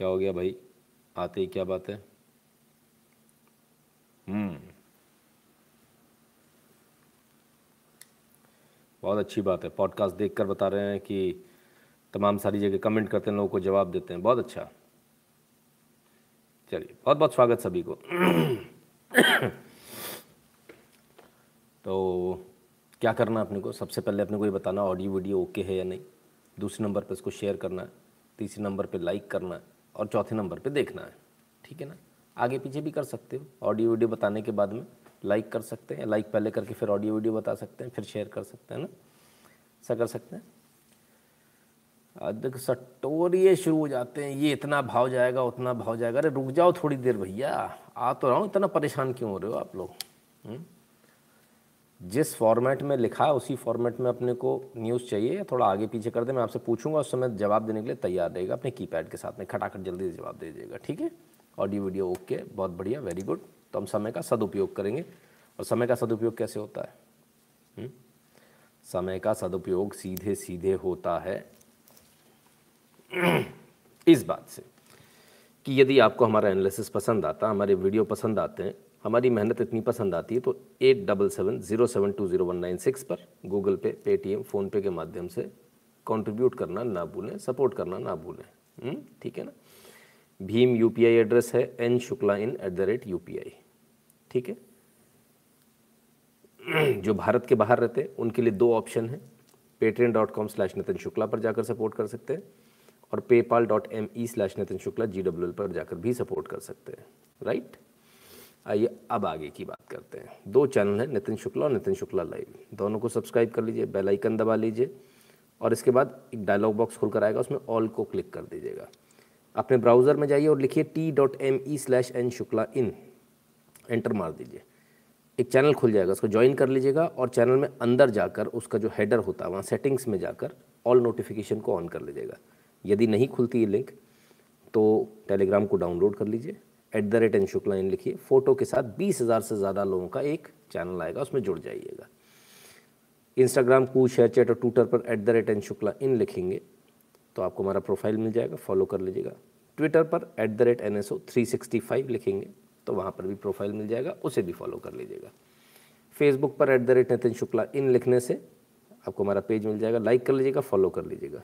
क्या हो गया भाई? आते ही क्या बात है? हम्म। बहुत अच्छी बात है। पॉडकास्ट देखकर बता रहे हैं कि तमाम सारी जगह कमेंट करते हैं, लोगों को जवाब देते हैं। बहुत अच्छा। चलिए बहुत बहुत स्वागत सभी को। तो क्या करना है अपने को? सबसे पहले अपने को ये बताना ऑडियो वीडियो ओके है या नहीं? दूसरे नंबर पे इसको शेयर करना है। तीसरे नंबर पे लाइक करना है। और चौथे नंबर पे देखना है। ठीक है ना? आगे पीछे भी कर सकते हो। ऑडियो वीडियो बताने के बाद में लाइक कर सकते हैं। लाइक पहले करके फिर ऑडियो वीडियो बता सकते हैं, फिर शेयर कर सकते हैं ना? ऐसा कर सकते हैं? अधिक सटोरिए शुरू हो जाते हैं। ये इतना भाव जाएगा, उतना भाव जाएगा। अरे रुक जाओ थोड़ी देर भैया। आ तो रहा हूँ। इतना परेशान क्यों हो रहे हो आप लोग? हम्म? जिस फॉर्मेट में लिखा है, उसी फॉर्मेट में अपने को न्यूज़ चाहिए थोड़ा आगे पीछे कर दे, मैं आपसे पूछूँगा, उस समय जवाब देने के लिए तैयार रहेगा अपने कीपैड के साथ में खटाखट जल्दी से जवाब दे दीजिएगा ठीक है ऑडियो वीडियो ओके बहुत बढ़िया वेरी गुड तो हम समय का सदुपयोग करेंगे और समय का सदुपयोग कैसे होता है? हम्म? समय का सदुपयोग सीधे सीधे होता है इस बात से कि यदि आपको हमारा एनालिसिस पसंद आता, हमारे वीडियो पसंद आते हैं हमारी मेहनत इतनी पसंद आती है तो eight double seven zero seven two zero one nine six पर गूगल पे पेटीएम फ़ोनपे के माध्यम से कंट्रीब्यूट करना ना भूलें सपोर्ट करना ना भूलें। हम्म, ठीक है ना? भीम यूपीआई एड्रेस है N Shukla in at the rate U ठीक है? जो भारत के बाहर रहते हैं उनके लिए दो ऑप्शन है। Paytm dot com slash Nitin Shukla पर जाकर सपोर्ट कर सकते हैं और PayPal dot M E slash Nitin Shukla G W पर जाकर भी सपोर्ट कर सकते हैं। राइट आइए, अब आगे की बात करते हैं। दो चैनल हैं, नितिन शुक्ला और नितिन शुक्ला लाइव। दोनों को सब्सक्राइब कर लीजिए, बेल आइकन दबा लीजिए और इसके बाद एक डायलॉग बॉक्स खुल कर आएगा, उसमें ऑल को क्लिक कर दीजिएगा। अपने ब्राउज़र में जाइए और लिखिए T dot M E slash N Shukla in enter मार दीजिए। एक चैनल खुल जाएगा, उसको ज्वाइन कर लीजिएगा और चैनल में अंदर जाकर उसका जो हेडर होता है, वहाँ सेटिंग्स में जाकर ऑल नोटिफिकेशन को ऑन कर लीजिएगा। यदि नहीं खुलती ये लिंक तो टेलीग्राम को डाउनलोड कर लीजिए। At the rate N Shukla in लिखिए। फ़ोटो के साथ बीस हज़ार से ज़्यादा लोगों का एक चैनल आएगा, उसमें जुड़ जाइएगा। इंस्टाग्राम कू शेयर चैट और ट्विटर पर at the rate N Shukla in लिखेंगे तो आपको हमारा प्रोफ़ाइल मिल जाएगा फॉलो कर लीजिएगा। ट्विटर पर at the rate N S O three sixty five लिखेंगे तो वहाँ पर भी प्रोफ़ाइल मिल जाएगा, उसे भी फॉलो कर लीजिएगा। फेसबुक पर at the rate Nitin Shukla in लिखने से आपको हमारा पेज मिल जाएगा लाइक कर लीजिएगा फॉलो कर लीजिएगा।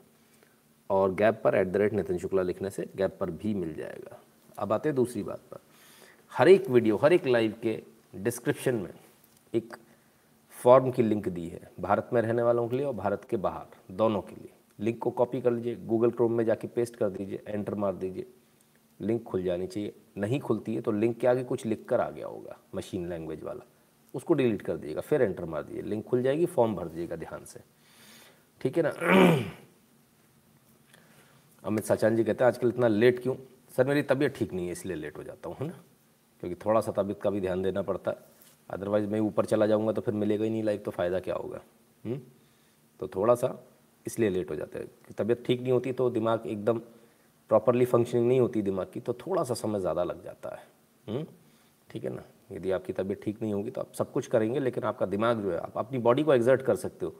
और गैप पर at the rate Nitin Shukla लिखने से गैप पर भी मिल जाएगा। अब आते हैं दूसरी बात पर। हर एक वीडियो, हर एक लाइव के डिस्क्रिप्शन में एक फॉर्म की लिंक दी है, भारत में रहने वालों के लिए और भारत के बाहर, दोनों के लिए। लिंक को कॉपी कर लीजिए, गूगल क्रोम में जाके पेस्ट कर दीजिए, एंटर मार दीजिए। लिंक खुल जानी चाहिए। नहीं खुलती है तो लिंक के आगे कुछ लिख कर आ गया होगा, मशीन लैंग्वेज वाला। उसको डिलीट कर दीजिएगा, फिर एंटर मार दीजिए। लिंक खुल जाएगी, फॉर्म भर दीजिएगा ध्यान से। ठीक है ना? अमित सचान जी कहते हैं, आजकल इतना लेट क्यों? सर, मेरी तबीयत ठीक नहीं है, इसलिए लेट हो जाता हूँ, है ना? क्योंकि थोड़ा सा तबीयत का भी ध्यान देना पड़ता है। अदरवाइज़ मैं ऊपर चला जाऊँगा तो फिर मिलेगा ही नहीं लाइफ तो फ़ायदा क्या होगा? हुँ? हम्म? तो थोड़ा सा इसलिए लेट हो जाता है। तबीयत ठीक नहीं होती तो दिमाग एकदम प्रॉपरली फंक्शनिंग नहीं होती दिमाग की तो थोड़ा सा समय ज़्यादा लग जाता है। हम्म? ठीक है ना? यदि आपकी तबीयत ठीक नहीं होगी तो आप सब कुछ करेंगे, लेकिन आपका दिमाग जो है, आप अपनी बॉडी को एग्जर्ट कर सकते हो।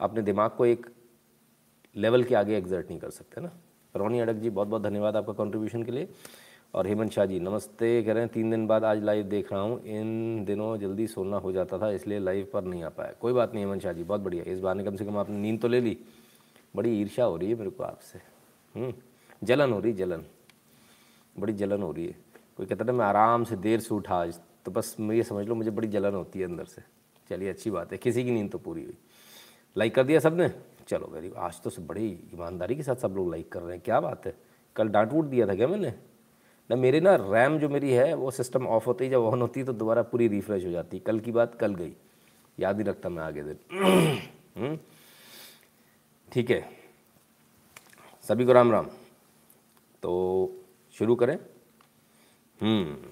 अपने दिमाग को एक लेवल के आगे एग्जर्ट नहीं कर सकते ना? रोनी अडक जी बहुत बहुत धन्यवाद आपका कंट्रीब्यूशन के लिए। और हेमंत शाह जी नमस्ते कह रहे हैं तीन दिन बाद आज लाइव देख रहा हूँ। इन दिनों जल्दी सोना हो जाता था इसलिए लाइव पर नहीं आ पाया। कोई बात नहीं हेमंत शाह जी बहुत बढ़िया। इस बार ने कम से कम आपने नींद तो ले ली। बड़ी ईर्षा हो रही है मेरे को आपसे। हम्म, जलन हो रही जलन। बड़ी जलन हो रही है। कोई कहता है मैं आराम से देर से उठा आज। तो बस मैं ये समझ लो मुझे बड़ी जलन होती है अंदर से। चलिए अच्छी बात है किसी की नींद तो पूरी हुई। लाइक कर दिया सबने? चलो वेरी आज तो सब बड़ी ईमानदारी के साथ सब लोग लाइक कर रहे हैं। क्या बात है? कल डांट वूट दिया था क्या मैंने? ना मेरे ना रैम जो मेरी है, वो सिस्टम ऑफ़ होती है, जब ऑन होती है तो दोबारा पूरी रिफ्रेश हो जाती कल की बात कल गई। याद ही रखता मैं आगे दिन। हम्म? ठीक है। सभी को राम राम। तो शुरू करें। हम्म।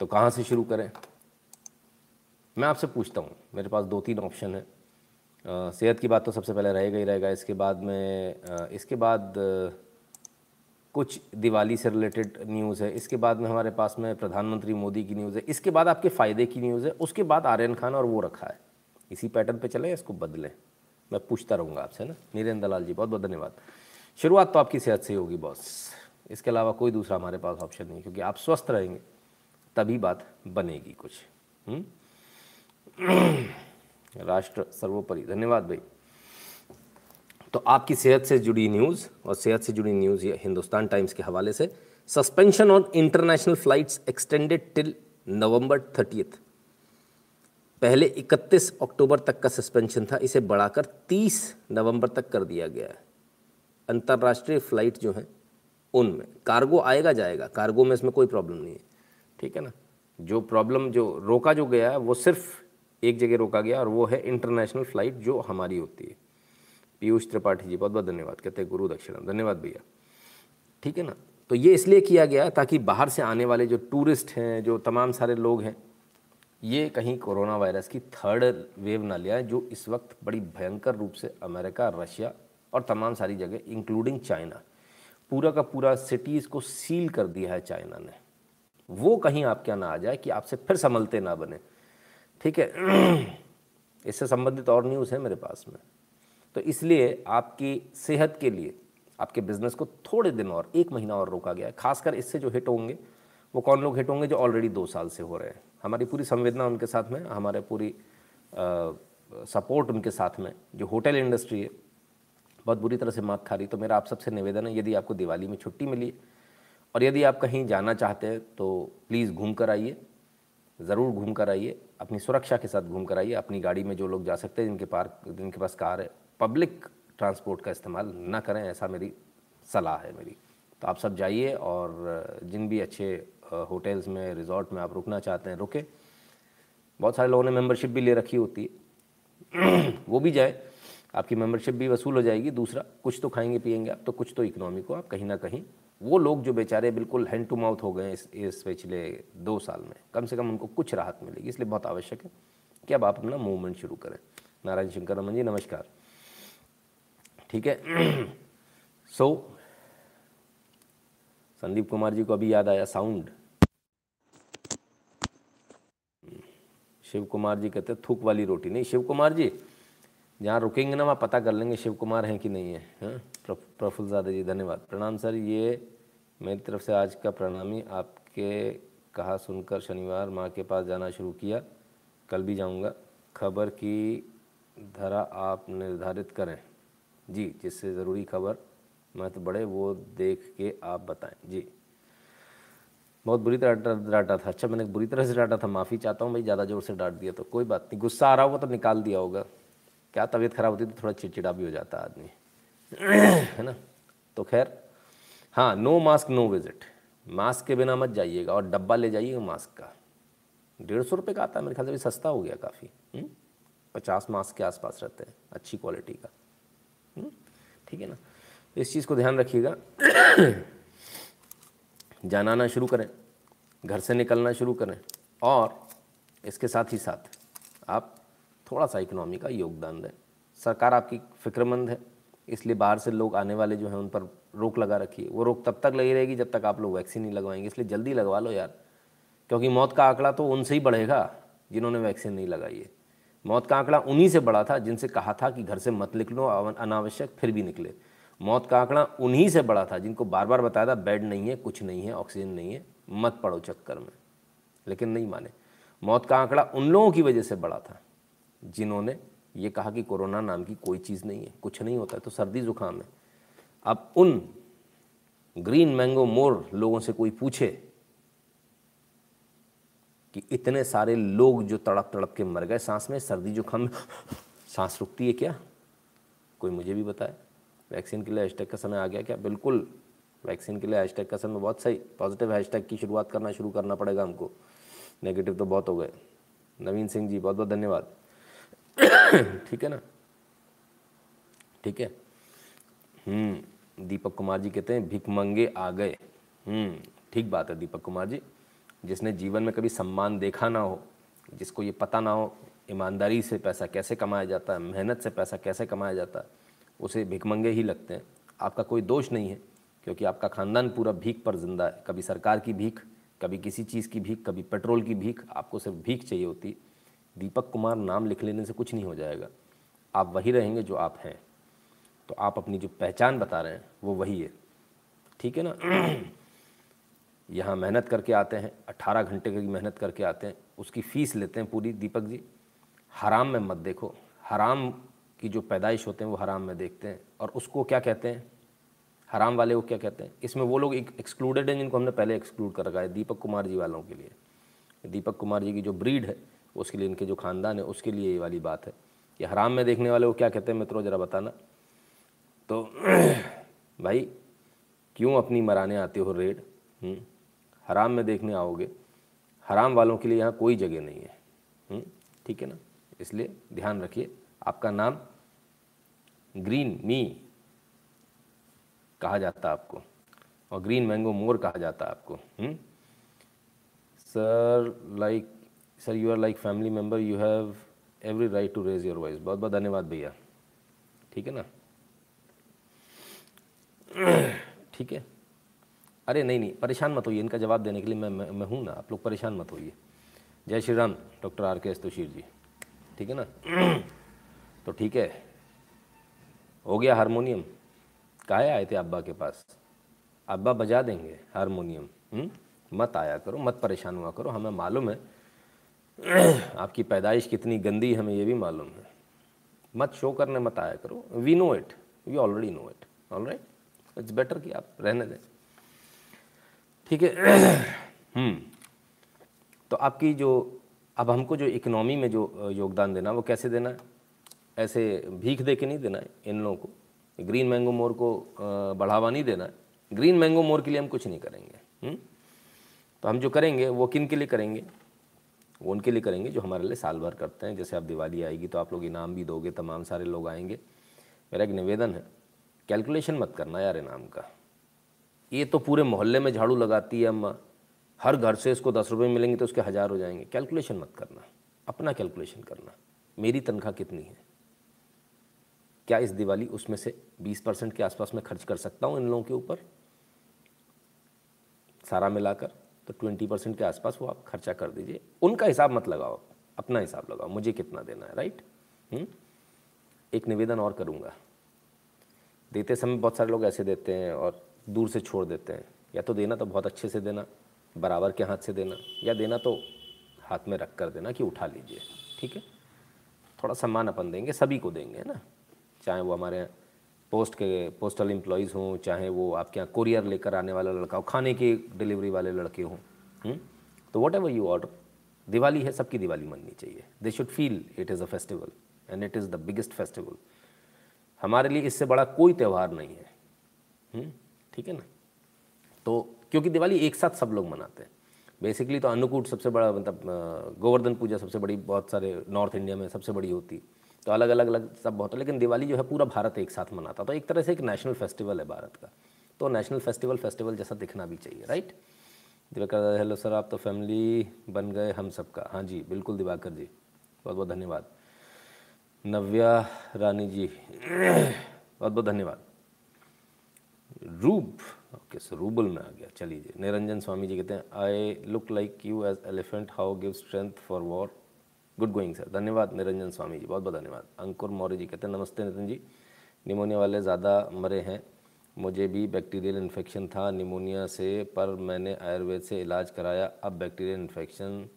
तो कहाँ से शुरू करें? मैं आपसे पूछता हूँ। मेरे पास दो तीन ऑप्शन है सेहत की बात तो सबसे पहले रहेगा ही रहेगा। इसके बाद में इसके बाद कुछ दिवाली से रिलेटेड न्यूज़ है। इसके बाद में हमारे पास में प्रधानमंत्री मोदी की न्यूज़ है। इसके बाद आपके फ़ायदे की न्यूज़ है। उसके बाद आर्यन खान और वो रखा है। इसी पैटर्न पे चले इसको बदलें? मैं पूछता रहूँगा आपसे ना? नीरेंद्र दलाल जी बहुत बहुत धन्यवाद। शुरुआत तो आपकी सेहत से होगी बॉस इसके अलावा कोई दूसरा हमारे पास ऑप्शन नहीं क्योंकि आप स्वस्थ रहेंगे, तभी बात बनेगी कुछ। हुँ? राष्ट्र सर्वोपरि। धन्यवाद भाई। तो आपकी सेहत से जुड़ी न्यूज़ और सेहत से जुड़ी न्यूज़ ये हिंदुस्तान टाइम्स के हवाले से। Suspension on international flights extended till November thirtieth पहले 31 अक्टूबर तक का सस्पेंशन था, इसे बढ़ाकर 30 नवंबर तक कर दिया गया है। अंतर्राष्ट्रीय फ़्लाइट जो हैं, उनमें कार्गो आएगा जाएगा, कार्गो में इसमें कोई प्रॉब्लम नहीं है, ठीक है ना? जो प्रॉब्लम, जो रोका जो गया है, वो सिर्फ़ एक जगह रोका गया और वो है इंटरनेशनल फ़्लाइट जो हमारी होती है। पीयूष त्रिपाठी जी बहुत बहुत धन्यवाद। कहते हैं, गुरु दक्षिणा धन्यवाद भैया। ठीक है ना? तो ये इसलिए किया गया ताकि बाहर से आने वाले जो टूरिस्ट हैं, जो तमाम सारे लोग हैं, ये कहीं कोरोना वायरस की थर्ड वेव ना लिया है जो इस वक्त बड़ी भयंकर रूप से अमेरिका, रशिया और तमाम सारी जगह इंक्लूडिंग चाइना पूरा का पूरा सिटीज़ को सील कर दिया है चाइना ने। वो कहीं आप क्या ना आ जाए कि आपसे फिर संभलते ना बने। ठीक है? इससे संबंधित और न्यूज़ है मेरे पास में। तो इसलिए आपकी सेहत के लिए आपके बिज़नेस को थोड़े दिन और एक महीना और रोका गया है। खासकर इससे जो हिट होंगे वो कौन लोग हिट होंगे जो ऑलरेडी दो साल से हो रहे हैं? हमारी पूरी संवेदना उनके साथ में हमारे पूरी आ, सपोर्ट उनके साथ में। जो होटल इंडस्ट्री है बहुत बुरी तरह से मात खा रही तो मेरा आप सबसे निवेदन है यदि आपको दिवाली में छुट्टी मिली और यदि आप कहीं जाना चाहते हैं तो प्लीज़ घूम कर आइए। ज़रूर घूम कर आइए, अपनी सुरक्षा के साथ घूम कर आइए, अपनी गाड़ी में जो लोग जा सकते हैं, जिनके पार्क जिनके पास कार है पब्लिक ट्रांसपोर्ट का इस्तेमाल ना करें, ऐसा मेरी सलाह है मेरी। तो आप सब जाइए और जिन भी अच्छे होटल्स में रिजॉर्ट में आप रुकना चाहते हैं, रुके। बहुत सारे लोगों ने मेंबरशिप भी ले रखी होती है। वो भी जाए, आपकी मेंबरशिप भी वसूल हो जाएगी। दूसरा, कुछ तो खाएँगे पिएँगे आप तो कुछ तो इकोनॉमी को आप कहीं ना कहीं वो लोग जो बेचारे बिल्कुल हैंड टू माउथ हो गए इस इस पिछले दो साल में कम से कम उनको कुछ राहत मिलेगी इसलिए बहुत आवश्यक है कि अब आप अपना मूवमेंट शुरू करें। नारायण शंकर रमन जी नमस्कार। ठीक है? सो so, संदीप कुमार जी को अभी याद आया साउंड शिव कुमार जी कहते थूक वाली रोटी। नहीं शिव कुमार जी जहाँ रुकेंगे ना, वहाँ पता कर लेंगे शिव कुमार हैं कि नहीं है हाँ? प्रफुल्ल ज़ादा जी, धन्यवाद। प्रणाम सर, ये मेरी तरफ़ से आज का प्रणामी आपके कहा सुनकर शनिवार माँ के पास जाना शुरू किया। कल भी जाऊँगा। खबर की धरा आप निर्धारित करें। जी, जिससे ज़रूरी खबर मैं तो बड़े, वो देख के आप बताएँ। जी। बहुत बुरी तरह डांटा था। अच्छा मैंने बुरी तरह से डांटा था। माफ़ी चाहता हूँ भाई, ज़्यादा ज़ोर से डांट दिया तो। कोई बात नहीं, गुस्सा आ रहा होगा तो निकाल दिया होगा। क्या तबीयत खराब होती तो थोड़ा चिड़चिड़ा भी हो जाता आदमी। है ना? तो खैर हाँ no mask no visit mask के बिना मत जाइएगा और डब्बा ले जाइएगा मास्क का। डेढ़ सौ रुपये का आता है, मेरे ख्याल से भी सस्ता हो गया काफ़ी। हम्म? पचास मास्क के आसपास रहते हैं, अच्छी क्वालिटी का। हम्म? ठीक है ना? इस चीज़ को ध्यान रखिएगा। जाना आना शुरू करें, घर से निकलना शुरू करें और इसके साथ ही साथ आप थोड़ा सा इकोनॉमी का योगदान दें। सरकार आपकी फिक्रमंद है, इसलिए बाहर से लोग आने वाले जो हैं उन पर रोक लगा रखी है वो रोक तब तक लगी रहेगी जब तक आप लोग वैक्सीन नहीं लगवाएँगे, इसलिए जल्दी लगवा लो यार। क्योंकि मौत का आंकड़ा तो उनसे ही बढ़ेगा, जिन्होंने वैक्सीन नहीं लगाई है। मौत का आंकड़ा उन्हीं से बड़ा था जिनसे कहा था कि घर से मत निकलो अनावश्यक, फिर भी निकले। मौत का आंकड़ा उन्हीं से बड़ा था जिनको बार बार बताया था, बेड नहीं है, कुछ नहीं है, ऑक्सीजन नहीं है, मत पड़ो चक्कर में। लेकिन नहीं माने। मौत का आंकड़ा उन लोगों की वजह से बड़ा था। जिन्होंने ये कहा कि कोरोना नाम की कोई चीज़ नहीं है, कुछ नहीं होता तो सर्दी ज़ुकाम है। अब उन ग्रीन मैंगो मोर लोगों से कोई पूछे कि इतने सारे लोग जो तड़प तड़प के मर गए सांस में, सर्दी जुकाम सांस रुकती है क्या? कोई मुझे भी बताए? वैक्सीन के लिए हैशटैग का समय आ गया क्या? बिल्कुल, वैक्सीन के लिए हैशटैग का समय बहुत सही। पॉजिटिव हैशटैग की शुरुआत करना शुरू करना पड़ेगा हमको। नेगेटिव तो बहुत हो गए। नवीन सिंह जी बहुत बहुत धन्यवाद। ठीक है ना? ठीक है? हम्म दीपक कुमार जी कहते हैं भिक मंगे आ गए। हम्म ठीक बात है दीपक कुमार जी। जिसने जीवन में कभी सम्मान देखा ना हो, जिसको ये पता ना हो, ईमानदारी से पैसा कैसे कमाया जाता है, मेहनत से पैसा कैसे कमाया जाता है, उसे भिकमंगे ही लगते हैं। आपका कोई दोष नहीं है, क्योंकि आपका खानदान पूरा भीख पर ज़िंदा है। कभी सरकार की भीख, कभी किसी चीज़ की भीख, कभी पेट्रोल की भीख, आपको सिर्फ़ भीख चाहिए होती दीपक कुमार नाम लिख लेने से कुछ नहीं हो जाएगा। आप वही रहेंगे जो आप हैं। तो आप अपनी जो पहचान बता रहे हैं, वो वही है। ठीक है ना? यहाँ मेहनत करके आते हैं अट्ठारह घंटे की मेहनत करके आते हैं, उसकी फ़ीस लेते हैं पूरी दीपक जी। हराम में मत देखो। हराम की जो पैदाइश होते हैं, वो हराम में देखते हैं। और उसको क्या कहते हैं? हराम वाले को क्या कहते हैं? इसमें वो लोग एक एक्सक्लूडेड हैं जिनको हमने पहले एक्सक्लूड कर रखा है, दीपक कुमार जी वालों के लिए। दीपक कुमार जी की जो ब्रीड है उसके लिए इनके जो ख़ानदान है, उसके लिए ये वाली बात है। ये हराम में देखने वाले को क्या कहते हैं मित्रों, ज़रा बताना। तो भाई, क्यों अपनी मराने आते हो रेड? हम्म? हराम में देखने आओगे। हराम वालों के लिए यहाँ कोई जगह नहीं है। हम्म? ठीक है ना? इसलिए ध्यान रखिए। आपका नाम ग्रीन, मी कहा जाता आपको। और ग्रीन मैंगो मोर कहा जाता है आपको। Sir like sir you are like family member you have every right to raise your voice बहुत बहुत धन्यवाद भैया। ठीक है ना? ठीक है? अरे नहीं नहीं परेशान मत होइए। इनका जवाब देने के लिए मैं मैं, मैं हूँ ना। आप लोग परेशान मत होइए। जय श्री राम डॉक्टर आर के अस्तुशीर जी। ठीक है ना? तो ठीक है। हो गया हारमोनियम। काहे आए थे अब्बा के पास? अब्बा बजा देंगे हारमोनियम। हम्म? मत आया करो मत परेशान हुआ करो। हमें मालूम है आपकी पैदाइश कितनी गंदी हमें ये भी मालूम है। मत शो करने मत आया करो। We know it we already know it all right it's better कि आप रहने दें। ठीक है? हम्म। तो आपकी जो, अब हमको जो इकोनॉमी में जो योगदान देना वो कैसे देना है? ऐसे भीख दे के नहीं देना है इन लोगों को। ग्रीन मैंगो मोर को बढ़ावा नहीं देना है। ग्रीन मैंगो मोर के लिए हम कुछ नहीं करेंगे। हुँ? हम्म? तो हम जो करेंगे, वो किन के लिए करेंगे? वो उनके लिए करेंगे जो हमारे लिए साल भर करते हैं। जैसे अब दिवाली आएगी तो आप लोग इनाम भी दोगे, तमाम सारे लोग आएँगे। मेरा एक निवेदन है, कैलकुलेशन मत करना यार इनाम का। ये तो पूरे मोहल्ले में झाड़ू लगाती है अम्मा। हर घर से इसको दस रुपये मिलेंगे तो उसके हज़ार हो जाएँगे। कैलकुलेशन मत करना, अपना कैलकुलेशन करना। मेरी तनख्वाह कितनी है? क्या इस दिवाली उसमें से 20 परसेंट के आसपास में खर्च कर सकता हूँ इन लोगों के ऊपर? सारा मिलाकर? तो ट्वेंटी परसेंट के आसपास वो आप खर्चा कर दीजिए। उनका हिसाब मत लगाओ, अपना हिसाब लगाओ, मुझे कितना देना है राइट हुँ? हम्म? एक निवेदन और करूँगा। देते समय बहुत सारे लोग ऐसे देते हैं और दूर से छोड़ देते हैं। या तो देना तो बहुत अच्छे से देना, बराबर के हाथ से देना, या देना तो हाथ में रख कर देना कि उठा लीजिए, ठीक है? थोड़ा सम्मान अपन देंगे, सभी को देंगे ना? चाहे वो हमारे पोस्ट के पोस्टल एम्प्लॉयज़ हों, चाहे वो आपके यहाँ कोरियर लेकर आने वाला लड़का हो, खाने के डिलीवरी वाले लड़के हों हम्म? तो whatever you order Diwali है, सबकी दिवाली मननी चाहिए। They should feel it is a festival and it is the biggest festival हमारे लिए इससे बड़ा कोई त्यौहार नहीं है हम्म? ठीक है ना? तो क्योंकि दिवाली एक साथ सब लोग मनाते हैं। बेसिकली तो अन्नकूट सबसे बड़ा मतलब गोवर्धन पूजा सबसे बड़ी, बहुत सारे नॉर्थ इंडिया में सबसे बड़ी होती। है तो अलग अलग अलग सब बहुत है, लेकिन दिवाली जो है पूरा भारत एक साथ मनाता तो एक तरह से एक नेशनल फेस्टिवल है भारत का। तो नेशनल फेस्टिवल फेस्टिवल जैसा दिखना भी चाहिए राइट दिवाकर हेलो सर आप तो फैमिली बन गए हम सबका। हाँ जी, बिल्कुल दिवाकर जी बहुत बहुत धन्यवाद। नव्या रानी जी बहुत बहुत धन्यवाद। रूप ओके सो रूबल में आ गया, चलिए निरंजन स्वामी जी कहते हैं I look like you as elephant how give strength for war good going sir धन्यवाद निरंजन स्वामी जी बहुत बहुत धन्यवाद। अंकुर मौर्य जी कहते हैं नमस्ते नितिन जी। निमोनिया वाले ज़्यादा मरे हैं। मुझे भी बैक्टीरियल इन्फेक्शन था निमोनिया से पर मैंने आयुर्वेद से इलाज कराया। अब बैक्टीरियल इन्फेक्शन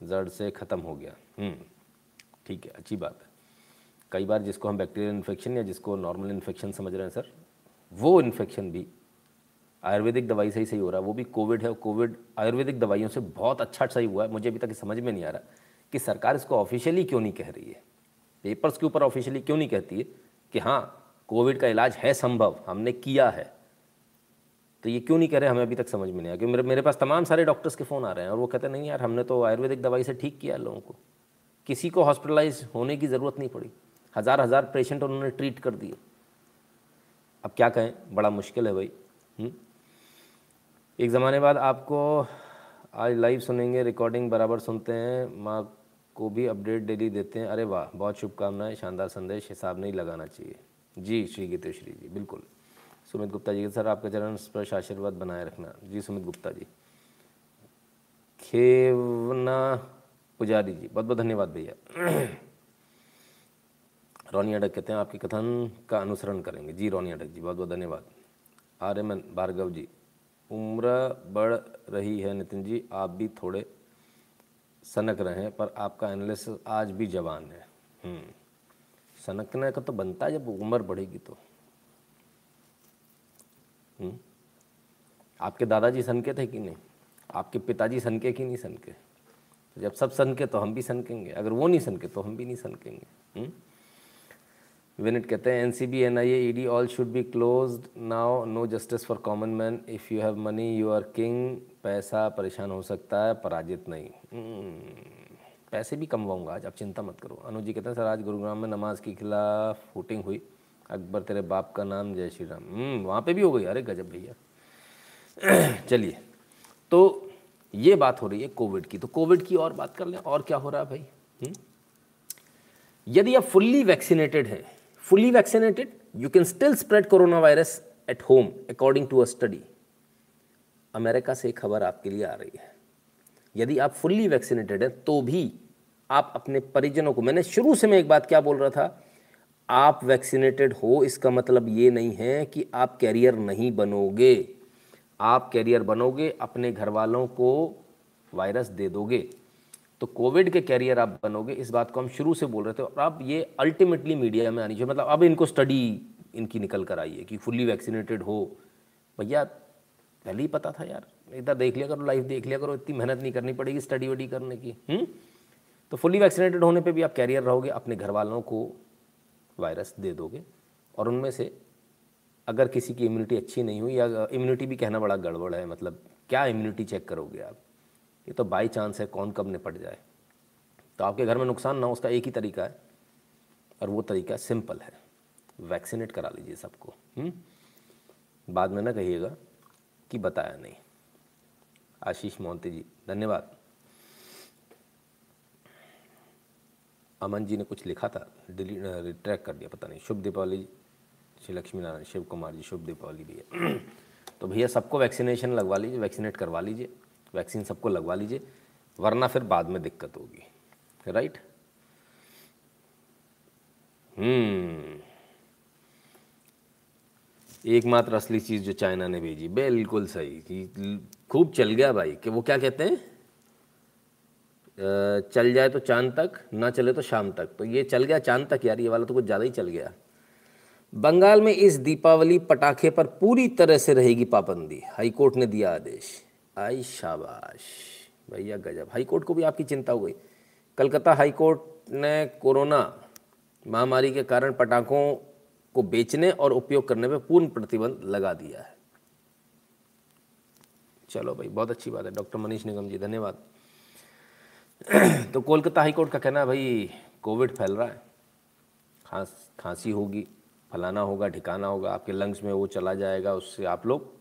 जड़ से ख़त्म हो गया। हम्म, ठीक है अच्छी बात है। कई बार जिसको हम बैक्टीरियल इन्फेक्शन या जिसको नॉर्मल इन्फेक्शन समझ रहे हैं सर वो इन्फेक्शन भी आयुर्वेदिक दवाई से ही सही हो रहा है। वो भी कोविड है कोविड आयुर्वेदिक दवाइयों से बहुत अच्छा सही हुआ है। मुझे अभी तक समझ में नहीं आ रहा। कि सरकार इसको ऑफिशियली क्यों नहीं कह रही है? पेपर्स के ऊपर ऑफिशियली क्यों नहीं कहती है कि हाँ कोविड का इलाज है संभव, हमने किया है? तो ये क्यों नहीं कह रहे हमें अभी तक समझ में नहीं आया। क्योंकि मेरे मेरे पास तमाम सारे डॉक्टर्स के फ़ोन आ रहे हैं और वो कहते हैं, नहीं यार, हमने तो आयुर्वेदिक दवाई से ठीक किया लोगों को। किसी को हॉस्पिटलाइज होने की ज़रूरत नहीं पड़ी। हज़ार हज़ार पेशेंट उन्होंने ट्रीट कर दिए। अब क्या कहें? बड़ा मुश्किल है भाई? हम्म? एक ज़माने बाद आपको आज लाइव सुनेंगे रिकॉर्डिंग बराबर सुनते हैं। माँ को भी अपडेट डेली देते हैं। अरे वाह, बहुत शुभकामनाएँ, शानदार संदेश, हिसाब नहीं लगाना चाहिए। जी, श्री गीतेश्वरी जी, बिल्कुल। सुमित गुप्ता जी सर, आपका चरण स्पर्श आशीर्वाद बनाए रखना। जी, सुमित गुप्ता जी। खेवना पुजारी जी बहुत बहुत धन्यवाद भैया। रोनी अडक कहते हैं, आपके कथन का अनुसरण करेंगे। जी, रोनी अडक जी बहुत बहुत धन्यवाद। आर्यमन, भार्गव जी, उम्र बढ़ रही है नितिन जी, आप भी थोड़े सनक रहे हैं पर आपका एनालिसिस आज भी जवान है। हम्म, सनकने का तो बनता है जब उम्र बढ़ेगी तो। हम्म, आपके दादाजी सनके थे कि नहीं? आपके पिताजी सनके कि नहीं सनके? जब सब सनके तो हम भी सनकेंगे। अगर वो नहीं सनके तो हम भी नहीं सनकेंगे। हम्म? विनिट कहते हैं N C B N I A D all should be close now no justice for common man if you have money you are king पैसा परेशान हो सकता है पराजित नहीं। हम्म, पैसे भी कमवाऊँगा आज आप चिंता मत करो। अनुज जी कहते हैं सर आज गुरुग्राम में नमाज़ के खिलाफ वोटिंग हुई। अकबर तेरे बाप का नाम जय श्री राम। हम्म, वहाँ पे भी हो गई। अरे गजब भैया। चलिए तो ये बात हो रही है कोविड की। तो कोविड की और बात कर लें और क्या हो रहा है भाई? हुँ? यदि आप फुल्ली वैक्सीनेटेड हैं fully vaccinated, you can still spread coronavirus at home according to a study. America से खबर आपके लिए आ रही है। यदि आप फुल्ली वैक्सीनेटेड हैं तो भी आप अपने परिजनों को मैंने शुरू से मैं एक बात क्या बोल रहा था आप वैक्सीनेटेड हो इसका मतलब ये नहीं है कि आप कैरियर नहीं बनोगे। आप कैरियर बनोगे अपने घर वालों को वायरस दे दोगे। तो कोविड के कैरियर आप बनोगे, इस बात को हम शुरू से बोल रहे थे। और अब ये अल्टीमेटली मीडिया में आनी चाहिए। मतलब अब इनको स्टडी इनकी निकल कर आई है कि फुल्ली वैक्सीनेटेड हो। भैया, पहले ही पता था यार। इधर देख लिया करो लाइफ देख लिया करो। इतनी मेहनत नहीं करनी पड़ेगी स्टडी वडी करने की। हुँ? हम्म? तो फुल्ली वैक्सीनेटेड होने पे भी आप कैरियर रहोगे, अपने घर वालों को वायरस दे दोगे। और उनमें से अगर किसी की इम्यूनिटी अच्छी नहीं हुई या इम्यूनिटी भी कहना बड़ा गड़बड़ है मतलब क्या इम्यूनिटी चेक करोगे आप? ये तो बाई चांस है, कौन कब निपट जाए। तो आपके घर में नुकसान ना हो, उसका एक ही तरीका है, और वो तरीका सिंपल है। वैक्सीनेट करा लीजिए सबको हम्म? बाद में ना कहिएगा कि बताया नहीं। आशीष मोहंती जी, धन्यवाद। अमन जी ने कुछ लिखा था डिलीट रिट्रैक कर दिया, पता नहीं, शुभ दीपावली, श्री लक्ष्मी नारायण शिव कुमार जी, शुभ दीपावली भैया तो भैया, सबको वैक्सीनेशन लगवा लीजिए वैक्सीनेट करवा लीजिए। वैक्सीन सबको लगवा लीजिए, वरना फिर बाद में दिक्कत होगी। राइट हम्म। एकमात्र असली चीज़ जो चाइना ने भेजी, बिल्कुल सही, कि खूब चल गया भाई, कि वो क्या कहते हैं? चल जाए तो चाँद तक, ना चले तो शाम तक। तो ये चल गया चाँद तक यार, ये वाला तो कुछ ज़्यादा ही चल गया। बंगाल में इस दीपावली पटाखे पर पूरी तरह से रहेगी पाबंदी, हाईकोर्ट ने दिया आदेश। आई शाबाश। भैया गजब। हाई कोर्ट को भी आपकी चिंता हो गई। कलकत्ता हाई कोर्ट ने कोरोना महामारी के कारण पटाखों को बेचने और उपयोग करने पर पूर्ण प्रतिबंध लगा दिया है। चलो भाई, बहुत अच्छी बात है। डॉक्टर मनीष निगम जी, धन्यवाद। तो कोलकाता हाई कोर्ट का कहना है, भाई, कोविड फैल रहा है। खांस, खांसी होगी, फलाना होगा, ठिकाना होगा, आपके लंग्स में वो चला जाएगा, उससे आप लोग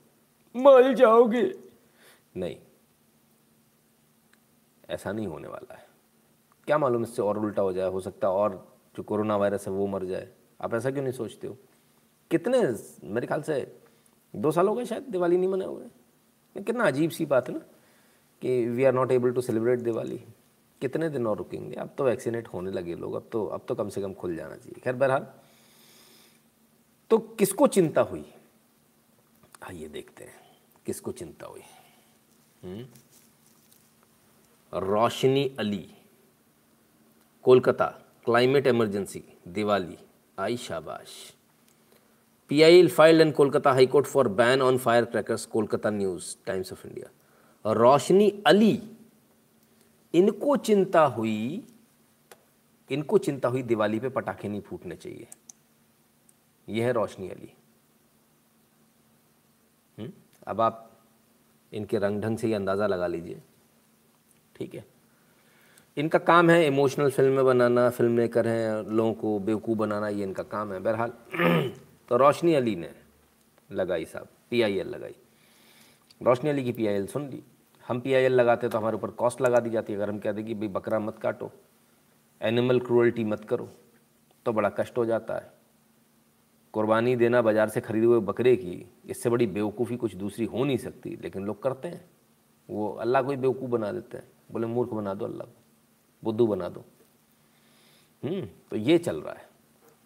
मर जाओगे। नहीं। ऐसा नहीं होने वाला है। क्या मालूम इससे और उल्टा हो जाए, हो सकता है और जो कोरोना वायरस है वो मर जाए। आप ऐसा क्यों नहीं सोचते हो? कितने, मेरे ख्याल से दो साल हो गए शायद दिवाली नहीं मनाए हुए। कितना अजीब सी बात है ना कि we are not able to celebrate Diwali. कितने दिन और रुकेंगे? अब तो वैक्सीनेट होने लगे लोग, अब तो अब तो कम से कम खुल जाना चाहिए। खैर, बहरहाल तो किसको चिंता हुई? आइए देखते हैं, किसको चिंता हुई? रोशनी अली, कोलकाता, क्लाइमेट इमरजेंसी, दिवाली, आई शाबाश P PIL filed and Kolkata high court for ban on fire crackers, Kolkata news, Times of India Roshni Ali, इनको चिंता हुई, इनको चिंता हुई दिवाली पे पटाखे नहीं फूटने चाहिए यह है रोशनी अली हुँ? हम्म? अब आप इनके रंग ढंग से ही अंदाज़ा लगा लीजिए। ठीक है? इनका काम है इमोशनल फ़िल्में बनाना, फ़िल्म मेकर हैं, लोगों को बेवकूफ़ बनाना, ये इनका काम है। बहरहाल तो रोशनी अली ने लगाई साहब पी आई एल लगाई। रोशनी अली की पी आई एल सुन ली। हम पी आई एल लगाते तो हमारे ऊपर कॉस्ट लगा दी जाती है। अगर हम कह दें कि भाई बकरा मत काटो एनिमल क्रूअल्टी मत करो तो बड़ा कष्ट हो जाता है। कुर्बानी देना बाज़ार से खरीदे हुए बकरे की, इससे बड़ी बेवकूफ़ी कुछ दूसरी हो नहीं सकती। लेकिन लोग करते हैं। वो अल्लाह को ही बेवकूफ़ बना देते हैं। बोले, मूर्ख बना दो अल्लाह को। बुद्धू बना दो। हम्म तो ये चल रहा है।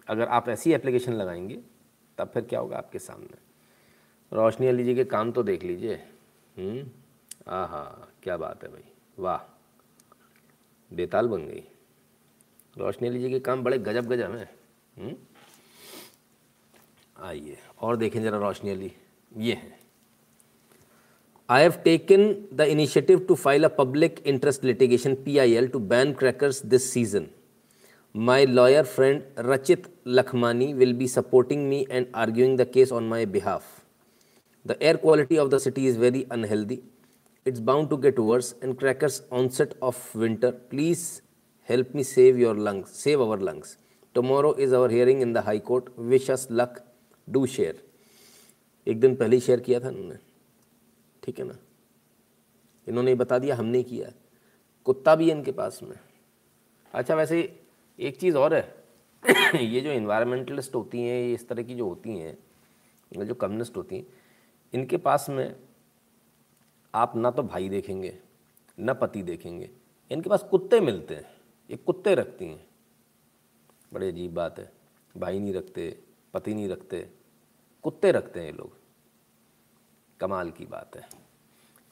अगर आप ऐसी एप्लीकेशन लगाएँगे, तब फिर क्या होगा आपके सामने? रोशनी अली जी के काम तो देख लीजिए। हम्म? आहा, क्या बात है भाई। वाह, बेताल बन गई। रोशनी अली जी के काम बड़े गजब गजब हैं। हम्म? आइए, और देखें जरा रोशनी अली, ये है। I have taken the initiative to file a public interest litigation P I L to ban crackers this season my lawyer friend Rachit Lakhmani will be supporting me and arguing the case on my behalf the air quality of the city is very unhealthy it's bound to get worse and crackers onset of winter please help me save your lungs save our lungs tomorrow is our hearing in the high court wish us luck Do share. एक दिन पहले ही share किया था इन्होंने। ठीक है ना? इन्होंने बता दिया, हमने किया। कुत्ता भी है इनके पास में। अच्छा वैसे एक चीज़ और है। ये जो इन्वायरमेंटलिस्ट होती हैं, ये इस तरह की जो होती हैं जो कम्युनिस्ट होती हैं, इनके पास में आप ना तो भाई देखेंगे, न पति देखेंगे। इनके पास कुत्ते मिलते हैं। ये कुत्ते रखती हैं। बड़ी अजीब बात है। भाई नहीं रखते। पति नहीं रखते, कुत्ते रखते हैं ये लोग। कमाल की बात है।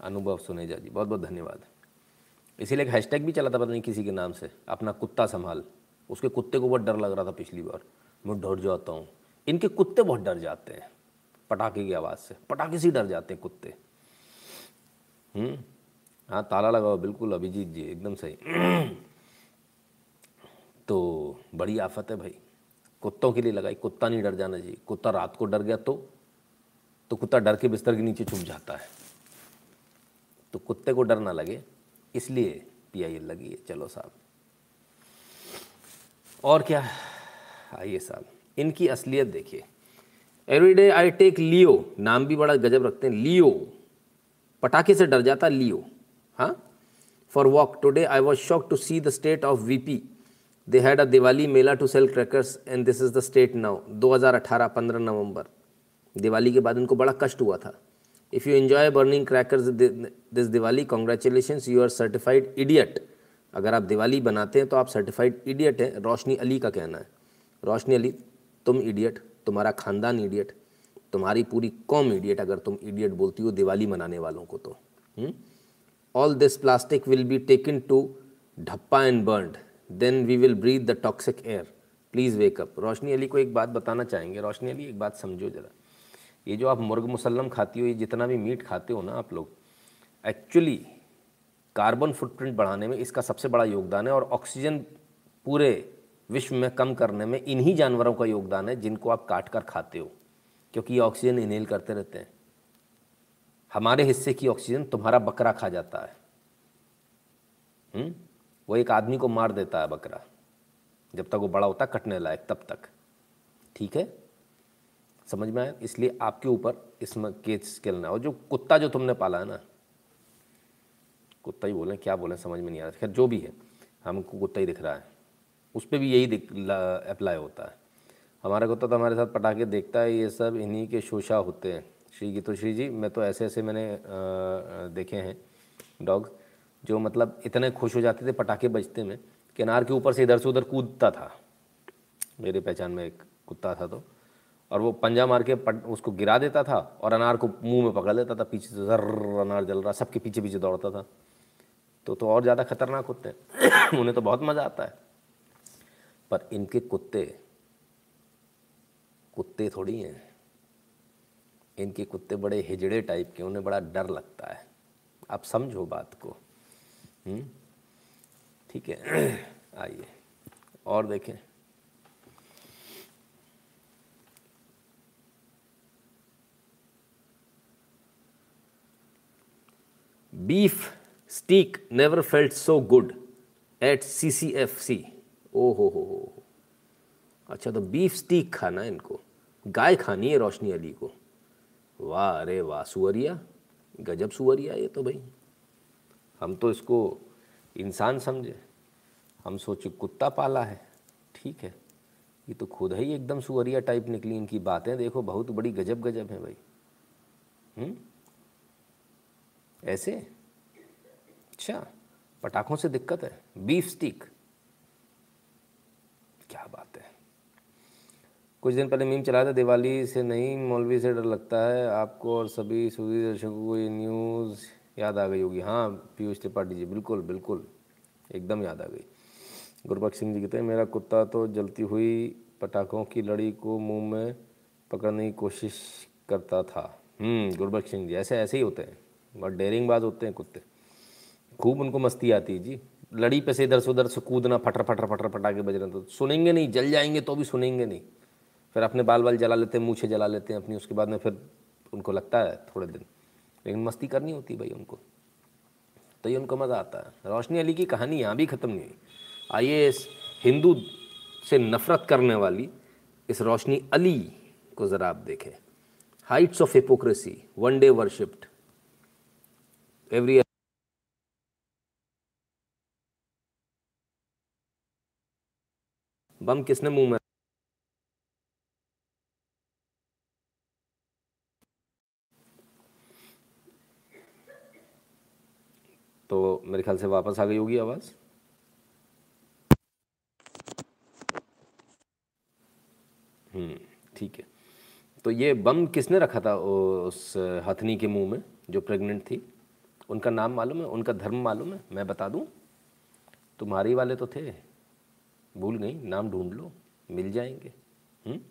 अनुभव सुनेजा जी बहुत बहुत धन्यवाद। इसीलिए एक हैशटैग भी चला था, पता नहीं किसी के नाम से, अपना कुत्ता संभाल। उसके कुत्ते को बहुत डर लग रहा था पिछली बार। मैं डर जाता हूँ। इनके कुत्ते बहुत डर जाते हैं, पटाखे की आवाज़ से। पटाखे से डर जाते हैं कुत्ते। हम्म हाँ ताला लगाओ, बिल्कुल, अभिजीत जी, एकदम सही। तो बड़ी आफत है भाई। कुत्तों के लिए लगाई। कुत्ता नहीं डर जाना चाहिए। कुत्ता रात को डर गया तो तो कुत्ता डर के बिस्तर के नीचे छुप जाता है। तो कुत्ते को डर ना लगे, इसलिए पी आई एल लगी है। चलो साहब। और क्या? आइए साहब। इनकी असलियत देखिए। Every day I take Leo नाम भी बड़ा गजब रखते हैं। लियो पटाखे से डर जाता लियो हाँ? For walk today I was shock to see the state of VP they had a Diwali mela to sell crackers and this is the state now 2018 15 November. Diwali के बाद उनको बड़ा कष्ट हुआ था। If you enjoy burning crackers this Diwali congratulation you are certified idiot अगर आप दिवाली बनाते हैं तो आप सर्टिफाइड इडियट हैं, रोशनी अली का कहना है। रोशनी अली, तुम इडियट तुम्हारा खानदान इडियट तुम्हारी पूरी कॉम इडियट अगर तुम इडियट बोलती हो दिवाली मनाने वालों को तो। All this plastic will be taken to Dhapa and burned then we will breathe the toxic air please wake up Roshni Ali को एक बात बताना चाहेंगे। रोशनी अली, एक बात समझो ज़रा। ये जो आप मुर्ग मुसलम खाती हो, ये जितना भी मीट खाते हो ना आप लोग एक्चुअली कार्बन फुटप्रिंट बढ़ाने में इसका सबसे बड़ा योगदान है और ऑक्सीजन पूरे विश्व में कम करने में इन्हीं जानवरों का योगदान है जिनको आप काट कर खाते हो, क्योंकि ये ऑक्सीजन इनहेल करते रहते हैं। हमारे हिस्से की ऑक्सीजन तुम्हारा बकरा खा जाता है। हुँ? वो एक आदमी को मार देता है बकरा जब तक वो बड़ा होता है कटने लायक तब तक। ठीक है? समझ में आया? इसलिए आपके ऊपर इसमें केस खेलना और जो कुत्ता जो तुमने पाला है ना कुत्ता ही बोलें क्या बोलें समझ में नहीं आ रहा। खैर जो भी है हमको कुत्ता ही दिख रहा है। उस पर भी यही अप्लाई होता है। हमारा कुत्ता तो हमारे साथ पटाखे देखता है ये सब इन्हीं के शोशा होते हैं। श्री गीतो श्री जी मैं तो ऐसे ऐसे मैंने आ, देखे हैं डॉग्स जो मतलब इतने खुश हो जाते थे पटाखे बजते में, किनार के ऊपर से इधर से उधर कूदता था। मेरे पहचान में एक कुत्ता था तो। और वो पंजा मार के पट, उसको गिरा देता था और अनार को मुँह में पकड़ लेता था, पीछे से जर अनार जल रहा, सबके पीछे पीछे दौड़ता था। तो तो और ज़्यादा खतरनाक होते हैं। उन्हें तो बहुत मज़ा आता है। पर इनके कुत्ते कुत्ते थोड़ी हैं। इनके कुत्ते बड़े हिजड़े टाइप के उन्हें बड़ा डर लगता है। आप समझो बात को? ठीक है, आइए, और देखें। beef steak never felt so C at CCFC. ओ हो हो हो अच्छा तो बीफ स्टीक खाना है इनको। गाय खानी है रोशनी अली को। वाह, अरे वाह, सुअरिया, गजब सुअरिया ये तो भाई। हम तो इसको इंसान समझे। हम सोचे, कुत्ता पाला है। ठीक है। ये तो खुद ही एकदम सुअरिया टाइप निकली, इनकी बातें देखो, बहुत बड़ी गजब गजब है भाई। हम्म? ऐसे? अच्छा पटाखों से दिक्कत है। Beef stick. क्या बात है। कुछ दिन पहले मीम चलाया था दिवाली से, नहीं, मौलवी से डर लगता है। आपको और सभी सूदी दर्शकों को ये न्यूज़ याद आ गई होगी। हाँ पीयूष त्रिपाठी जी बिल्कुल बिल्कुल एकदम याद आ गई। गुरबख्श सिंह जी कहते हैं मेरा कुत्ता तो जलती हुई पटाखों की लड़ी को मुँह में पकड़ने की कोशिश करता था। हम्म, गुरबख्श सिंह जी ऐसे ऐसे ही होते हैं। बहुत डेयरिंग बाज होते हैं कुत्ते। खूब उनको मस्ती आती है जी। लड़ी पे से इधर से उधर से कूदना फटर फटर फटर पटाखे बज रहे तो सुनेंगे नहीं जल जाएँगे तो भी सुनेंगे नहीं। फिर अपने बाल बाल जला लेते हैं मूछे जला लेते हैं अपनी उसके बाद में फिर उनको लगता है थोड़े दिन। लेकिन मस्ती करनी होती भाई उनको। तो ये उनको मज़ा आता है। रोशनी अली की कहानी यहाँ भी ख़त्म नहीं हुई। आइए इस हिंदू से नफ़रत करने वाली इस रोशनी अली को ज़रा आप देखें। Heights of hypocrisy one day worshipped every bum किसने मुँह में तो मेरे ख्याल से वापस आ गई होगी आवाज़। हम्म, ठीक है। तो ये बम किसने रखा था उस हथनी के मुँह में जो प्रेग्नेंट थी? उनका नाम मालूम है? उनका धर्म मालूम है? मैं बता दूँ? तुम्हारी वाले तो थे। भूल गई नाम ढूंढ लो मिल जाएँगे। हुँ? हम्म?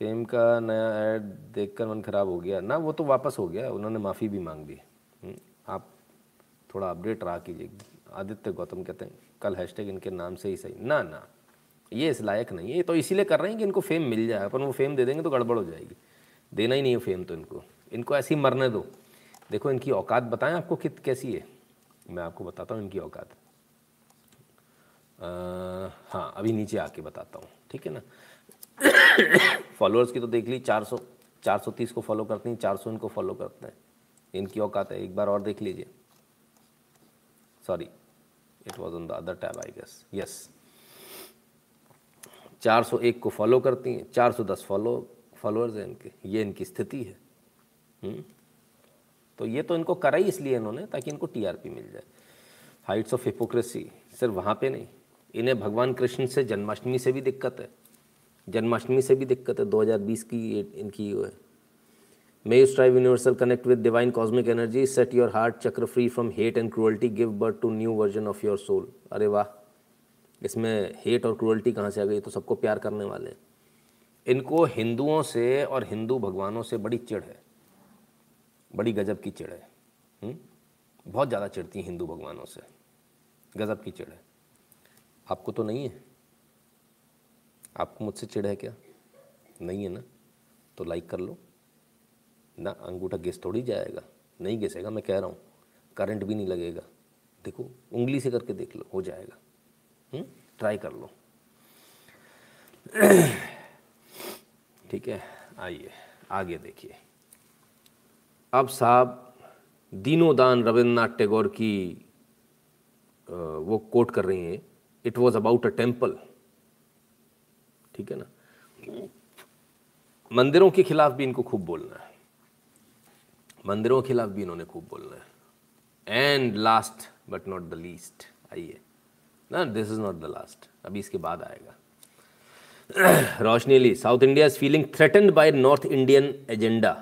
फेम का नया ऐड देखकर मन ख़राब हो गया। ना वो तो वापस हो गया उन्होंने माफ़ी भी मांग दी। हम्म? थोड़ा अपडेट रहा कीजिए आदित्य गौतम कहते हैं, कल हैशटैग इनके नाम से ही सही। ना ना, ये इस लायक नहीं है। ये तो इसीलिए कर रहे हैं कि इनको फेम मिल जाए, अपन वो फेम दे देंगे तो गड़बड़ हो जाएगी। देना ही नहीं है फेम तो इनको। इनको ऐसे ही मरने दो। देखो, इनकी औकात बताएँ आपको कित, कैसी है। मैं आपको बताता हूँ इनकी औकात। हाँ अभी नीचे आके बताता हूँ, ठीक है ना? फॉलोअर्स की तो देख ली 400 430 को फॉलो करते हैं 400 इनको फॉलो करते हैं। इनकी औकात है, एक बार और देख लीजिए। Sorry it was on the other tab I guess yes 401 को फॉलो करती हैं। 410 फॉलो फॉलोअर्स हैं इनके। ये इनकी स्थिति है। हुँ? हम्म? तो ये तो इनको करा ही इसलिए इन्होंने ताकि इनको टीआरपी मिल जाए। हाइट्स ऑफ़ हिपोक्रेसी सिर्फ़ वहाँ पे नहीं। इन्हें भगवान कृष्ण से जन्माष्टमी से भी दिक्कत है। जन्माष्टमी से भी दिक्कत है। 2020 की इनकी है may you strive universal connect with divine cosmic energy set your heart chakra free from hate and cruelty give birth to new version of your soul अरे वाह। इसमें हेट और क्रुअल्टी कहाँ से आ गई? तो सबको प्यार करने वाले इनको हिंदुओं से और हिंदू भगवानों से बड़ी चिड़ है। बड़ी गजब की चिड़ है। हुँ? हम्म? बहुत ज़्यादा चिड़ती हैं हिंदू भगवानों से। गजब की चिड़ है। आपको तो नहीं है? आपको मुझसे चिड़ है क्या? नहीं है ना? तो लाइक कर लो। ना, अंगूठा घिस थोड़ी जाएगा। नहीं घिसेगा मैं कह रहा हूँ। करंट भी नहीं लगेगा। देखो, उंगली से करके देख लो, हो जाएगा। हुँ? ट्राई कर लो। ठीक है, आइए, आगे देखिए। अब साहब, दीनोदान रविन्द्रनाथ टैगोर की वो कोट कर रही हैं। It was about a temple ठीक है ना? मंदिरों के खिलाफ भी इनको खूब बोलना है। मंदिरों के खिलाफ भी इन्होंने खूब बोलना है। And last but not the least आइए। ना this is not the last अभी इसके बाद आएगा। Roshni Ali South India is feeling threatened by North Indian agenda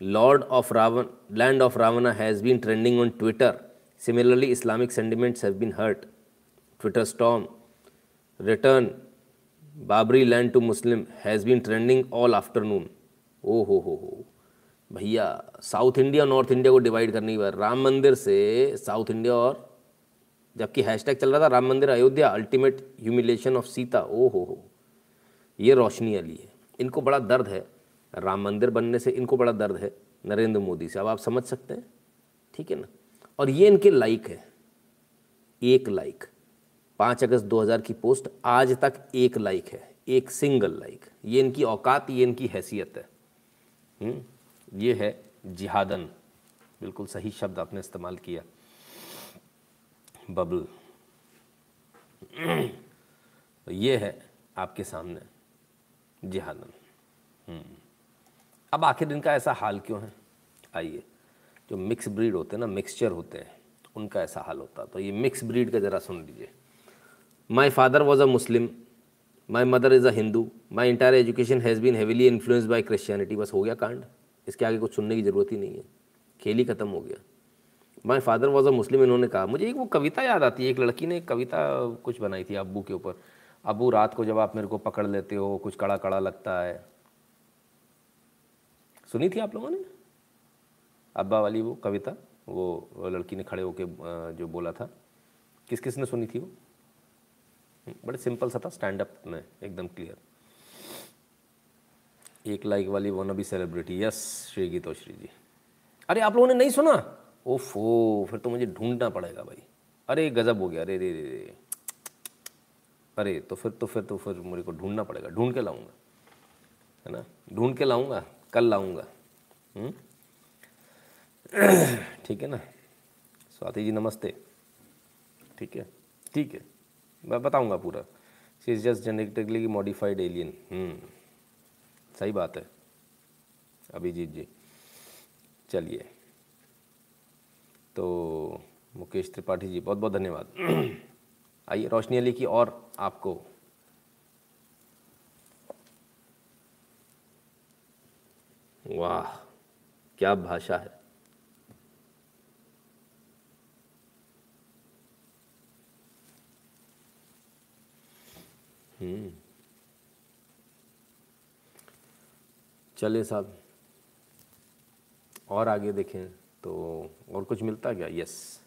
lord of Ravan land of Ravana has been trending on Twitter similarly Islamic sentiments have been hurt Twitter storm return Babri land to Muslim has been trending all afternoon ओ हो हो हो भैया, south India और north India को divide करने की बात राम मंदिर से साउथ इंडिया और, जबकि हैशटैग चल रहा था Ram Mandir Ayodhya ultimate humiliation of Sita. ओ हो हो ये रोशनी अली है। इनको बड़ा दर्द है। राम मंदिर बनने से इनको बड़ा दर्द है, नरेंद्र मोदी से। अब आप समझ सकते हैं, ठीक है ना? और ये इनके लाइक है। एक लाइक। पाँच अगस्त 2000 की पोस्ट, आज तक एक लाइक है, एक सिंगल लाइक। ये इनकी औकात, ये इनकी हैसियत है। हुँ? ये है जिहादन। बिल्कुल सही शब्द आपने इस्तेमाल किया। बबल। तो ये है आपके सामने जिहादन। हम्म। अब आखिर इनका ऐसा हाल क्यों है? आइए, जो मिक्स ब्रीड होते हैं ना, मिक्सचर होते हैं, उनका ऐसा हाल होता तो ये मिक्स ब्रीड का ज़रा सुन लीजिए। My father was a Muslim my mother is a Hindu my entire education has been heavily influence by Christianity बस हो गया कांड। इसके आगे कुछ सुनने की ज़रूरत ही नहीं है। खेल ही ख़त्म हो गया। माई फादर वॉज़ अ मुस्लिम इन्होंने कहा। मुझे एक वो कविता याद आती है, एक लड़की ने एक कविता कुछ बनाई थी अबू के ऊपर। अबू रात को जब आप मेरे को पकड़ लेते हो, कुछ कड़ा कड़ा लगता है। सुनी थी आप लोगों ने? अब्बा वाली वो कविता, वो लड़की ने खड़े होके जो बोला था। किस किस ने सुनी थी वो? बड़े सिंपल सा था, स्टैंड अप में, एकदम क्लियर। एक लाइक वाली wannabe celebrity yes Shri Geetoshri ji अरे, आप लोगों ने नहीं सुना? ओफो, फिर तो मुझे ढूंढना पड़ेगा भाई। अरे, गज़ब हो गया। अरे, रे रे रे। अरे तो फिर तो फिर तो फिर मेरे को ढूंढना पड़ेगा। ढूंढ के लाऊँगा। है ना? ढूंढ के लाऊँगा, कल लाऊँगा। हम्म? ठीक है ना? स्वाति जी, नमस्ते। ठीक है? ठीक है। मैं बताऊँगा पूरा। She is just genetically modified alien सही बात है। अभिजीत जी, चलिए। तो मुकेश त्रिपाठी जी बहुत बहुत धन्यवाद। आइए, रोशनी अली की और आपको। वाह, क्या भाषा है। हम्म। चले साहब। और आगे देखें तो और कुछ मिलता क्या? यस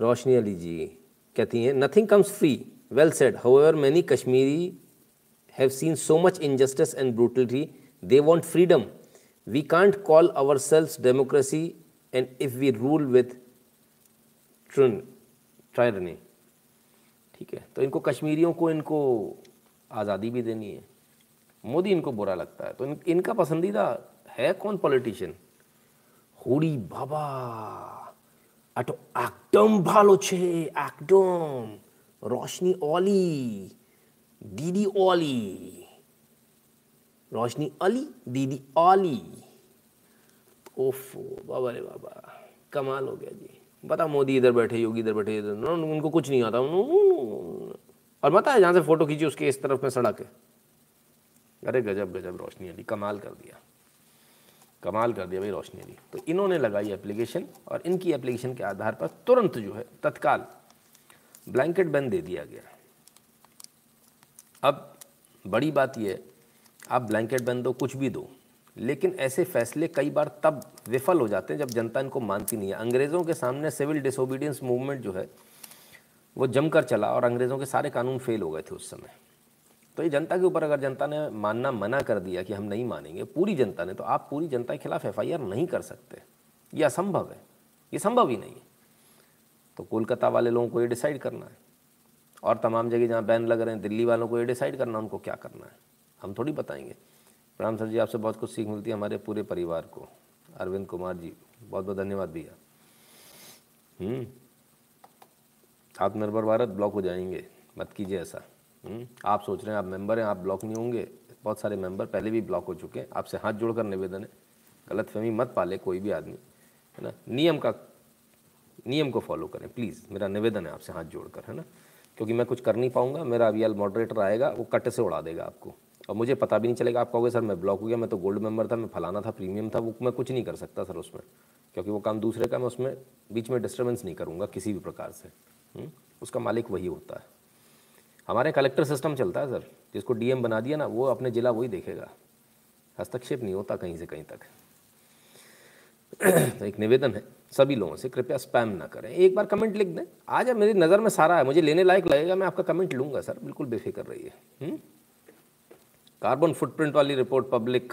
रोशनी अली जी कहती हैं nothing comes free well said however many Kashmiri have seen so much injustice and brutality they want freedom we can't call ourselves democracy and if we rule with tyranny ठीक है? तो इनको कश्मीरियों को इनको आज़ादी भी देनी है। मोदी इनको बुरा लगता है। तो इन, इनका पसंदीदा है कौन पॉलिटिशियन? हुडी बाबा। अटो एकदम भालो छे एकदम रोशनी ओली दीदी ओली। रोशनी अली दीदी ओली ओफो बाबा रे बाबा। कमाल हो गया जी। बता मोदी इधर बैठे योगी इधर बैठे इधर। उनको कुछ नहीं आता। और बता है जहाँ से फ़ोटो खींची उसके इस तरफ़ में सड़क है। अरे गजब गजब, रोशनी अली, कमाल कर दिया। कमाल कर दिया भाई रोशनी अली। तो इन्होंने लगाई एप्लीकेशन और इनकी एप्लीकेशन के आधार पर तुरंत जो है, तत्काल ब्लैंकेट बैन दे दिया गया। अब बड़ी बात यह आप ब्लैंकेट बैन दो, कुछ भी दो, लेकिन ऐसे फैसले कई बार तब विफल हो जाते हैं जब जनता इनको मानती नहीं है। अंग्रेज़ों के सामने सिविल डिसोबीडियंस मूवमेंट जो है, वो जमकर चला और अंग्रेज़ों के सारे कानून फेल हो गए थे उस समय। तो ये जनता के ऊपर अगर जनता ने मानना मना कर दिया कि हम नहीं मानेंगे, पूरी जनता ने तो आप पूरी जनता के खिलाफ एफआईआर नहीं कर सकते। ये असंभव है। ये संभव ही नहीं है। तो कोलकाता वाले लोगों को ये डिसाइड करना है। और तमाम जगह जहाँ बैन लग रहे हैं, दिल्ली वालों को ये डिसाइड करना, उनको क्या करना है? हम थोड़ी बताएँगे। प्रणाम सर जी, आपसे बहुत कुछ सीख मिलती है हमारे पूरे परिवार को। अरविंद कुमार जी, बहुत बहुत धन्यवाद भैया। हम्म। आत्मनिर्भर भारत ब्लॉक हो जाएँगे। मत कीजिए ऐसा। आप सोच रहे हैं आप मेंबर हैं, आप ब्लॉक नहीं होंगे। बहुत सारे मेंबर पहले भी ब्लॉक हो चुके हैं। आपसे हाथ जोड़कर निवेदन है गलत फहमी मत पाले कोई भी आदमी, है ना? नियम का, नियम को फॉलो करें प्लीज़ मेरा निवेदन है आपसे हाथ जोड़कर, है ना? क्योंकि मैं कुछ कर नहीं पाऊँगा, मेरा अभी मॉडरेटर आएगा, वो कट से उड़ा देगा आपको। और मुझे पता भी नहीं चलेगा, आप कहोगे, सर, मैं ब्लॉक हो गया, मैं तो गोल्ड मेंबर था, मैं फलाना था प्रीमियम था, वो मैं कुछ नहीं कर सकता, सर, उसमें। क्योंकि वो काम दूसरे का मैं उसमें बीच में डिस्टर्बेंस नहीं करूँगा किसी भी प्रकार से? हम्म? उसका मालिक वही होता है। हमारे कलेक्टर सिस्टम चलता है सर जिसको डीएम बना दिया ना, वो अपने ज़िला वही देखेगा। हस्तक्षेप नहीं होता कहीं से कहीं तक। तो एक निवेदन है सभी लोगों से, कृपया स्पैम ना करें। एक बार कमेंट लिख दें। आज मेरी नज़र में सारा है, मुझे लेने लायक लगेगा, मैं आपका कमेंट लूँगा सर बिल्कुल बेफिक्र रहिए। हम्म? कार्बन फुटप्रिंट वाली रिपोर्ट पब्लिक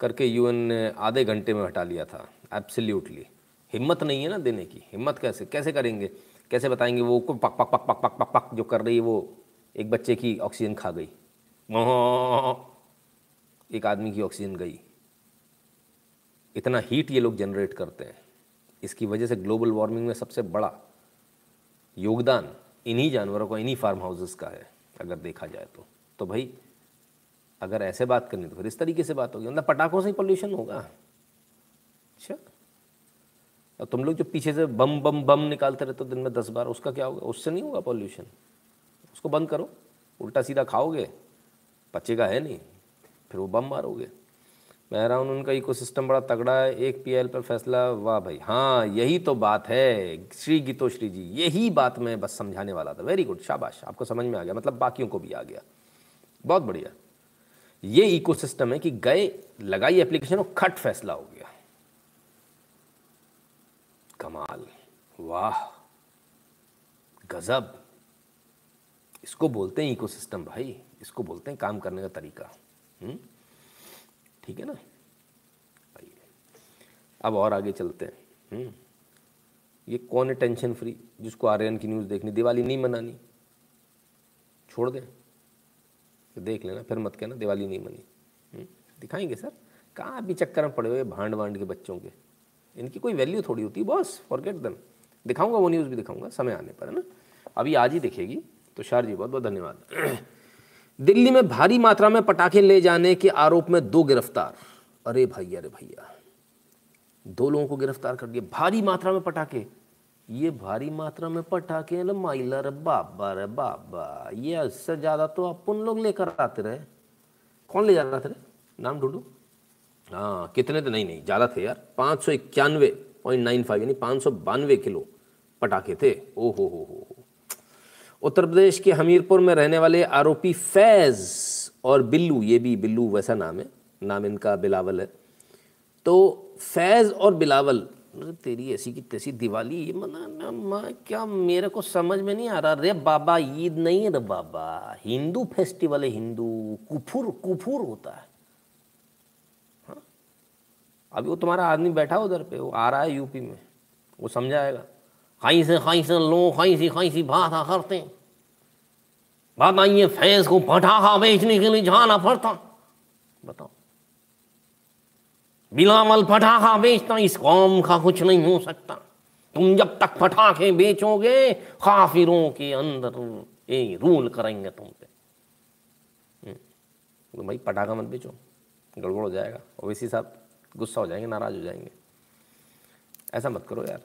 करके यूएन ने आधे घंटे में हटा लिया था। एब्सोल्युटली हिम्मत नहीं है ना देने की। हिम्मत कैसे? कैसे करेंगे? कैसे बताएँगे? वो पक पक पक पक पक पक पक जो कर रही है, वो एक बच्चे की ऑक्सीजन खा गई। एक आदमी की ऑक्सीजन गई। इतना हीट ये लोग जनरेट करते हैं। इसकी वजह से ग्लोबल वार्मिंग में सबसे बड़ा योगदान इन्हीं जानवरों को इन्हीं फार्म हाउसेस का है अगर देखा जाए तो। तो भाई अगर ऐसे बात करनी तो फिर इस तरीके से बात होगी। मतलब पटाखों से ही पॉल्यूशन होगा। अच्छा। और तुम लोग जो पीछे से बम बम बम निकालते रहते हो दिन में दस बार उसका क्या होगा? उससे नहीं होगा पॉल्यूशन उसको बंद करो। उल्टा सीधा खाओगे पचेगा है नहीं, फिर वो बम मारोगे। हूँ उनका इकोसिस्टम बड़ा तगड़ा है, एक पीएल पर फैसला, वाह भाई। हाँ यही तो बात है, श्री गीतो श्री जी, यही बात मैं बस समझाने वाला था। वेरी गुड शाबाश, आपको समझ में आ गया मतलब बाकियों को भी आ गया। बहुत बढ़िया। ये इकोसिस्टम है कि गए, लगाई एप्लीकेशन और खट फैसला हो गया। कमाल, वाह, गजब। इसको बोलते हैं इकोसिस्टम भाई, इसको बोलते हैं काम करने का तरीका। हम्म? ठीक है ना? अब और आगे चलते हैं। हम्म? ये कौन है टेंशन फ्री, जिसको आर्यन की न्यूज़ देखनी, दिवाली नहीं मनानी? छोड़ दें। देख लेना, फिर मत कहना दिवाली नहीं मनी। हम्म? दिखाएँगे सर। कहाँ अभी चक्कर में पड़े हुए भांड वांड के बच्चों के? इनकी कोई वैल्यू थोड़ी होती है बॉस फॉरगेट देम दिखाऊँगा, वो न्यूज़ भी दिखाऊँगा, समय आने पर, है ना? अभी आज ही दिखेगी। तो शार जी बहुत बहुत धन्यवाद। दिल्ली में भारी मात्रा में पटाखे ले जाने के आरोप में दो गिरफ़्तार। अरे भैया अरे भैया। दो लोगों को गिरफ़्तार कर दिया भारी मात्रा में पटाखे। ये भारी मात्रा में पटाखे माइला रे, बाबा रे, बाबा। ये इससे ज़्यादा तो अपन लोग लेकर आते रहे। कौन ले जा रहा था नाम ढूंढो। हाँ कितने तो नहीं नहीं, ज़्यादा थे यार। पाँच सौ इक्यानवे पॉइंट नाइन फाइव, यानी पाँच सौ बानवे किलो पटाखे थे। ओ हो हो हो। उत्तर प्रदेश के हमीरपुर में रहने वाले आरोपी फैज़ और बिल्लू, ये भी बिल्लू वैसा नाम है, नाम इनका बिलावल है। तो फैज़ और बिलावल तेरी ऐसी की तैसी दिवाली, ये मनाना मैं, क्या मेरे को समझ में नहीं आ रहा। रे बाबा, ईद नहीं है रे बाबा। हिंदू फेस्टिवल है, हिंदू। कुफुर कुफुर होता है। हाँ? अभी वो तुम्हारा आदमी बैठा उधर पे, वो आ रहा है यूपी में, वो समझाएगा। खाई से खाई से लो खाई सी खाई सी बात करते बात आइए फैंस को पटाखा बेचने के लिए जाना पड़ता। बताओ। बिलावल पटाखा बेचता, इस कौम का कुछ नहीं हो सकता। तुम जब तक पटाखे बेचोगे, काफिरों के अंदर ये रूल करेंगे तुम पे। तो भाई, पटाखा मत बेचो। गड़बड़ हो जाएगा। ओवैसी साहब गुस्सा हो जाएँगे, नाराज़ हो जाएँगे। ऐसा मत करो यार।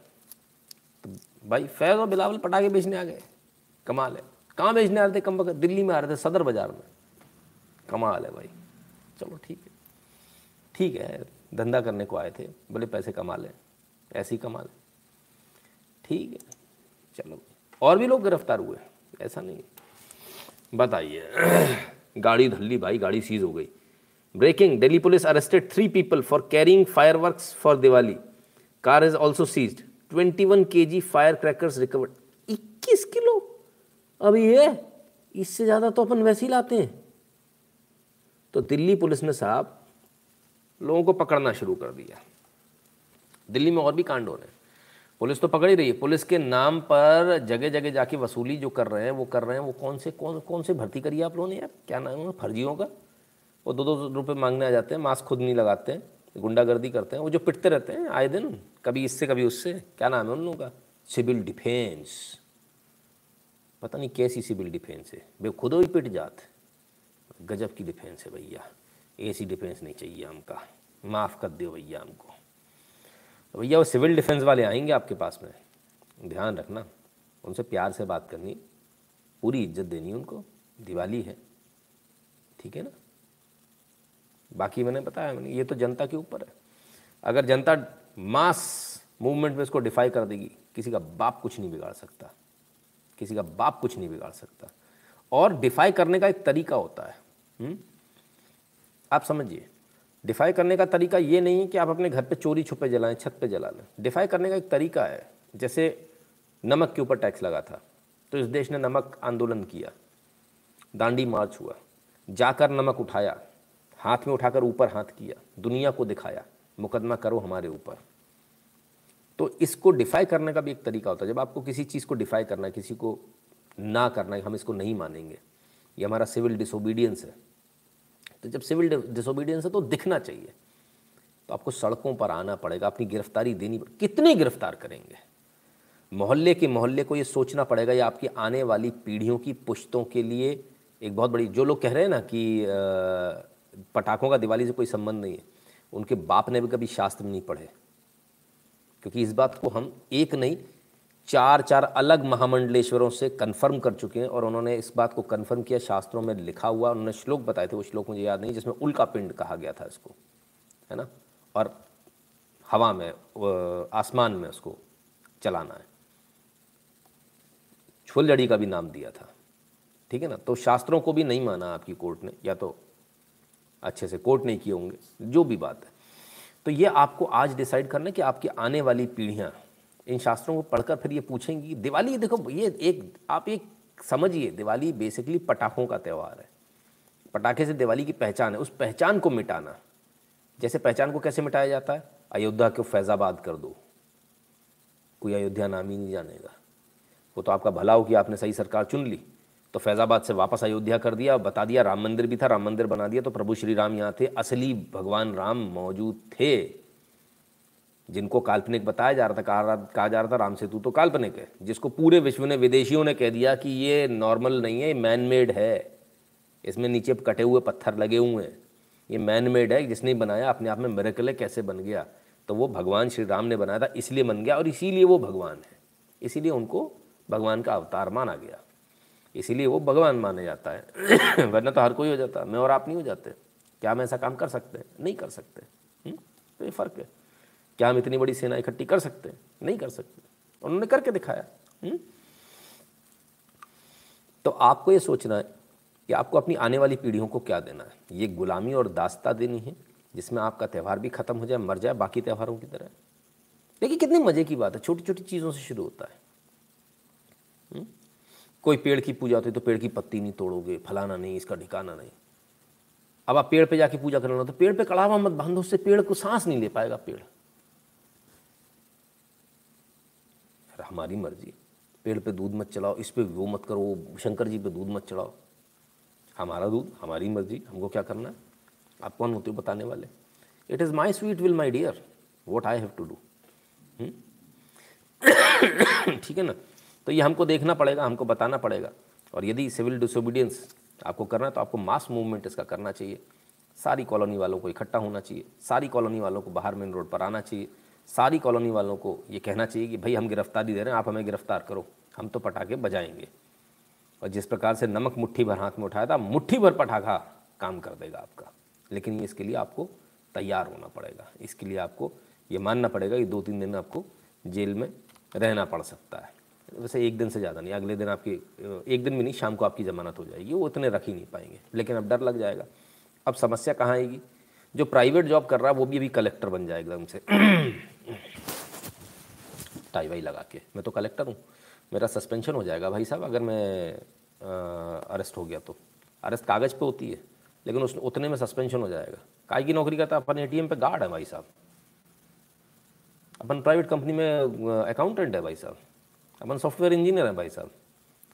भाई, फैज़ और बिलावल पटाखे बेचने आ गए। कमाल है। कहाँ बेचने आ रहे थे? कम वक्त दिल्ली में आ रहे थे, सदर बाज़ार में। कमाल है भाई। चलो ठीक है। ठीक है, धंधा करने को आए थे। बोले पैसे कमा लें। ऐसे ही कमा लें। ठीक है। चलो। और भी लोग गिरफ़्तार हुए। ऐसा नहीं बताइए। गाड़ी धल्ली भाई, गाड़ी सीज हो गई। Breaking. Delhi police arrested three people for carrying fireworks for Diwali car is also seized 21 KG fire crackers recovered 21 kilo? अभी ये, इससे ज़्यादा तो अपन वैसे ही लाते हैं। तो दिल्ली पुलिस ने साहब, लोगों को पकड़ना शुरू कर दिया। दिल्ली में और भी कांड हो। रहे हैं पुलिस तो पकड़ ही रही है। पुलिस के नाम पर जगह जगह जाके वसूली जो कर रहे हैं, वो कर रहे हैं। वो कौन से, कौन कौन से भर्ती करी आप लोगों ने यार? क्या नाम है फर्जियों का? वो दो दो रुपये मांगने आ जाते हैं, मास्क खुद नहीं लगाते हैं। गुंडागर्दी करते हैं, वो जो पिटते रहते हैं, आए दिन, कभी इससे, कभी उससे, क्या नाम है उन लोगों का? Civil defence. पता नहीं कैसी सिविल डिफेंस है। वे खुद ही पिट जात। गजब की डिफेंस है भैया। ऐसी डिफेंस नहीं चाहिए हमका। माफ़ कर दो भैया हमको। तो भैया, वो सिविल डिफेंस वाले आएँगे आपके पास में। ध्यान रखना, उनसे प्यार से बात करनी। पूरी इज़्ज़त देनी उनको। दिवाली है। ठीक है ना? बाकी मैंने बताया, मैंने ये तो जनता के ऊपर है अगर जनता मास मूवमेंट में इसको डिफाई कर देगी, किसी का बाप कुछ नहीं बिगाड़ सकता किसी का बाप कुछ नहीं बिगाड़ सकता और डिफाई करने का एक तरीका होता है हुँ? हम्म? आप समझिए, डिफाई करने का तरीका ये नहीं है कि आप अपने घर पे चोरी छुपे जलाएँ, छत पे जला लें डिफाई करने का एक तरीका है, जैसे नमक के ऊपर टैक्स लगा था तो इस देश ने नमक आंदोलन किया दांडी मार्च हुआ, जाकर नमक उठाया हाथ में उठाकर ऊपर हाथ किया, दुनिया को दिखाया, मुकदमा करो हमारे ऊपर। तो इसको डिफाई करने का भी एक तरीका होता है। जब आपको किसी चीज़ को डिफाई करना है, किसी को ना करना है, हम इसको नहीं मानेंगे। ये हमारा सिविल डिसोबीडियंस है। तो जब सिविल डिसोबीडियंस है तो दिखना चाहिए। तो आपको सड़कों पर आना पड़ेगा, अपनी गिरफ्तारी देनी पड़ेगी कितने गिरफ़्तार करेंगे? मोहल्ले के मोहल्ले को ये सोचना पड़ेगा, ये आपकी आने वाली पीढ़ियों की पुश्तों के लिए एक बहुत बड़ी, जो लोग कह रहे हैं ना कि पटाखों का दिवाली से कोई संबंध नहीं है। उनके बाप ने भी कभी शास्त्र नहीं पढ़े। क्योंकि इस बात को हम एक नहीं चार चार अलग महामंडलेश्वरों से कंफर्म कर चुके हैं और उन्होंने इस बात को कंफर्म किया, शास्त्रों में लिखा हुआ, उन्होंने श्लोक बताए थे, वो श्लोक मुझे याद नहीं, जिसमें उल्का पिंड कहा गया था इसको, है ना? और हवा में आसमान में उसको चलाना है। फुलझड़ी का भी नाम दिया था, ठीक है ना? तो शास्त्रों को भी नहीं माना आपकी कोर्ट ने, या तो अच्छे से कोर्ट नहीं किए होंगे, जो भी बात है। तो ये आपको आज डिसाइड करना है कि आपकी आने वाली पीढ़ियाँ, इन शास्त्रों को पढ़कर फिर ये पूछेंगी, दिवाली देखो, ये एक, आप एक समझिए, दिवाली बेसिकली पटाखों का त्यौहार है। पटाखे से दिवाली की पहचान है, उस पहचान को मिटाना। जैसे पहचान को कैसे मिटाया जाता है? अयोध्या को फैज़ाबाद कर दो। कोई अयोध्या नाम ही नहीं जानेगा। वो तो आपका भला हो कि आपने सही सरकार चुन ली। तो फैज़ाबाद से वापस अयोध्या कर दिया, बता दिया, राम मंदिर भी था, राम मंदिर बना दिया तो प्रभु श्री राम यहाँ थे, असली भगवान राम मौजूद थे। जिनको काल्पनिक बताया जा रहा था, कहा जा रहा था, राम सेतु तो काल्पनिक है। जिसको पूरे विश्व ने, विदेशियों ने कह दिया कि ये नॉर्मल नहीं है, ये मैन मेड है। इसमें नीचे कटे हुए पत्थर लगे हुए हैं। ये मैन मेड है, जिसने बनाया, अपने आप में मेरेकल है, कैसे बन गया। तो वो भगवान श्री राम ने बनाया था, इसलिए बन गया, और इसीलिए वो भगवान है। इसीलिए उनको भगवान का अवतार माना गया। इसीलिए वो भगवान माने जाता है। वरना तो हर कोई हो जाता। है मैं और आप नहीं हो जाते। क्या हम ऐसा काम कर सकते हैं? नहीं कर सकते। हम्म? तो ये फ़र्क है। क्या हम इतनी बड़ी सेना इकट्ठी कर सकते हैं? नहीं कर सकते। उन्होंने करके दिखाया। हम्म? तो आपको ये सोचना है कि आपको अपनी आने वाली पीढ़ियों को क्या देना है? ये गुलामी और दास्ता देनी है, जिसमें आपका त्यौहार भी ख़त्म हो जाए, मर जाए, बाकी त्यौहारों की तरह। देखिए कितने मज़े की बात है। छोटी छोटी चीज़ों से शुरू होता है? कोई पेड़ की पूजा होती है तो पेड़ की पत्ती नहीं तोड़ोगे, फलाना नहीं, इसका ठिकाना नहीं। अब आप पेड़ पे जाके पूजा कर करना तो पेड़ पे कड़ावा मत बांधो, उससे पेड़ को सांस नहीं ले पाएगा पेड़। हमारी मर्ज़ी पेड़ पे दूध मत चलाओ, इस पे वो मत करो, शंकर जी पे दूध मत चढ़ाओ। हमारा दूध, हमारी मर्ज़ी, हमको क्या करना है? आप कौन होते हो बताने वाले? It is my sweet will my dear what I have to do ठीक है ना? तो ये हमको देखना पड़ेगा, हमको बताना पड़ेगा। और यदि सिविल डिसोबीडियंस आपको करना है तो आपको मास मूवमेंट इसका करना चाहिए। सारी कॉलोनी वालों को इकट्ठा होना चाहिए। सारी कॉलोनी वालों को बाहर मेन रोड पर आना चाहिए। सारी कॉलोनी वालों को ये कहना चाहिए कि, भाई, हम गिरफ्तारी दे रहे हैं, आप हमें गिरफ़्तार करो। हम तो पटाखे बजाएँगे। और जिस प्रकार से नमक मुट्ठी भर हाथ में उठाया था, मुट्ठी भर पटाखा काम कर देगा आपका। लेकिन इसके लिए आपको तैयार होना पड़ेगा। इसके लिए आपको ये मानना पड़ेगा कि दो तीन दिन आपको जेल में रहना पड़ सकता है। वैसे एक दिन से ज़्यादा नहीं, अगले दिन आपकी एक दिन भी नहीं, शाम को आपकी ज़मानत हो जाएगी। वो उतने रख ही नहीं पाएँगे, लेकिन अब डर लग जाएगा। अब समस्या कहाँ आएगी? जो प्राइवेट जॉब कर रहा है, वो भी अभी कलेक्टर बन जाएगा एकदम से टाई वाई लगा के। मैं तो कलेक्टर हूँ। मेरा सस्पेंशन हो जाएगा भाई साहब, अगर मैं अरेस्ट हो गया तो। अरेस्ट कागज़ पे होती है, लेकिन उस, उतने में सस्पेंशन हो जाएगा। काय की नौकरी करता अपन ए पे गार्ड है भाई साहब। अपन प्राइवेट कंपनी में अकाउंटेंट है भाई साहब। अपन सॉफ्टवेयर इंजीनियर हैं भाई साहब।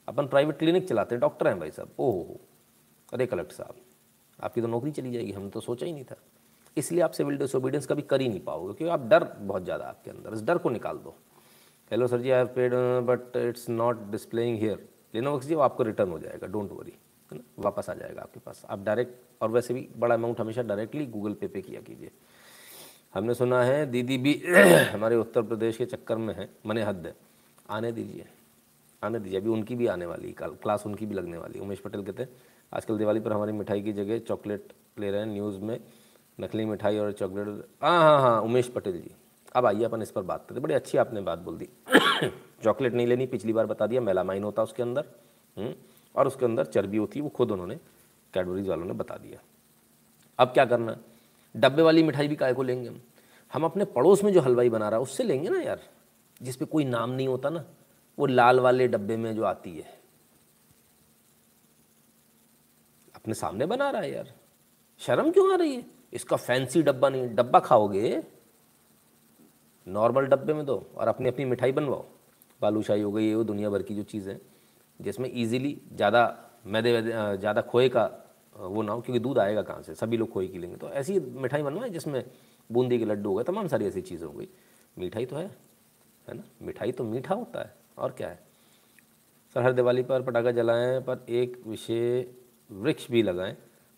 अपन प्राइवेट क्लिनिक चलाते हैं डॉक्टर हैं भाई साहब। ओहो अरे कलेक्टर साहब, आपकी तो नौकरी चली जाएगी, हमने तो सोचा ही नहीं था। इसलिए आप सिविल डिसोबीडियंस कभी कर ही नहीं पाओगे, क्योंकि आप डर बहुत ज़्यादा आपके अंदर। इस डर को निकाल दो। Hello sir ji I have paid but it's not displaying here लिनोवक्स जी वो आपको रिटर्न हो जाएगा डोंट वरी है ना? वापस आ जाएगा आपके पास। आप डायरेक्ट और वैसे भी बड़ा अमाउंट हमेशा डायरेक्टली गूगल पे पे किया कीजिए। हमने सुना है, दीदी भी हमारे उत्तर प्रदेश के चक्कर में है, मने हद है। आने दीजिए। आने दीजिए। अभी उनकी भी आने वाली कल क्लास उनकी भी लगने वाली उमेश पटेल कहते हैं आजकल दिवाली पर हमारी मिठाई की जगह चॉकलेट ले रहे हैं न्यूज़ में नकली मिठाई और चॉकलेट। हाँ हाँ हाँ उमेश पटेल जी। अब आइए अपन इस पर बात करते बड़ी अच्छी आपने बात बोल दी। चॉकलेट नहीं लेनी पिछली बार बता दिया मेलामाइन होता उसके अंदर हम्म, और उसके अंदर चर्बी होती है वो खुद उन्होंने कैडबरीज वालों ने बता दिया। अब क्या करना है? डब्बे वाली मिठाई भी काय को लेंगे हम? हम अपने पड़ोस में जो हलवाई बना रहा है उससे लेंगे ना यार? जिस पे कोई नाम नहीं होता ना, वो लाल वाले डब्बे में जो आती है। अपने सामने बना रहा है यार। शर्म क्यों आ रही है? इसका फैंसी डब्बा नहीं, डब्बा खाओगे? नॉर्मल डब्बे में दो और अपनी अपनी मिठाई बनवाओ। बालूशाही हो गई, ये वो दुनिया भर की जो चीज़ें जिसमें ईजिली ज़्यादा मैदे वैदे ज़्यादा खोए का वो ना हो, क्योंकि दूध आएगा कहाँ से? सभी लोग खोए की लेंगे। तो ऐसी मिठाई बनवाए जिसमें बूंदी के लड्डू हो गए, तमाम सारी ऐसी चीज़ें हो गई। मिठाई तो है। है ना? मिठाई तो मीठा होता है, और क्या है? सर हर दिवाली पर पटाखा जलाएँ, पर एक विषय वृक्ष भी लगाएँ।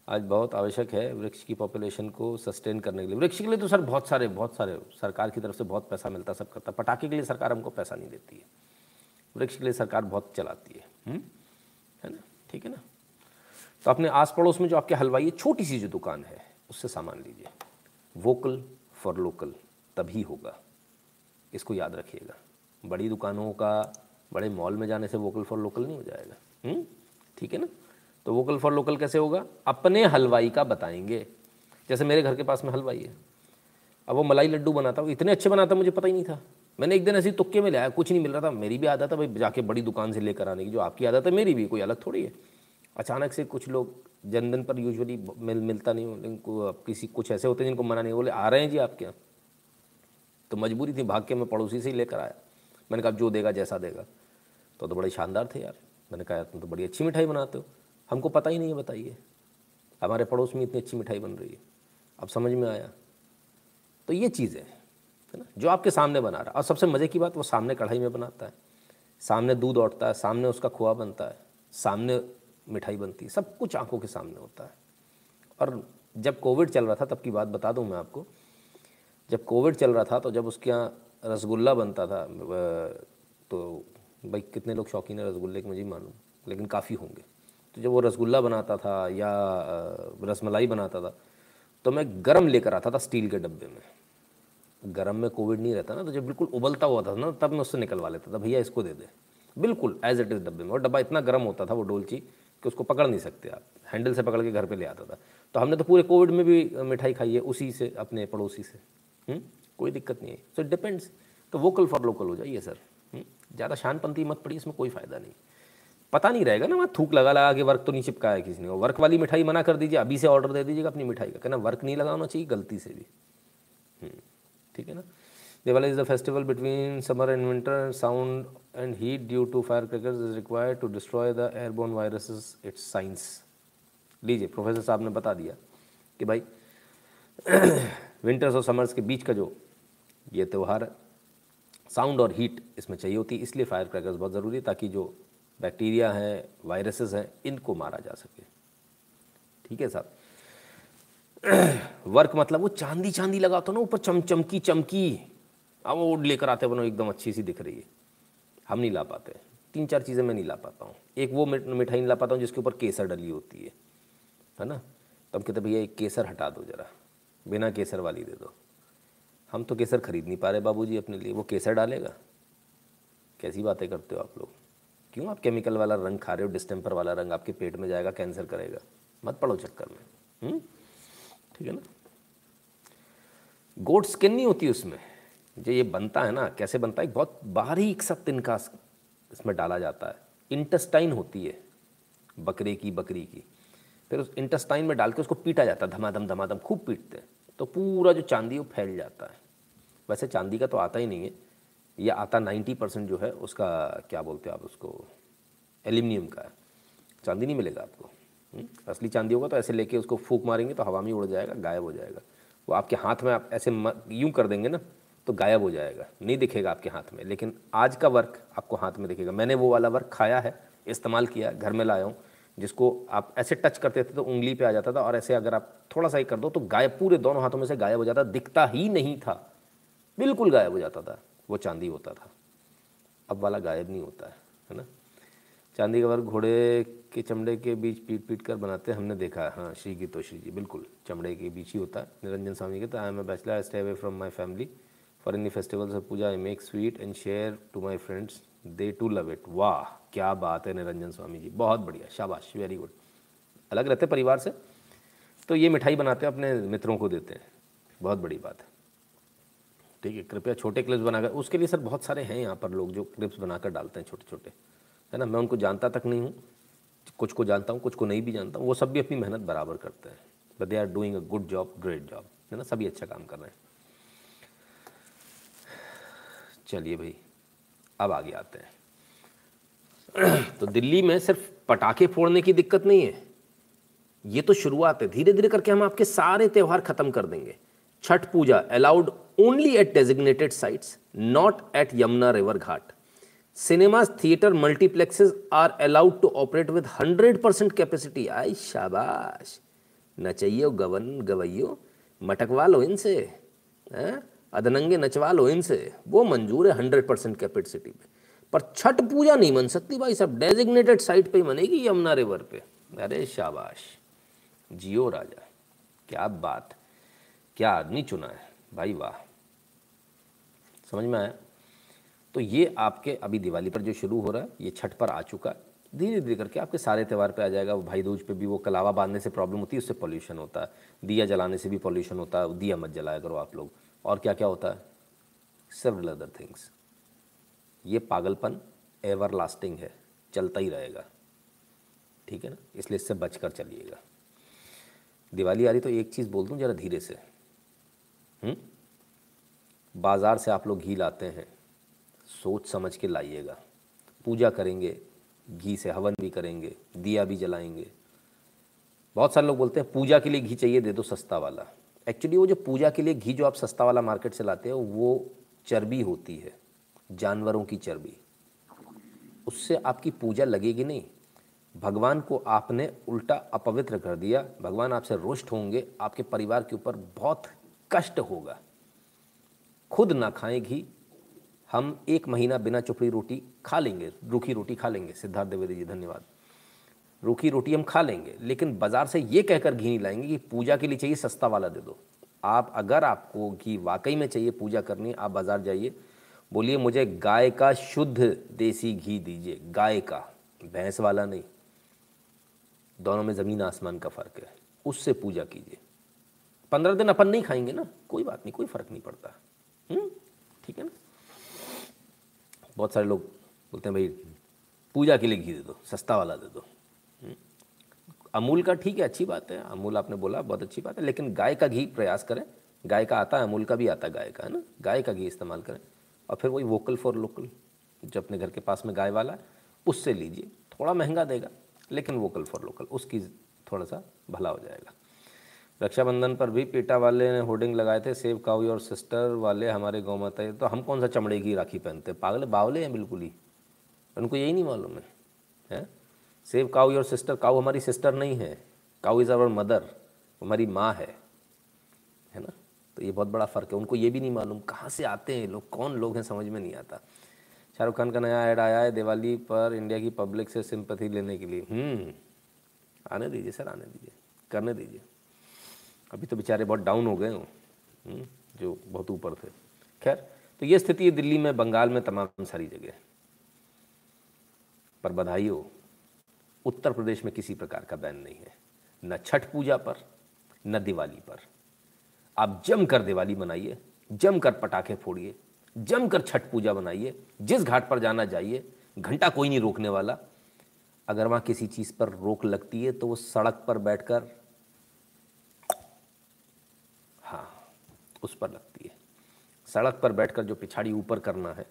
आज बहुत आवश्यक है वृक्ष की पॉपुलेशन को सस्टेन करने के लिए। वृक्ष के लिए तो सर बहुत सारे बहुत सारे, सरकार की तरफ़ से बहुत पैसा मिलता सब करता पटाखे के लिए सरकार हमको पैसा नहीं देती है। वृक्ष के लिए सरकार बहुत चलाती है? हम्म? है ना? ठीक है ना? तो अपने आस पड़ोस में जो आपके हलवाई है, छोटी सी जो दुकान है, उससे सामान लीजिए। वोकल फॉर लोकल तभी होगा। इसको याद रखिएगा। बड़ी दुकानों का, बड़े मॉल में जाने से वोकल फॉर लोकल नहीं हो जाएगा। हम्म? ठीक है ना? तो वोकल फॉर लोकल कैसे होगा? अपने हलवाई का बताएँगे। जैसे मेरे घर के पास में हलवाई है। अब वो मलाई लड्डू बनाता, वो इतने अच्छे बनाता, मुझे पता ही नहीं था। मैंने एक दिन ऐसी तुक्के में लिया, कुछ नहीं मिल रहा था। मेरी भी आदत है भाई जाके बड़ी दुकान से लेकर आने की। जो आपकी आदत है, मेरी भी, कोई अलग थोड़ी है। अचानक से कुछ लोग जनधन पर यूजुअली मिल, मिलता नहीं लेकिन किसी कुछ ऐसे होते हैं जिनको मना नहीं बोले, आ रहे हैं जी आपके यहाँ? तो मजबूरी थी भाग के मैं पड़ोसी से ही लेकर आया। मैंने कहा जो देगा, जैसा देगा। तो तो बड़े शानदार थे यार। मैंने कहा तुम तो बड़ी अच्छी मिठाई बनाते हो। हमको पता ही नहीं है, बताइए। हमारे पड़ोस में इतनी अच्छी मिठाई बन रही है। अब समझ में आया। तो ये चीज़ है ना, जो आपके सामने बना रहा और सबसे मज़े की बात, वो सामने कढ़ाई में बनाता है। सामने दूध औटता है, सामने उसका खोआ बनता है, सामने मिठाई बनती है। सब कुछ आँखों के सामने होता है। और जब कोविड चल रहा था, तब की बात बता दूँ मैं आपको जब कोविड चल रहा था तो जब उसके यहाँ रसगुल्ला बनता था तो भाई कितने लोग शौकीन है रसगुल्ले के, मुझे मालूम, लेकिन काफ़ी होंगे। तो जब वो रसगुल्ला बनाता था या रसमलाई बनाता था तो मैं गरम लेकर आता था स्टील के डब्बे में। गरम में कोविड नहीं रहता ना तो जब बिल्कुल उबलता हुआ था ना, तब मैं उससे निकलवा लेता था, भैया, इसको दे दे। बिल्कुल एज इट इज़ डब्बे में। और डब्बा इतना गर्म होता था वो डोलची, कि उसको पकड़ नहीं सकते आप। हैंडल से पकड़ के घर पे ले आता था। तो हमने तो पूरे कोविड में भी मिठाई खाई है, उसी से, अपने पड़ोसी से। हुँ? हम्म? कोई दिक्कत नहीं है। सो इट डिपेंड्स तो वोकल फॉर लोकल हो जाइए सर हम्म? ज़्यादा शानपंथी मत पड़ी इसमें कोई फ़ायदा नहीं। पता नहीं रहेगा ना वहाँ थूक लगा लगा के वर्क तो नहीं चिपकाया किसी ने। वर्क वाली मिठाई मना कर दीजिए अभी से ऑर्डर दे दीजिएगा अपनी मिठाई का। कहना वर्क नहीं लगाना चाहिए गलती से भी। हम्म, ठीक है ना? Diwali is the festival between summer and winter sound and heat due to fire crackers is required to destroy the airborne viruses it's science लीजिए प्रोफेसर साहब ने बता दिया कि भाई विंटर्स और समर्स के बीच का जो ये त्यौहार साउंड और हीट इसमें चाहिए होती है, इसलिए फायर क्रैकर्स बहुत ज़रूरी है, ताकि जो बैक्टीरिया हैं, वायरसेस हैं, इनको मारा जा सके। ठीक है साहब? वर्क मतलब वो चांदी चांदी लगाते हो ना, ऊपर चम चमकी। चमकी अब वो लेकर आते बनो, एकदम अच्छी सी दिख रही है। हम नहीं ला पाते तीन चार चीज़ें मैं नहीं ला पाता हूँ। एक वो मिठाई नहीं ला पाता हूँ, जिसके ऊपर केसर डली होती है। है ना? तो हम कहते भैया, एक केसर हटा दो ज़रा। बिना केसर वाली दे दो। हम तो केसर खरीद नहीं पा रहे बाबूजी अपने लिए। वो केसर डालेगा? कैसी बातें करते हो आप लोग? क्यों आप केमिकल वाला रंग खा रहे हो? डिस्टेम्पर वाला रंग आपके पेट में जाएगा कैंसर करेगा। मत पड़ो चक्कर में। हम्म? ठीक है ना? गोट स्किन नहीं होती उसमें। जो ये बनता है ना, कैसे बनता है? बहुत बारीक सा तिनका इसमें डाला जाता है। इंटेस्टाइन होती है, बकरे की, बकरी की। फिर उस इंटेस्टाइन में डाल के उसको पीटा जाता है। धमाधम धमाधम, खूब पीटते हैं। तो पूरा जो चांदी वो फैल जाता है। वैसे चांदी का तो आता ही नहीं है। ये आता नाइन्टी परसेंट जो है, उसका क्या बोलते हैं आप उसको? एल्यूमिनियम का है। चांदी नहीं मिलेगा आपको। हम्म? असली चांदी होगा तो ऐसे लेके उसको फूक मारेंगे तो हवा में उड़ जाएगा, गायब हो जाएगा। वो आपके हाथ में आप ऐसे यूँ कर देंगे ना तो गायब हो जाएगा। नहीं दिखेगा आपके हाथ में। लेकिन आज का वर्क आपको हाथ में दिखेगा। मैंने वो वाला वर्क खाया है, इस्तेमाल किया घर में लाया हूँ। जिसको आप ऐसे टच करते थे तो उंगली पे आ जाता था और ऐसे अगर आप थोड़ा सा ही कर दो तो गायब, पूरे दोनों हाथों में से गायब हो जाता, दिखता ही नहीं था। बिल्कुल गायब हो जाता था। वो चांदी होता था। अब वाला गायब नहीं होता है है ना? चांदी का वर्क घोड़े के चमड़े के बीच पीट पीट कर बनाते हमने देखा है। श्री की तो श्री जी, बिल्कुल। चमड़े के बीच ही होता है। निरंजन स्वामी के तो I am a bachelor stay away from my family for any festivals of puja I make sweet and share to my friends they too love it वाह! क्या बात है निरंजन स्वामी जी। बहुत बढ़िया, शाबाश वेरी गुड अलग रहते परिवार से? तो ये मिठाई बनाते हैं, अपने मित्रों को देते हैं। बहुत बड़ी बात है। ठीक है, कृपया छोटे क्लिप्स बनाकर, उसके लिए सर बहुत सारे हैं यहाँ पर लोग जो क्लिप्स बनाकर डालते हैं छोटे छोटे है ना, मैं उनको जानता तक नहीं हूँ। कुछ को जानता हूँ, कुछ को नहीं भी जानता हूँ, वो सब भी अपनी मेहनत बराबर करते हैं। But they are doing a good job great job है ना, सभी अच्छा काम कर रहे हैं। चलिए भाई, अब आगे आते हैं। तो दिल्ली में सिर्फ़ पटाखे फोड़ने की दिक्कत नहीं है। ये तो शुरुआत है। धीरे धीरे करके हम आपके सारे त्यौहार खत्म कर देंगे। Chhath Puja allowed only at designated sites not at Yamuna river ghat. Cinemas theatre multiplexes are allowed to operate with hundred percent capacity आई शाबाश। नचइयो गवन गवैयो मटकवा लो इनसे अदनंगे नचवा लो इनसे। वो मंजूर है हंड्रेड परसेंट कैपेसिटी पे। पर छठ पूजा नहीं बन सकती भाई, सब डेजिग्नेटेड साइट पे ही बनेगी यमुना रिवर पे। अरे शाबाश। जियो राजा, क्या बात, क्या आदमी चुना है। भाई वाह। समझ में आया? तो ये आपके अभी दिवाली पर जो शुरू हो रहा है, ये छठ पर आ चुका है। धीरे धीरे करके आपके सारे त्यौहार पे आ जाएगा, वो भाई दूज पे भी वो कलावा बांधने से प्रॉब्लम होती है, उससे पॉल्यूशन होता है। दिया जलाने से भी पॉल्यूशन होता है, दिया मत जलाया करो आप लोग। और क्या क्या होता है? सेवरल अदर थिंग्स ये पागलपन एवर लास्टिंग है, चलता ही रहेगा। ठीक है ना? इसलिए इससे बच कर चलिएगा। दिवाली आ रही तो एक चीज़ बोल दूँ ज़रा धीरे से। हुँ? हम्म? बाज़ार से आप लोग घी लाते हैं, सोच समझ के लाइएगा। पूजा करेंगे, घी से हवन भी करेंगे, दिया भी जलाएँगे। बहुत सारे लोग बोलते हैं, पूजा के लिए घी चाहिए, दे दो सस्ता वाला। एक्चुअली वो जो पूजा के लिए घी जो आप सस्ता वाला मार्केट से लाते हो, वो चर्बी होती है। जानवरों की चर्बी। उससे आपकी पूजा लगेगी नहीं। भगवान को आपने उल्टा अपवित्र कर दिया। भगवान आपसे रुष्ट होंगे, आपके परिवार के ऊपर बहुत कष्ट होगा। खुद ना खाएँ घी। हम एक महीना बिना चुपड़ी रोटी खा लेंगे, रूखी रोटी खा लेंगे। सिद्धार्थ द्विवेदी जी, धन्यवाद। रूखी रोटी हम खा लेंगे, लेकिन बाज़ार से ये कहकर घी नहीं लाएँगे कि पूजा के लिए चाहिए सस्ता वाला दे दो। आप, अगर आपको घी वाकई में चाहिए पूजा करनी आप बाज़ार जाइए। बोलिए, मुझे गाय का शुद्ध देसी घी दीजिए। गाय का, भैंस वाला नहीं। दोनों में ज़मीन आसमान का फ़र्क है। उससे पूजा कीजिए। पंद्रह दिन अपन नहीं खाएँगे ना? कोई बात नहीं, कोई फ़र्क नहीं पड़ता। हम्म? ठीक है ना? बहुत सारे लोग बोलते हैं, भाई, पूजा के लिए घी दे दो, सस्ता वाला दे दो। हम्म? अमूल का ठीक है, अच्छी बात है। अमूल आपने बोला, बहुत अच्छी बात है। लेकिन गाय का घी प्रयास करें। गाय का आता है, अमूल का भी आता है, गाय का, है ना? गाय का घी इस्तेमाल करें। और फिर वही वोकल फॉर लोकल जो अपने घर के पास में गाय वाला है, उससे लीजिए। थोड़ा महँगा देगा, लेकिन वोकल फॉर लोकल उसकी थोड़ा सा भला हो जाएगा। रक्षाबंधन पर भी पेटा वाले ने होर्डिंग लगाए थे सेव काऊ और सिस्टर वाले हमारे गौ माता तो हम कौन सा चमड़े की राखी पहनते हैं? पागले बावले हैं बिल्कुल ही। उनको यही नहीं मालूम है, हैं? Save cow your sister, cow हमारी सिस्टर नहीं है। काऊ इज़ आवर मदर हमारी माँ है। तो ये बहुत बड़ा फ़र्क है। उनको ये भी नहीं मालूम कहाँ से आते हैं लोग कौन लोग हैं समझ में नहीं आता। शाहरुख खान का नया ऐड आया है दिवाली पर इंडिया की पब्लिक से सिंपथी लेने के लिए। हम्म, आने दीजिए सर आने दीजिए करने दीजिए। अभी तो बेचारे बहुत डाउन हो गए हों हम्म, जो बहुत ऊपर थे। खैर तो ये स्थिति है दिल्ली में बंगाल में तमाम सारी जगह। पर बधाई हो उत्तर प्रदेश में किसी प्रकार का बैन नहीं है। न छठ पूजा पर न दिवाली पर। आप जम कर दिवाली मनाइए जम कर पटाखे फोड़िए जम कर छठ पूजा बनाइए जिस घाट पर जाना जाइए, घंटा कोई नहीं रोकने वाला। अगर वहाँ किसी चीज़ पर रोक लगती है तो वो सड़क पर बैठकर हाँ उस पर लगती है। सड़क पर बैठकर जो पिछाड़ी ऊपर करना है,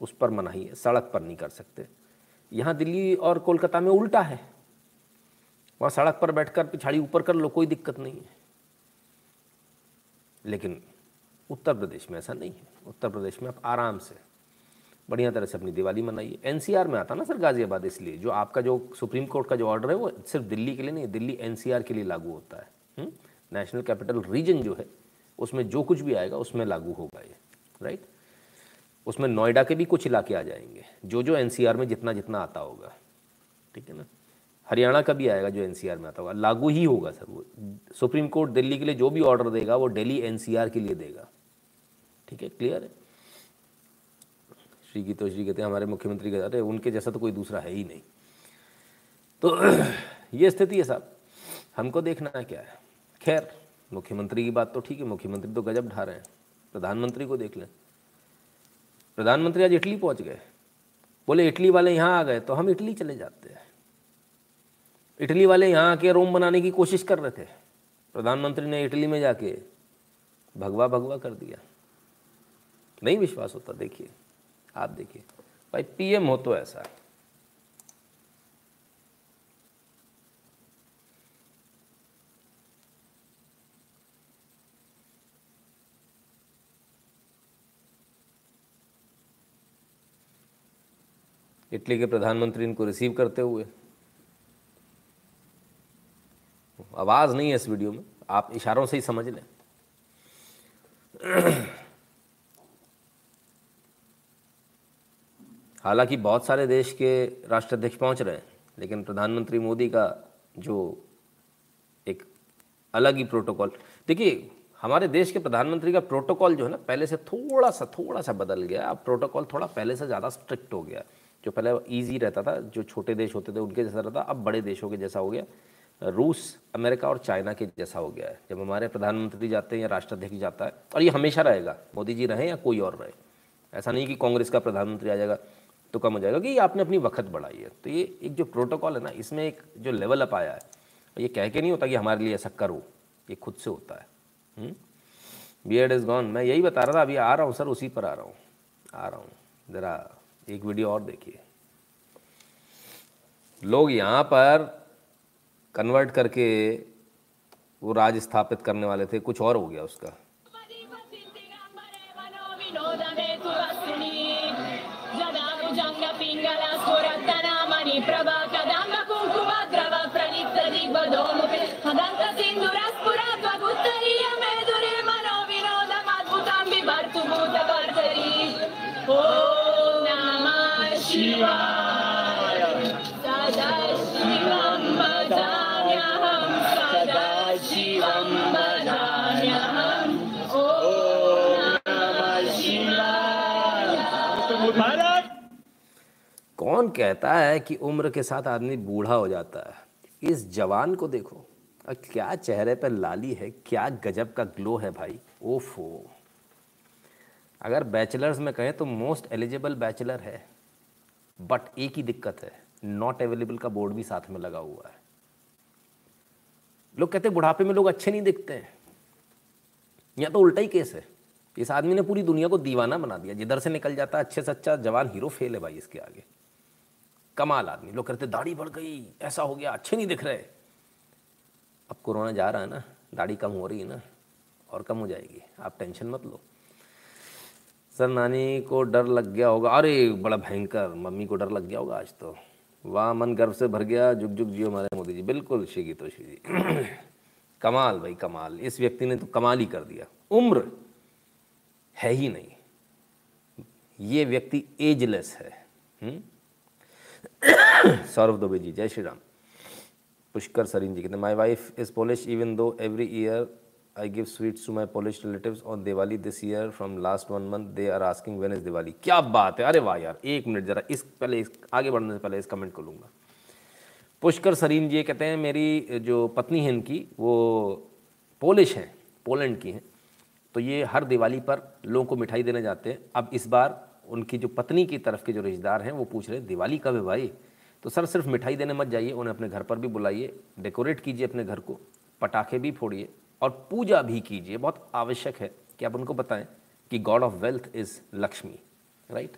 उस पर मनाही है सड़क पर नहीं कर सकते। यहाँ दिल्ली और कोलकाता में उल्टा है। वहाँ सड़क पर बैठकर पिछाड़ी ऊपर कर लो, कोई दिक्कत नहीं है। लेकिन उत्तर प्रदेश में ऐसा नहीं है। उत्तर प्रदेश में आप आराम से बढ़िया तरह से अपनी दिवाली मनाइए। एनसीआर में आता ना सर गाज़ियाबाद इसलिए, जो आपका जो सुप्रीम कोर्ट का जो ऑर्डर है, वो सिर्फ़ दिल्ली के लिए नहीं, दिल्ली एनसीआर के लिए लागू होता है। नेशनल कैपिटल रीजन जो है, उसमें जो कुछ भी आएगा, उसमें लागू होगा ये राइट उसमें नोएडा के भी कुछ इलाके आ जाएँगे जो जो एनसीआर में जितना जितना आता होगा। ठीक है ना? हरियाणा का भी आएगा जो एनसीआर में आता होगा। लागू ही होगा सर वो। सुप्रीम कोर्ट दिल्ली के लिए जो भी ऑर्डर देगा, वो दिल्ली एनसीआर के लिए देगा। ठीक है? क्लियर है? श्री गीतोश्री कहते हैं, हमारे मुख्यमंत्री कहते अरे, उनके जैसा तो कोई दूसरा है ही नहीं। तो ये स्थिति है साहब। हमको देखना है क्या है। खैर, मुख्यमंत्री की बात तो ठीक है, मुख्यमंत्री तो गजब ढा रहे हैं। प्रधानमंत्री को देख लें। प्रधानमंत्री आज इटली पहुँच गए। बोले, इटली वाले यहाँ आ गए तो हम इटली चले जाते हैं। इटली वाले यहाँ आके रोम बनाने की कोशिश कर रहे थे। प्रधानमंत्री ने इटली में जाके भगवा भगवा कर दिया। नहीं विश्वास होता, देखिए, आप देखिए। भाई, पीएम हो तो ऐसा। है इटली के प्रधानमंत्री इनको रिसीव करते हुए आवाज़ नहीं है इस वीडियो में, आप इशारों से ही समझ लें। हालाँकि बहुत सारे देश के राष्ट्राध्यक्ष पहुँच रहे हैं, लेकिन प्रधानमंत्री मोदी का जो एक अलग ही प्रोटोकॉल, देखिए, हमारे देश के प्रधानमंत्री का प्रोटोकॉल जो है ना, पहले से थोड़ा सा थोड़ा सा बदल गया। अब प्रोटोकॉल थोड़ा पहले से ज़्यादा स्ट्रिक्ट हो गया। जो पहले ईजी रहता था, जो छोटे देश होते थे, उनके जैसा रहता, अब बड़े देशों के जैसा हो गया। रूस, अमेरिका और चाइना के जैसा हो गया है। जब हमारे प्रधानमंत्री जाते हैं या राष्ट्राध्यक्ष जाता है, और ये हमेशा रहेगा, मोदी जी रहें या कोई और रहे, ऐसा नहीं कि कांग्रेस का प्रधानमंत्री आ जाएगा तो कम हो जाएगा कि आपने अपनी वक्त बढ़ाई है। तो ये एक जो प्रोटोकॉल है ना, इसमें एक जो लेवल अप आया है ये कह के नहीं होता कि हमारे लिए ऐसा करो, ये खुद से होता है। बी एड इज़ गॉन मैं यही बता रहा था, अभी आ रहा हूँ, सर, उसी पर आ रहा हूँ, आ रहा हूँ। ज़रा एक वीडियो और देखिए। लोग यहाँ पर कन्वर्ट करके वो राज स्थापित करने वाले थे कुछ और हो गया उसका। कौन कहता है कि उम्र के साथ आदमी बूढ़ा हो जाता है। इस जवान को देखो। और क्या चेहरे पर लाली है, क्या गजब का ग्लो है भाई। ओफो। अगर बैचलर्स में कहें तो मोस्ट एलिजिबल बैचलर है। बट एक ही दिक्कत है, नॉट अवेलेबल का बोर्ड भी साथ में लगा हुआ है। लोग कहते हैं, बुढ़ापे में लोग अच्छे नहीं दिखते हैं। या तो उल्टा ही केस है। इस आदमी ने पूरी दुनिया को दीवाना बना दिया। जिधर से निकल जाता है अच्छे से अच्छा जवान हीरो फेल है भाई इसके आगे। कमाल आदमी। लोग कहते, दाढ़ी बढ़ गई, ऐसा हो गया, अच्छे नहीं दिख रहे। अब कोरोना जा रहा है ना, दाढ़ी कम हो रही है ना, और कम हो जाएगी। आप टेंशन मत लो। सर, नानी को डर लग गया होगा। अरे, बड़ा भयंकर, मम्मी को डर लग गया होगा आज तो। वाह, मन गर्व से भर गया। जुग जुग जियो हमारे मोदी जी। बिल्कुल, श्री गीतोशी जी। कमाल भाई, कमाल। इस व्यक्ति ने तो कमाल ही कर दिया। उम्र है ही नहीं। ये व्यक्ति एजलेस है। हुँ? सौरभ दुबे जी जय श्री राम पुष्कर सरीन जी कहते my wife is Polish even though every year I give sweets to my Polish relative on Diwali this year from last one month they are asking when is Diwali क्या बात है? अरे वाह यार, एक मिनट जरा, इस पहले इस, आगे बढ़ने से पहले इस कमेंट को लूँगा। पुष्कर सरीन जी कहते हैं, मेरी जो पत्नी है इनकी, वो पोलिश हैं पोलैंड की हैं। तो ये हर दिवाली पर लोगों को मिठाई देने जाते हैं। अब इस बार उनकी जो पत्नी की तरफ़ के जो रिश्तेदार हैं वो पूछ रहे दिवाली कब है भाई? तो सर सिर्फ़ मिठाई देने मत जाइए उन्हें अपने घर पर भी बुलाइए डेकोरेट कीजिए अपने घर को पटाखे भी फोड़िए और पूजा भी कीजिए। बहुत आवश्यक है कि आप उनको बताएँ कि god of wealth is Lakshmi right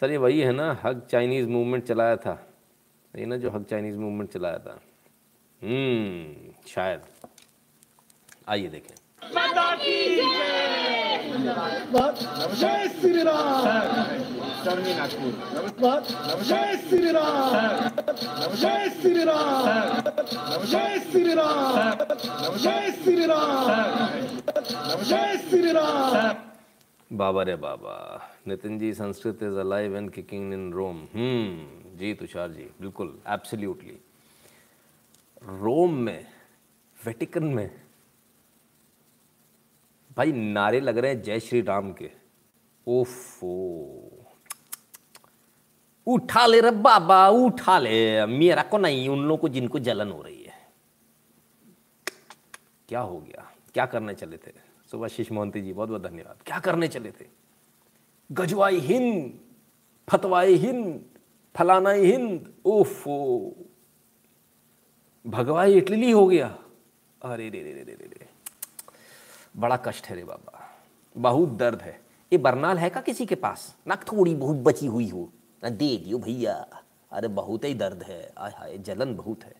sir ये वही है ना हग चाइनीज़ मूवमेंट चलाया था। ये ना जो हग चाइनीज़ मूवमेंट चलाया था। हम्म, शायद। आइए देखें। जय श्री राम जय श्री राम जय श्री राम जय श्री राम जय श्री राम जय श्री राम बाबा रे बाबा, Nitin ji, Sanskrit is alive and kicking in Rome hmm जी तुषार जी, बिल्कुल एब्सोल्युटली रोम में वेटिकन में भाई, नारे लग रहे हैं जय श्री राम के। ओफो। उठा ले रे बाबा, उठा ले। मेरा को नहीं, उन लोगों को जिनको जलन हो रही है। क्या हो गया? क्या करने चले थे? सुबह सुभाषिष मोहंती जी, बहुत बहुत धन्यवाद। क्या करने चले थे? गजवाई हिंद, फतवाई हिंद, फलानाई हिंद, ओफो। भगवाई इटली हो गया। अरे रे रे रे रे। बड़ा कष्ट है रे बाबा। बहुत दर्द है। ये बरनाल है का किसी के पास? ना थोड़ी बहुत बची हुई हो। ना दे दियो भैया। अरे बहुत ही दर्द है। आय हाय, जलन बहुत है।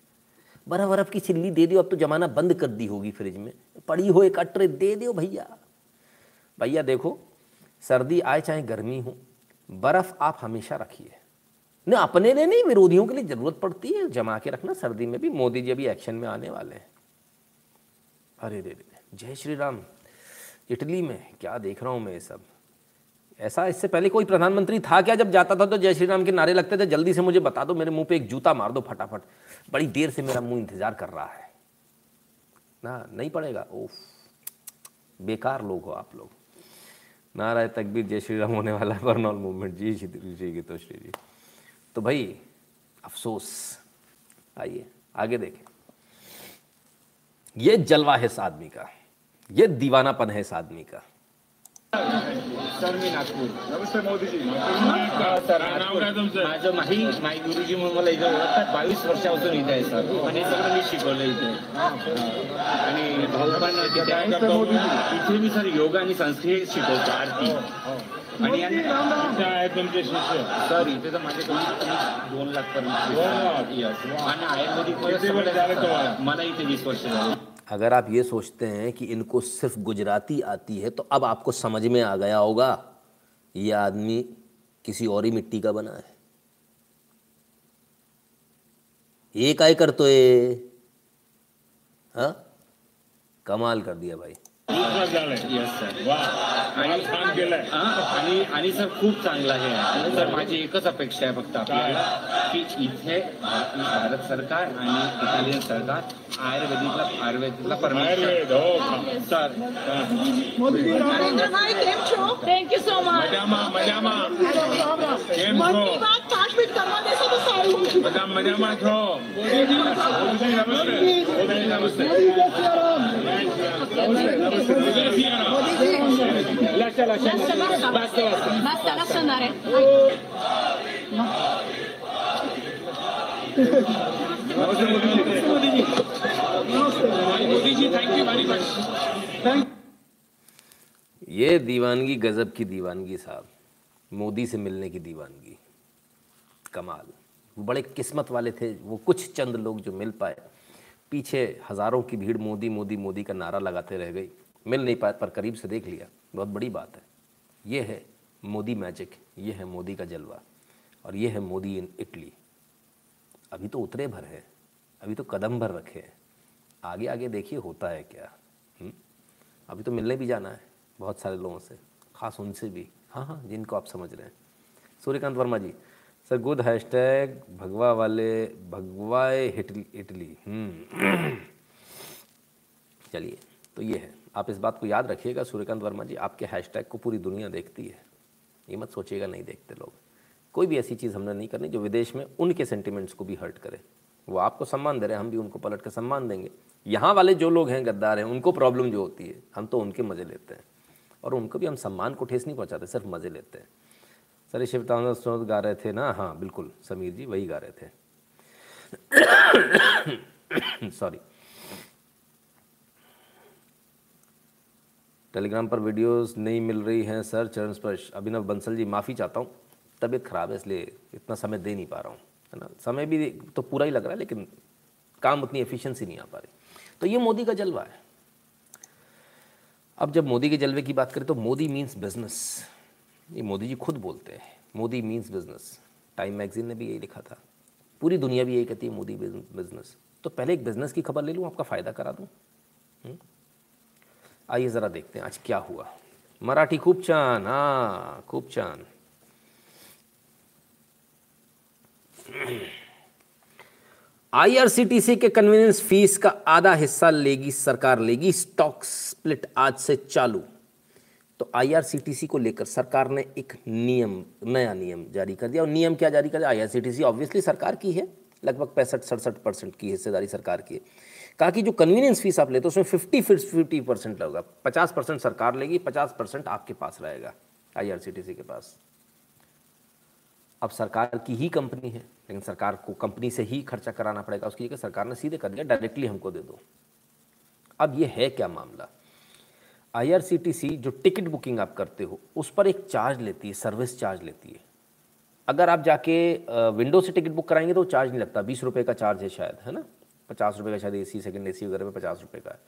बर्फ़ बर्फ़ की छिल्ली दे दियो। अब तो जमाना बंद कर दी होगी फ्रिज में। पड़ी हो एक अट्रे, दे दियो भैया। भैया देखो, सर्दी आए चाहे गर्मी हो, बर्फ़ आप हमेशा रखिए। न अपने लिए नहीं, विरोधियों के लिए ज़रूरत पड़ती है। जमा के रखना, सर्दी में भी। मोदी जी अभी एक्शन में आने वाले हैं। अरे रे रे। जय श्री राम इटली में क्या देख रहा हूँ मैं ये सब? ऐसा इससे पहले कोई प्रधानमंत्री था क्या? जब जाता था तो जय श्री राम के नारे लगते थे, जल्दी से मुझे बता दो, मेरे मुँह पे एक जूता मार दो फटाफट। बड़ी देर से मेरा मुँह इंतज़ार कर रहा है। ना, नहीं पड़ेगा? ओफ, बेकार लोग हो आप लोग। नाराय तकबीर, जय श्री राम होने वाला है, बर्नॉल मूवमेंट। जी श्री जी तो श्री जी। तो भाई, अफसोस। आइए, आगे देखें। ये जलवा है इस आदमी का। ये दीवानापन है इस आदमी का। सर मी नागपूर नमस्ते मोदी सर माझं माही माई गुरुजी म्हणून मला इथं ओळखतात बावीस वर्षापासून इथे आहे सर. आणि सगळं मी शिकवलं इथे आणि भाऊ पण इथे मी सर योगा आणि संस्कृत शिकवतो आरती. आणि तुमचे शिष्य. सर इथे तर माझे कमीत कमी दोन लाख पर्यंत. आणि आयुर्वेदिक? मला इथे वीस वर्ष झाले. अगर आप ये सोचते हैं कि इनको सिर्फ़ गुजराती आती है तो अब आपको समझ में आ गया होगा ये आदमी किसी और ही मिट्टी का बना है। ये काय करतोय हाँ कमाल कर दिया भाई। आणि हा, सर खूप चांगलं आहे. सर माझी एकच अपेक्षा आहे फक्त आपल्याला की इथे भारत भारत सरकार आणि इटालियन सरकार આયુર્વેદિકલા આયુર્વેદિકલા પરમેશ્વર સર નરેન્દ્ર ભાઈ કેમ છો થેન્ક યુ સો મચ મજામાં મજામાં કેમ છો મનની વાત 5 મિનિટ કરવા દેશો તો સારું બધા મજામાં છો મોદીજી નમસ્તે મોદીજી નમસ્તે બસ બસ બસ નારે નમસ્તે મોદીજી ये दीवानगी गजब की दीवानगी साहब। मोदी से मिलने की दीवानगी। कमाल। वो बड़े किस्मत वाले थे। वो कुछ चंद लोग जो मिल पाए। पीछे हज़ारों की भीड़ मोदी मोदी मोदी का नारा लगाते रह गई। मिल नहीं पाए, पर करीब से देख लिया। बहुत बड़ी बात है। ये है मोदी मैजिक। ये है मोदी का जलवा। और ये है मोदी इन इटली। अभी तो उतरे भर है। अभी तो कदम भर रखे हैं। आगे आगे देखिए होता है क्या? अभी तो मिलने भी जाना है बहुत सारे लोगों से, खास उनसे भी। हाँ हाँ जिनको आप समझ रहे हैं। Suryakant Verma ji, sir good hashtag भगवा वाले, भगवाए इटली। हम्म। चलिए तो ये है। आप इस बात को याद रखिएगा, सूर्यकांत वर्मा जी, आपके हैशटैग को पूरी दुनिया देखती है। ये मत सोचिएगा, नहीं देखते लोग। कोई भी ऐसी चीज़ हमने नहीं करनी जो विदेश में उनके सेंटिमेंट्स को भी हर्ट करे। वो आपको सम्मान दे रहे हैं, हम भी उनको पलट के सम्मान देंगे। यहाँ वाले जो लोग हैं, गद्दार हैं, उनको प्रॉब्लम जो होती है, हम तो उनके मज़े लेते हैं। और उनको भी हम सम्मान को ठेस नहीं पहुँचाते, सिर्फ़ मज़े लेते हैं। सर, ये शिवतानंद स्रोत गा रहे थे ना? हाँ बिल्कुल, समीर जी वही गा रहे थे। सॉरी टेलीग्राम पर वीडियोस नहीं मिल रही हैं, सर, चरण स्पर्श। अभिनव बंसल जी, माफ़ी चाहता हूँ, तबीयत ख़राब है, इसलिए इतना समय दे नहीं पा रहा हूँ। है ना? समय भी तो पूरा ही लग रहा है, लेकिन काम उतनी एफिशिएंसी नहीं आ पा रही। तो ये मोदी का जलवा है। अब जब मोदी के जलवे की बात करें तो मोदी मीन्स बिज़नेस ये मोदी जी खुद बोलते हैं, Modi means business Time magazine ने भी यही लिखा था। पूरी दुनिया भी यही कहती है मोदी बिज़नेस तो पहले एक बिज़नेस की खबर ले लूँ, आपका फ़ायदा करा दूँ? हम्म? आइए ज़रा देखते हैं आज क्या हुआ। मराठी खूब छान हाँ खूब छान आईआरसीटीसी के कन्वीनियंस फ़ीस का आधा हिस्सा लेगी सरकार, लेगी स्टॉक स्प्लिट आज से चालू। तो आईआरसीटीसी को लेकर सरकार ने एक नियम, नया नियम जारी कर दिया। और नियम क्या जारी कर दिया? आईआरसीटीसी ऑब्वियसली सरकार की है। लगभग पैंसठ, सड़सठ परसेंट की हिस्सेदारी सरकार की है। कहा कि जो कन्वीनियंस फ़ीस आप लेते हो, उसमें फिफ्टी फिफ्टी परसेंट लगेगा। पचास परसेंट सरकार लेगी, पचास परसेंट आपके पास रहेगा आईआरसीटीसी के पास। अब सरकार की ही कंपनी है, लेकिन सरकार को कंपनी से ही खर्चा कराना पड़ेगा। उसकी जगह सरकार ने सीधे कर दिया डायरेक्टली हमको दे दो। अब ये है क्या मामला? आईआरसीटीसी जो टिकट बुकिंग आप करते हो, उस पर एक चार्ज लेती है सर्विस चार्ज लेती है। अगर आप जाके विंडो से टिकट बुक कराएँगे तो चार्ज नहीं लगता। बीस रुपये का चार्ज है शायद, है ना? पचास रुपये का, शायद ए सी सेकेंड ए सी वगैरह में पचास रुपये का है।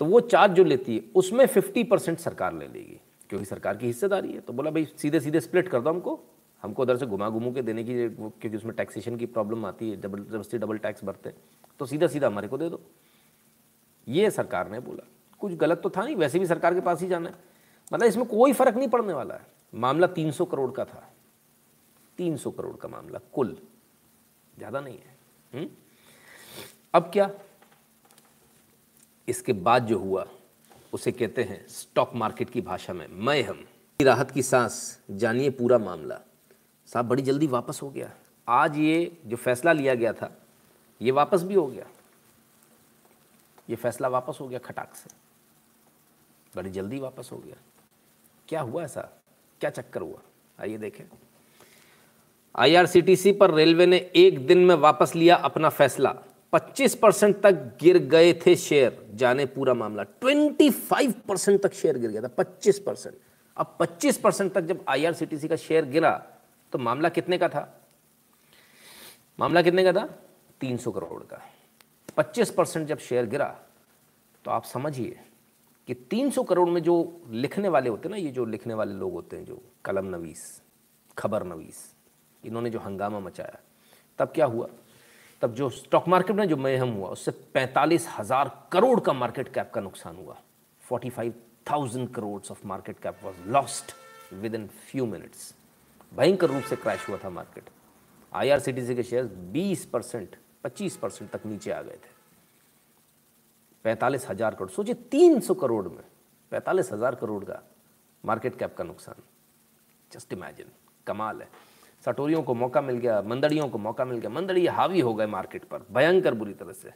तो वो चार्ज जो लेती है, उसमें फिफ्टी परसेंट सरकार ले लेगी, क्योंकि सरकार की हिस्सेदारी है। तो बोला, भाई सीधे सीधे स्प्लिट कर दो हमको। हमको उधर से घुमा घुमू के देने की, क्योंकि उसमें टैक्सेशन की प्रॉब्लम आती है डबल ज़बरदस्ती डबल टैक्स भरते हैं। तो सीधा सीधा हमारे को दे दो। ये सरकार ने बोला। कुछ गलत तो था नहीं, वैसे भी सरकार के पास ही जाना है। मतलब इसमें कोई फ़र्क नहीं पड़ने वाला है। मामला 300 करोड़ का था। 300 करोड़ का मामला, कुल। ज़्यादा नहीं है। हुँ? अब क्या? इसके बाद जो हुआ, उसे कहते हैं स्टॉक मार्केट की भाषा में, मैं हम। राहत की सांस, जानिए पूरा मामला। साहब, बड़ी जल्दी वापस हो गया। आज ये जो फैसला लिया गया था, ये वापस भी हो गया। ये फैसला वापस हो गया खटाक से। बड़ी जल्दी वापस हो गया। क्या हुआ ऐसा? क्या चक्कर हुआ? आइए देखें। आईआरसीटीसी पर रेलवे ने एक दिन में वापस लिया अपना फैसला। 25 परसेंट तक गिर गए थे शेयर। जाने पूरा मामला। 25 परसेंट तक शेयर गिर गया था। 25 परसेंट। अब 25 परसेंट तक जब आईआरसीटीसी का शेयर गिरा तो मामला कितने का था? मामला कितने का था? 300 करोड़ का। 25 परसेंट जब शेयर गिरा तो आप समझिए कि 300 करोड़ में जो लिखने वाले होते हैं ना, ये जो लिखने वाले लोग होते हैं, जो कलम नवीस, खबर नवीस, इन्होंने जो हंगामा मचाया, तब क्या हुआ? तब जो स्टॉक मार्केट में जो महम हुआ, उससे पैंतालीस हज़ार करोड़ का मार्केट कैप का नुकसान हुआ। Forty five thousand crore of market cap was lost within few minutes भयंकर रूप से क्रैश हुआ था मार्केट। आईआरसीटीसी के शेयर 20 परसेंट, पच्चीस परसेंट तक नीचे आ गए थे। पैंतालीस हज़ार करोड़, सोचिए तीन सौ करोड़ में, पैंतालीस हज़ार करोड़ का मार्केट कैप का नुकसान। जस्ट इमेजिन, कमाल है। सटोरियों को मौका मिल गया, मंदड़ियों को मौका मिल गया, मंदड़ी हावी हो गए मार्केट पर, भयंकर बुरी तरह से।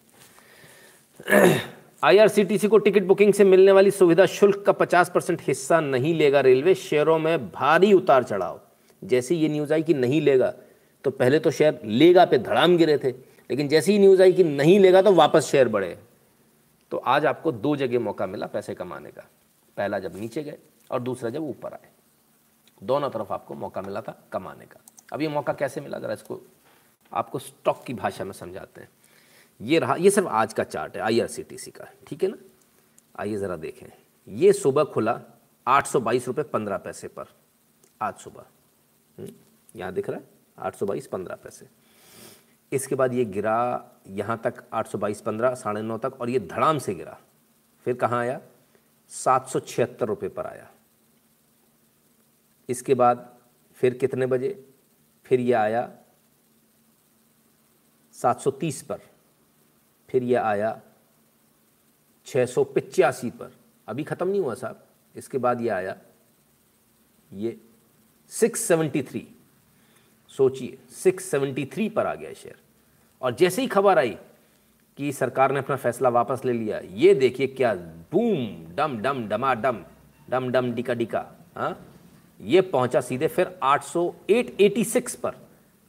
आईआरसीटीसी को टिकट बुकिंग से मिलने वाली सुविधा शुल्क का 50 परसेंट हिस्सा नहीं लेगा रेलवे, शेयरों में भारी उतार चढ़ाव। जैसे ये न्यूज़ आई कि नहीं लेगा तो पहले तो शेयर लेगा पे धड़ाम गिरे थे, लेकिन जैसे ही न्यूज़ आई कि नहीं लेगा तो वापस शेयर बढ़े। तो आज आपको दो जगह मौका मिला पैसे कमाने का, पहला जब नीचे गए और दूसरा जब ऊपर आए। दोनों तरफ़ आपको मौका मिला था कमाने का। अब ये मौका कैसे मिला? ज़रा इसको आपको स्टॉक की भाषा में समझाते हैं। ये रहा, ये सिर्फ़ आज का चार्ट है, आईआरसीटीसी का, ठीक है ना? आइए ज़रा देखें। ये सुबह खुला आठ सौ बाईस रुपये पंद्रह पैसे पर, आज सुबह। यहाँ दिख रहा है, आठ सौ बाईस, पंद्रह पैसे। इसके बाद ये गिरा, यहाँ तक आठ सौ बाईस, पंद्रह, साढ़े नौ तक, और ये धड़ाम से गिरा। फिर कहाँ आया? सात सौ छिहत्तर रुपये पर आया। इसके बाद फिर कितने बजे? फिर ये आया सात सौ तीस पर। फिर ये आया छः सौ पचासी पर। अभी ख़त्म नहीं हुआ साहब। इसके बाद ये आया, ये सिक्स सेवेंटी थ्री। सोचिए 673 पर आ गया शेयर। और जैसे ही खबर आई कि सरकार ने अपना फैसला वापस ले लिया, ये देखिए क्या बूम, डम डम, डमा, डम डम डम, डिका डिका हाँ? ये पहुँचा सीधे फिर 800 886 पर।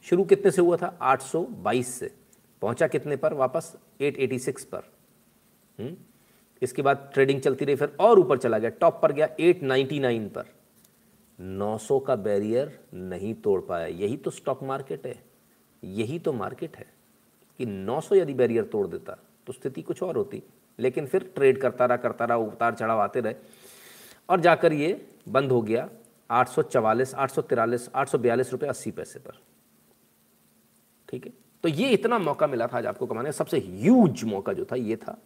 शुरू कितने से हुआ था? 822 से पहुँचा कितने पर वापस? 886 पर। हुँ? हम्म? इसके बाद ट्रेडिंग चलती रही, फिर और ऊपर चला गया, टॉप पर गया 899 पर। 900 का बैरियर नहीं तोड़ पाया। यही तो स्टॉक मार्केट है। यही तो मार्केट है कि 900 यदि बैरियर तोड़ देता तो स्थिति कुछ और होती। लेकिन फिर ट्रेड करता रहा करता रहा, उतार चढ़ाव आते रहे और जाकर ये बंद हो गया आठ सौ चवालीस, आठ सौ तिरालीस, आठ सौ बयालीस अस्सी पैसे पर। ठीक है? तो ये इतना मौका मिला था आज आपको कमाने का। सबसे ह्यूज मौका जो था, ये था।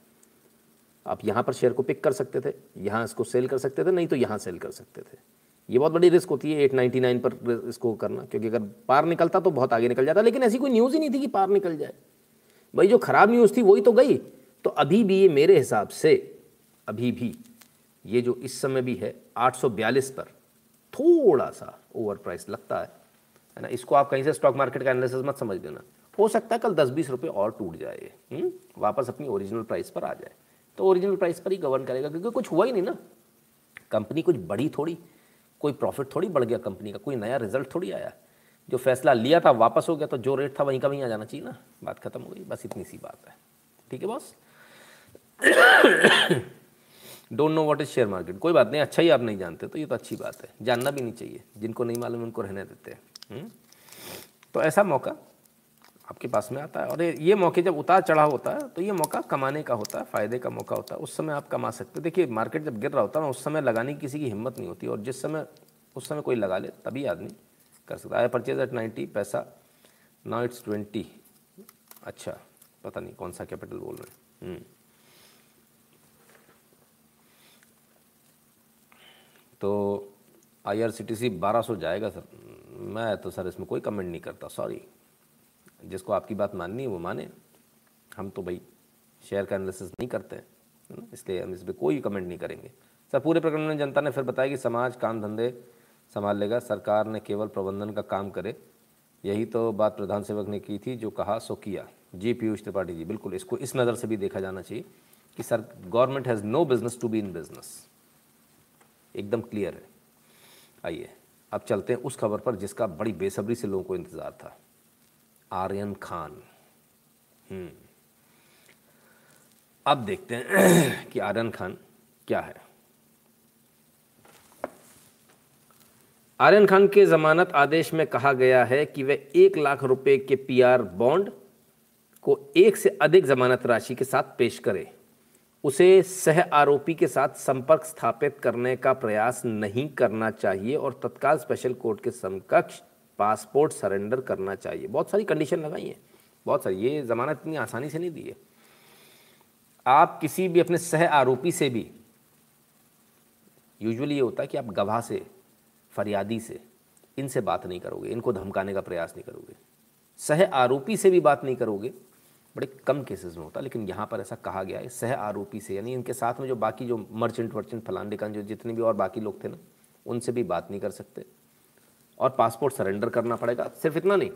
आप यहाँ पर शेयर को पिक कर सकते थे, यहाँ इसको सेल कर सकते थे, नहीं तो यहाँ सेल कर सकते थे। ये बहुत बड़ी रिस्क होती है एट नाइन्टी नाइन पर इसको करना, क्योंकि अगर पार निकलता तो बहुत आगे निकल जाता, लेकिन ऐसी कोई न्यूज़ ही नहीं थी कि पार निकल जाए। भाई, जो ख़राब न्यूज़ थी वही तो गई। तो अभी भी ये मेरे हिसाब से, अभी भी ये जो इस समय भी है 842 पर थोड़ा सा ओवर प्राइस लगता है है ना? इसको आप कहीं से स्टॉक मार्केट का एनालिसिस मत समझ देना हो सकता है कल दस बीस रुपये और टूट जाए हुँ? हम्म? वापस अपनी ओरिजिनल प्राइस पर आ जाए। तो ओरिजिनल प्राइस पर ही गवर्न करेगा, क्योंकि कुछ हुआ ही नहीं ना। कंपनी कुछ बड़ी थोड़ी कोई प्रॉफिट थोड़ी बढ़ गया कंपनी का, कोई नया रिज़ल्ट थोड़ी आया। जो फैसला लिया था, वापस हो गया तो जो रेट था, वहीं का वहीं आ जाना चाहिए ना। बात खत्म हो गई, बस इतनी सी बात है। ठीक है boss don't know what is share market कोई बात नहीं अच्छा ही आप नहीं जानते तो ये तो अच्छी बात है। जानना भी नहीं चाहिए। जिनको नहीं मालूम, उनको रहने देते हैं। हम्म? तो ऐसा मौका आपके पास में आता है। और ये मौके जब उतार चढ़ाव होता है तो ये मौका कमाने का होता है, फ़ायदे का मौका होता है। उस समय आप कमा सकते हो। देखिए मार्केट जब गिर रहा होता है ना, उस समय लगाने की किसी की हिम्मत नहीं होती। और जिस समय, उस समय कोई लगा ले, तभी आदमी कर सकता है। Purchase at ninety paisa now it's twenty अच्छा पता नहीं कौन सा कैपिटल बोल रहे हैं। हम्म। तो I R C T C बारह सौ जाएगा, सर। मैं तो सर, इसमें कोई कमेंट नहीं करता। सॉरी जिसको आपकी बात माननी है, वो माने। हम तो भाई शेयर का एनालिसिस नहीं करते हैं इसलिए हम इस पर कोई कमेंट नहीं करेंगे। सर, पूरे प्रकरण में जनता ने फिर बताया कि समाज काम धंधे संभाल लेगा। सरकार ने केवल प्रबंधन का काम करे। यही तो बात प्रधान सेवक ने की थी, जो कहा, सो किया। जी, पीयूष त्रिपाठी जी, बिल्कुल। इसको इस नज़र से भी देखा जाना चाहिए कि sir government has no business to be in business एकदम क्लियर है। आइए, अब चलते हैं उस खबर पर जिसका बड़ी बेसब्री से लोगों को इंतज़ार था। आर्यन खान। हम्म। अब देखते हैं कि आर्यन खान क्या है। आर्यन खान के जमानत आदेश में कहा गया है कि वे एक लाख रुपए के पीआर बॉन्ड को एक से अधिक जमानत राशि के साथ पेश करें। उसे सह आरोपी के साथ संपर्क स्थापित करने का प्रयास नहीं करना चाहिए और तत्काल स्पेशल कोर्ट के समकक्ष पासपोर्ट सरेंडर करना चाहिए। बहुत सारी कंडीशन लगाई हैं। बहुत सारी। ये जमानत इतनी आसानी से नहीं दी है। आप किसी भी अपने सह आरोपी से भी यूजुअली ये होता है कि आप गवाह से, फरियादी से, इनसे बात नहीं करोगे। इनको धमकाने का प्रयास नहीं करोगे। सह आरोपी से भी बात नहीं करोगे। बड़े कम केसेस में होता लेकिन यहाँ पर ऐसा कहा गया है, सह आरोपी से। यानी इनके साथ में जो बाकी जो मर्चेंट वर्चेंट फलान डिकान जो जितने भी और बाकी लोग थे ना, उनसे भी बात नहीं कर सकते। और पासपोर्ट सरेंडर करना पड़ेगा। सिर्फ़ इतना नहीं,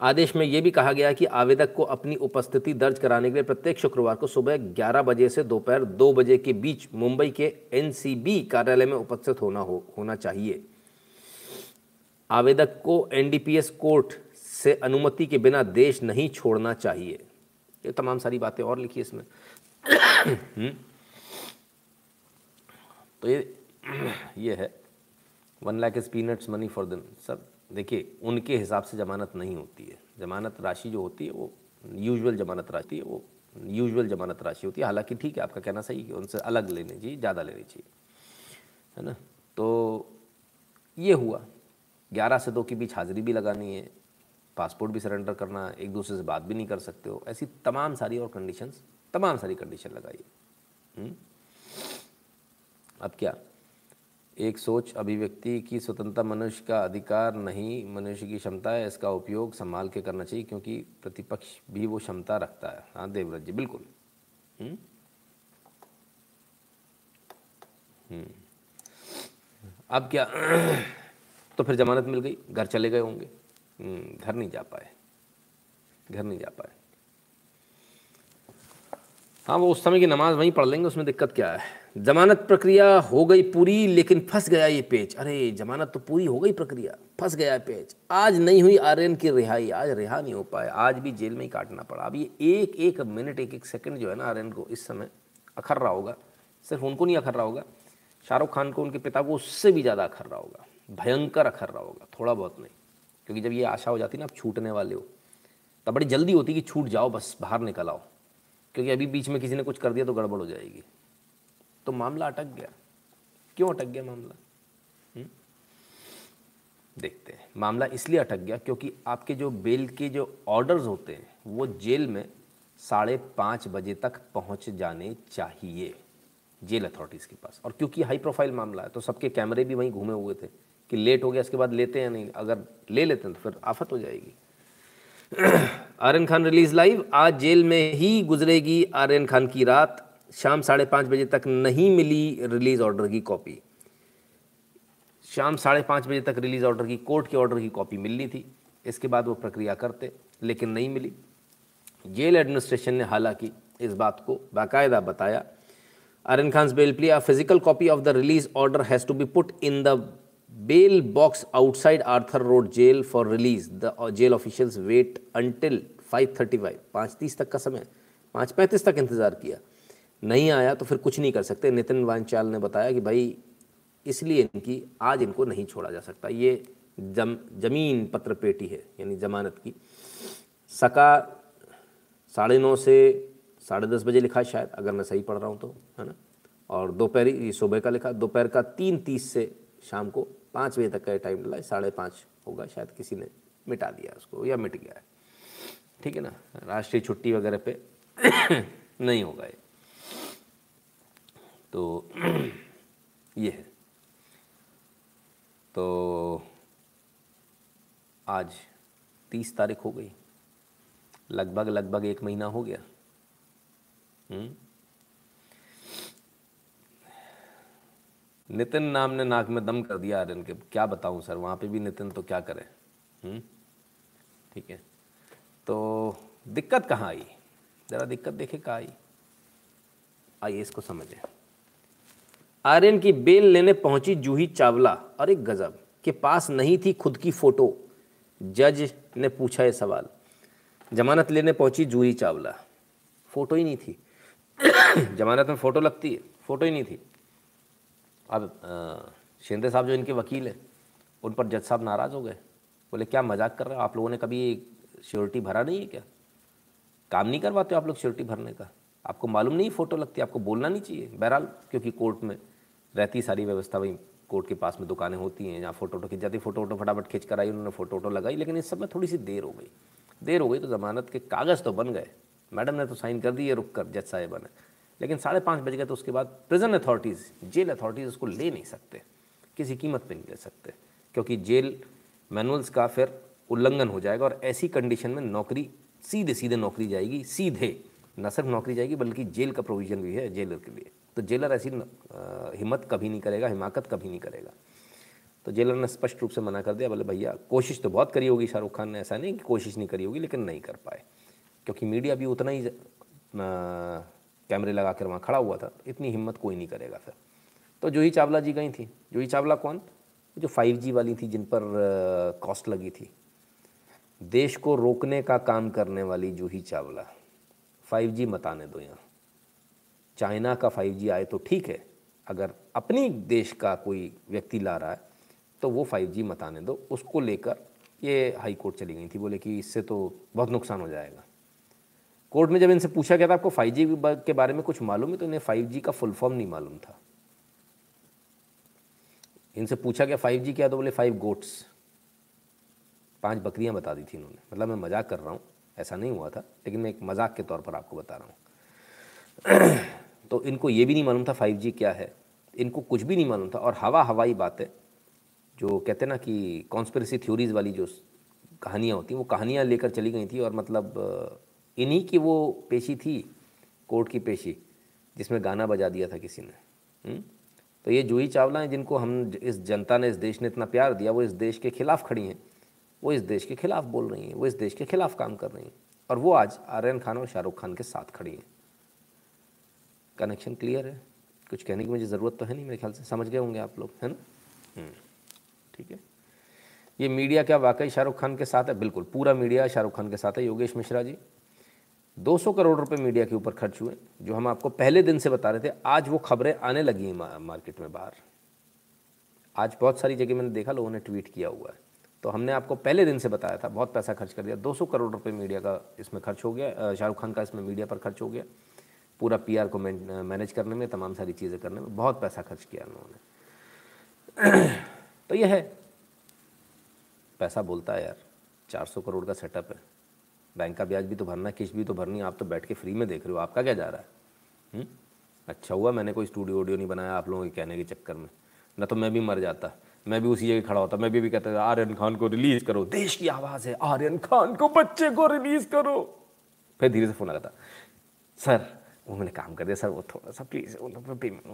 आदेश में यह भी कहा गया कि आवेदक को अपनी उपस्थिति दर्ज कराने के लिए प्रत्येक शुक्रवार को सुबह 11 बजे से दोपहर 2 बजे के बीच मुंबई के एनसीबी कार्यालय में उपस्थित होना हो, होना चाहिए। आवेदक को एनडीपीएस कोर्ट से अनुमति के बिना देश नहीं छोड़ना चाहिए। ये तमाम सारी बातें और लिखी इसमें। हम्म। तो ये ये है। One lakh is peanuts money for दिन सब, देखिए, उनके हिसाब से ज़मानत नहीं होती है। ज़मानत राशि जो होती है, वो यूजुअल ज़मानत राशि है, वो यूजुअल ज़मानत राशि होती है। हालाँकि ठीक है, आपका कहना सही है उनसे अलग लेनी चाहिए, ज़्यादा लेनी चाहिए, है ना? तो ये हुआ। ग्यारह से दो के बीच हाजिरी भी लगानी है, पासपोर्ट भी सरेंडर करना एक दूसरे से बात भी नहीं कर सकते हो। ऐसी तमाम सारी और कंडीशंस तमाम सारी कंडीशन लगाई हम्म? अब क्या? एक सोच अभिव्यक्ति की स्वतंत्रता मनुष्य का अधिकार नहीं मनुष्य की क्षमता है इसका उपयोग संभाल के करना चाहिए क्योंकि प्रतिपक्ष भी वो क्षमता रखता है। हाँ देवव्रत जी बिल्कुल। हम्म? हम्म। अब क्या? तो फिर जमानत मिल गई घर चले गए होंगे। हम्म, घर नहीं जा पाए। घर नहीं जा पाए। हाँ वो उस समय की नमाज़ वहीं पढ़ लेंगे, उसमें दिक्कत क्या है? जमानत प्रक्रिया हो गई पूरी, लेकिन फंस गया ये पेज। अरे, जमानत तो पूरी हो गई प्रक्रिया, फंस गया पेज। आज नहीं हुई आर्यन की रिहाई, आज रिहा नहीं हो पाए आज भी जेल में ही काटना पड़ा। अब ये एक एक मिनट, एक एक सेकंड जो है ना आर्यन को, इस समय अखर रहा होगा, सिर्फ़ उनको नहीं अखर रहा होगा, शाहरुख खान को, उनके पिता को उससे भी ज़्यादा अखर रहा होगा, भयंकर अखर रहा होगा, थोड़ा बहुत नहीं, क्योंकि जब ये आशा हो जाती ना, आप छूटने वाले हो, तब बड़ी जल्दी होती कि छूट जाओ, बस बाहर निकल आओ। क्योंकि अभी बीच में किसी ने कुछ कर दिया तो गड़बड़ हो जाएगी। तो मामला अटक गया। क्यों अटक गया मामला? हुँ? देखते हैं। मामला इसलिए अटक गया क्योंकि आपके जो बेल के जो ऑर्डर्स होते हैं, वो जेल में साढ़े पाँच बजे तक पहुँच जाने चाहिए, जेल अथॉरिटीज़ के पास। और क्योंकि हाई प्रोफ़ाइल मामला है तो सबके कैमरे भी वहीं घूमे हुए थे कि लेट हो गया, इसके बाद लेते हैं नहीं। अगर ले लेते हैं तो फिर आफत हो जाएगी। Aryan Khan release live. आज जेल में ही गुजरेगी आर्यन खान की रात। शाम साढ़े पाँच बजे तक नहीं मिली रिलीज़ ऑर्डर की कॉपी। शाम साढ़े पाँच बजे तक रिलीज़ ऑर्डर की, कोर्ट के ऑर्डर की कॉपी मिलनी थी। इसके बाद वो प्रक्रिया करते, लेकिन नहीं मिली। जेल एडमिनिस्ट्रेशन ने हालाँकि इस बात को बाकायदा बताया। Aryan Khan bail plea physical copy of the release order has to be put in the bail box outside Arthur Road jail for release. The uh, jail officials wait until 5:35 पाँच तीस तक का समय पाँच पैंतीस तक इंतज़ार किया। नहीं आया तो फिर कुछ नहीं कर सकते। नितिन वांचाल ने बताया कि भाई इसलिए इनकी आज इनको नहीं छोड़ा जा सकता। ये जम ज़मीन पत्र पेटी है यानी जमानत की। सका साढ़े नौ से साढ़े दस बजे लिखा शायद अगर मैं सही पढ़ रहा हूँ तो है ना? और दोपहर सुबह का लिखा। दोपहर का तीन तीस से शाम को पाँच बजे तक का टाइम डला, साढ़े पाँच होगा शायद किसी ने, मिटा दिया उसको या मिट गया है। ठीक है ना? राष्ट्रीय छुट्टी वगैरह पे नहीं होगा ये। तो ये है। तो आज तीस तारीख हो गई। लगभग लगभग एक महीना हो गया। हम्म? नितिन नाम ने नाक में दम कर दिया आर्यन के। क्या बताऊँ सर, वहाँ पे भी नितिन तो क्या करें? हम्म? ठीक है। तो दिक्कत कहाँ आई? ज़रा दिक्कत देखे कहाँ आई। आइए इसको समझें। आर्यन की बेल लेने पहुँची जूही चावला और एक गजब के पास नहीं थी खुद की फ़ोटो। जज ने पूछा ये सवाल। जमानत लेने पहुँची जूही चावला। फ़ोटो ही नहीं थी। जमानत में फ़ोटो लगती है। फ़ोटो ही नहीं थी। अब शिंदे साहब जो इनके वकील हैं, उन पर जज साहब नाराज़ हो गए। बोले, क्या मज़ाक कर रहे हो? आप लोगों ने कभी श्योरिटी भरा नहीं है क्या? काम नहीं करवाते आप लोग श्योरिटी भरने का? आपको मालूम नहीं फ़ोटो लगती, आपको बोलना नहीं चाहिए, बहरहाल, क्योंकि कोर्ट में रहती सारी व्यवस्था वहीं कोर्ट के पास में दुकानें होती हैं, जहाँ फ़ोटो वोटो खिंच जाती फ़ोटो वोटो फटाफट खिंच कर आई, उन्होंने फ़ोटो वोटो लगाई, लेकिन इस सब में थोड़ी सी देर हो गई। देर हो गई तो ज़मानत के कागज़ तो बन गए। मैडम ने तो साइन कर दिए रुक कर जज साहेबा ने लेकिन साढ़े पाँच बज गए तो उसके बाद प्रिजन अथॉरिटीज़ जेल अथॉरिटीज़ उसको ले नहीं सकते, किसी कीमत पे नहीं ले सकते, क्योंकि जेल मैनुअल्स का फिर उल्लंघन हो जाएगा और ऐसी कंडीशन में नौकरी, सीधे सीधे नौकरी जाएगी, सीधे, न सिर्फ़ नौकरी जाएगी, बल्कि जेल का प्रोविज़न भी है जेलर के लिए। तो जेलर ऐसी हिम्मत कभी नहीं करेगा, हिमाकत कभी नहीं करेगा। तो जेलर ने स्पष्ट रूप से मना कर दिया, बोले, भैया, कोशिश तो बहुत करी होगी शाहरुख खान ने, ऐसा नहीं कि कोशिश नहीं करी होगी, लेकिन नहीं कर पाए, क्योंकि मीडिया भी उतना ही कैमरे लगा कर वहाँ खड़ा हुआ था, इतनी हिम्मत कोई नहीं करेगा फिर तो जूही चावला जी गई थी। जूही चावला कौन? जो फाइव जी वाली थी, जिन पर कॉस्ट लगी थी। देश को रोकने का काम करने वाली जूही चावला। फाइव मत आने दो यहाँ। चाइना का फाइव जी आए तो ठीक है, अगर अपनी देश का कोई व्यक्ति ला रहा है तो वो फाइव मत आने दो। उसको लेकर ये हाई कोर्ट चली गई थी। बोले कि इससे तो बहुत नुकसान हो जाएगा। कोर्ट में जब इनसे पूछा गया था, आपको फाइव जी के बारे में कुछ मालूम है? तो इन्हें फाइव जी का फुल फॉर्म नहीं मालूम था। इनसे पूछा गया फाइव जी क्या तो बोले फाइव गोट्स पाँच बकरियाँ बता दी थी इन्होंने। मतलब मैं मज़ाक कर रहा हूँ, ऐसा नहीं हुआ था, लेकिन मैं एक मज़ाक के तौर पर आपको बता रहा हूँ। तो इनको ये भी नहीं मालूम था फाइव क्या है। इनको कुछ भी नहीं मालूम था, और हवा हवाई बातें जो कहते हैं ना कि कॉन्स्परेसी थ्योरीज वाली जो कहानियाँ होती वो कहानियाँ लेकर चली गई थी, और मतलब इन्हीं की वो पेशी थी कोर्ट की पेशी जिसमें गाना बजा दिया था किसी ने। हुँ? तो ये जूही चावला हैं जिनको हम इस जनता ने इस देश ने इतना प्यार दिया वो इस देश के खिलाफ खड़ी हैं। वो इस देश के खिलाफ बोल रही हैं वो इस देश के खिलाफ काम कर रही हैं। और वो आज आर्यन खान और शाहरुख खान के साथ खड़ी हैं। कनेक्शन क्लियर है? कुछ कहने की मुझे ज़रूरत तो है नहीं मेरे ख्याल से? समझ गए होंगे आप लोग है ना? हम्म, ठीक है। ये मीडिया क्या वाकई शाहरुख खान के साथ है? बिल्कुल पूरा मीडिया शाहरुख खान के साथ है। योगेश मिश्रा जी 200 करोड़ रुपए मीडिया के ऊपर खर्च हुए, जो हम आपको पहले दिन से बता रहे थे, आज वो खबरें आने लगी हैं मार्केट में बाहर। आज बहुत सारी जगह मैंने देखा, लोगों ने ट्वीट किया हुआ है। तो हमने आपको पहले दिन से बताया था, बहुत पैसा खर्च कर दिया। 200 करोड़ रुपए मीडिया का इसमें खर्च हो गया शाहरुख खान का इसमें मीडिया पर खर्च हो गया। पूरा पीआर को मैनेज करने में, तमाम सारी चीज़ें करने में बहुत पैसा खर्च किया उन्होंने तो यह है। पैसा बोलता है यार 400 करोड़ का सेटअप है। बैंक का ब्याज भी तो भरना है किस्त भी तो भरनी आप तो बैठ के फ्री में देख रहे हो आपका क्या जा रहा है? हुँ? अच्छा हुआ मैंने कोई स्टूडियो वूडियो नहीं बनाया आप लोगों के कहने के चक्कर में। न तो मैं भी मर जाता मैं भी उसी जगह खड़ा होता मैं भी, भी कहता आर्यन खान को रिलीज़ करो देश की आवाज़ है आर्यन खान को बच्चे को रिलीज़ करो। फिर धीरे से फ़ोन था सर वो मैंने काम कर दिया सर वो थोड़ा सा प्लीज़ पेमेंट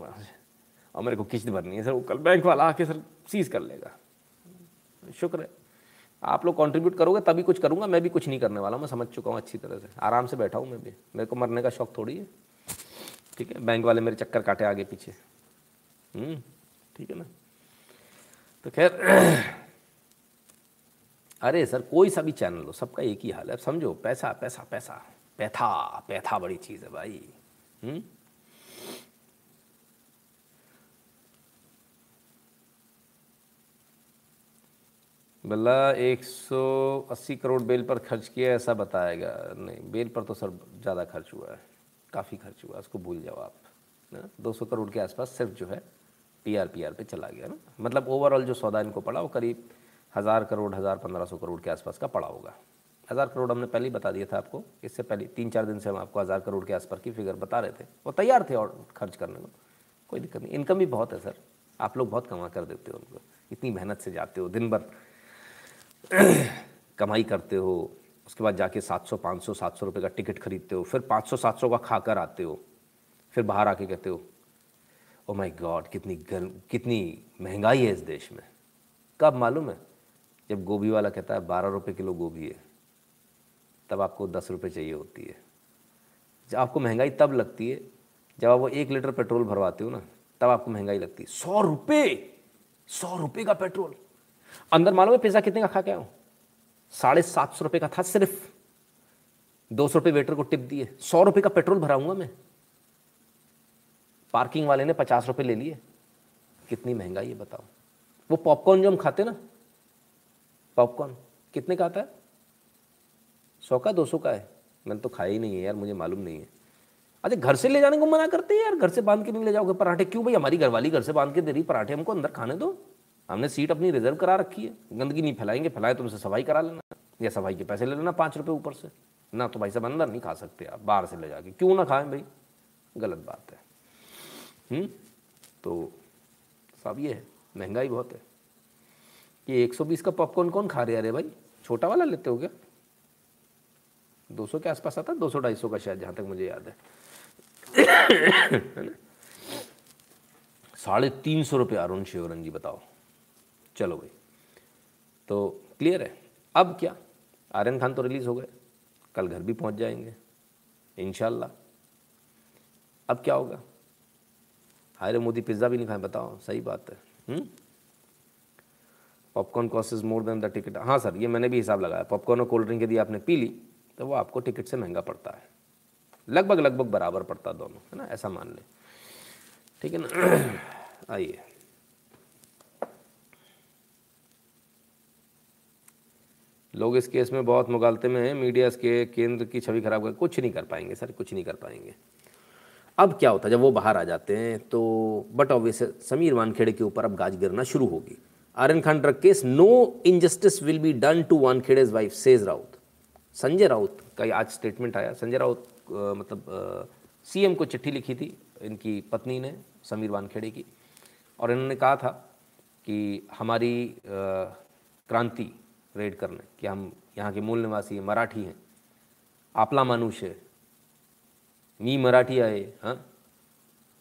और मेरे को किस्त भरनी है सर वो कल बैंक वाला आके सर सीज कर लेगा। शुक्र है। आप लोग कंट्रीब्यूट करोगे तभी कुछ करूँगा मैं भी कुछ नहीं करने वाला हूँ, मैं समझ चुका हूँ अच्छी तरह से। आराम से बैठा हूँ मैं भी। मेरे को मरने का शौक थोड़ी है। ठीक है बैंक वाले मेरे चक्कर काटे आगे पीछे। हम्म, ठीक है ना? तो खैर अरे सर कोई सा भी चैनल हो सबका एक ही हाल है। समझो पैसा पैसा पैसा। पैथा पैथा बड़ी चीज़ है भाई। हम्म? बल्ला 180 करोड़ बेल पर खर्च किया ऐसा बताया गया नहीं, बेल पर तो सर ज़्यादा खर्च हुआ है, काफ़ी खर्च हुआ है, उसको भूल जाओ आप ना? 200 करोड़ के आसपास सिर्फ़ जो है पी आर पी आर पे चला गया ना? मतलब ओवरऑल जो सौदा इनको पड़ा, वो करीब हज़ार करोड़, हज़ार पंद्रह सौ करोड़ के आसपास का पड़ा होगा। हज़ार करोड़ हमने पहले ही बता दिया था आपको, इससे पहले तीन चार दिन से हम आपको हज़ार करोड़ के आसपास की फिगर बता रहे थे। वो तैयार थे और खर्च करने को, कोई दिक्कत नहीं। इनकम भी बहुत है, सर। आप लोग बहुत कमा कर देते हो उनको। इतनी मेहनत से जाते हो, दिन भर कमाई करते हो, उसके बाद जाके 700 500 700 रुपए का टिकट खरीदते हो, फिर 500 700 का खाकर आते हो, फिर बाहर आके कहते हो ओ माय गॉड कितनी गर्म, कितनी महँगाई है इस देश में। कब मालूम है? जब गोभी वाला कहता है, बारह रुपये किलो गोभी है। तब आपको दस रुपये चाहिए होती है। जब आपको महँगाई तब लगती है, जब आप वो एक लीटर पेट्रोल भरवाते हो ना, तब आपको महँगाई लगती है। सौ रुपये सौ रुपये का पेट्रोल। अंदर मालूम है पिज़्ज़ा कितने का खा के आऊँ? साढ़े सात सौ रुपये का था सिर्फ़। दो सौ रुपये वेटर को टिप दिए। सौ रुपये का पेट्रोल भराऊँगा मैं। पार्किंग वाले ने पचास रुपये ले लिए। कितनी महँगाई है, बताओ। वो पॉपकॉर्न जो हम खाते ना, पॉपकॉर्न, कितने का आता है? सौ का, दो सौ का है। मैंने तो खाया ही नहीं है यार, मुझे मालूम नहीं है। अच्छा घर से ले जाने को मना करते हैं यार? घर से बाँध के नहीं ले जाओगे पराठे? क्यों भाई, हमारी घरवाली घर से बाँध के दे रही पराठे हमको, अंदर खाने दो। हमने सीट अपनी रिज़र्व करा रखी है। गंदगी नहीं फैलाएँगे, फैलाए तो तुमसे सफ़ाई करा लेना। या सफ़ाई के पैसे ले लेना पाँच रुपये ऊपर से। ना तो भाई साहब अंदर नहीं खा सकते आप, बाहर से ले जाके। क्यों ना खाएँ भाई? गलत बात है। हुँ? तो सब ये है। महँगाई बहुत है। ये 120 का पॉपकॉर्न कौन खा रहे अरे भाई, छोटा वाला लेते हो क्या? 200 के आसपास आता दो सौ, ढाई सौ का शायद, जहाँ तक मुझे याद है। है साढ़े तीन सौ रुपये अरुण शिवरन जी, बताओ। चलो भाई। तो क्लियर है? अब क्या? आर्यन खान तो रिलीज़ हो गए। कल घर भी पहुँच जाएँगे। इन अब क्या होगा? हायरे मोदी पिज़्ज़ा भी नहीं खाए, बताओ। सही बात है। Popcorn cost is more than the ticket हाँ सर, ये मैंने भी हिसाब लगाया। पॉपकॉर्न और कोल्ड ड्रिंक यदि आपने पी ली तो वो आपको टिकट से महँगा पड़ता है। लगभग लगभग बराबर पड़ता दोनों, है ना? ऐसा मान लें। ठीक है ना? आइए। लोग इस केस में बहुत मुगालते में हैं, मीडिया इसके केंद्र की छवि खराब कर कुछ नहीं कर पाएँगे, सर, कुछ नहीं कर पाएँगे। अब क्या होता है, जब वो बाहर आ जाते हैं तो बट ऑब्वियस समीर वानखेड़े के ऊपर अब गाज गिरना शुरू होगी। Aryan Khan drug case no injustice will be done to Wankhede's wife says Raut. Sanjay Raut का आज स्टेटमेंट आया। संजय राउत मतलब सीएम को चिट्ठी लिखी थी इनकी पत्नी ने, समीर वानखेड़े की। और इन्होंने कहा था कि हमारी क्रांति रेड करने कि हम यहाँ के मूल निवासी हैं, मराठी हैं। आपला मानुष है। मी मराठी आए हाँ?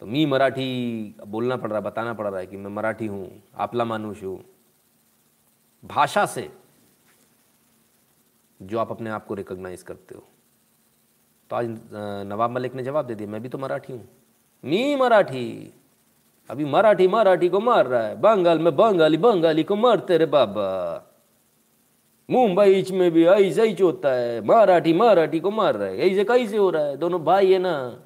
तो मी मराठी बोलना पड़ रहा है बताना पड़ रहा है कि मैं मराठी हूँ, आपला मानुष हूँ। भाषा से जो आप अपने आप को रिकॉग्नाइज करते हो। तो आज नवाब मलिक ने जवाब दे दिया, मैं भी तो मराठी हूँ। मी मराठी, अभी मराठी मराठी को मार रहा है, बंगाल में बंगाली बंगाली को मारते रे बाबा। मुंबई में भी ऐसा ही होता है। मराठी मराठी को मार रहा है। ऐसे कैसे हो रहा है? दोनों भाई है ना।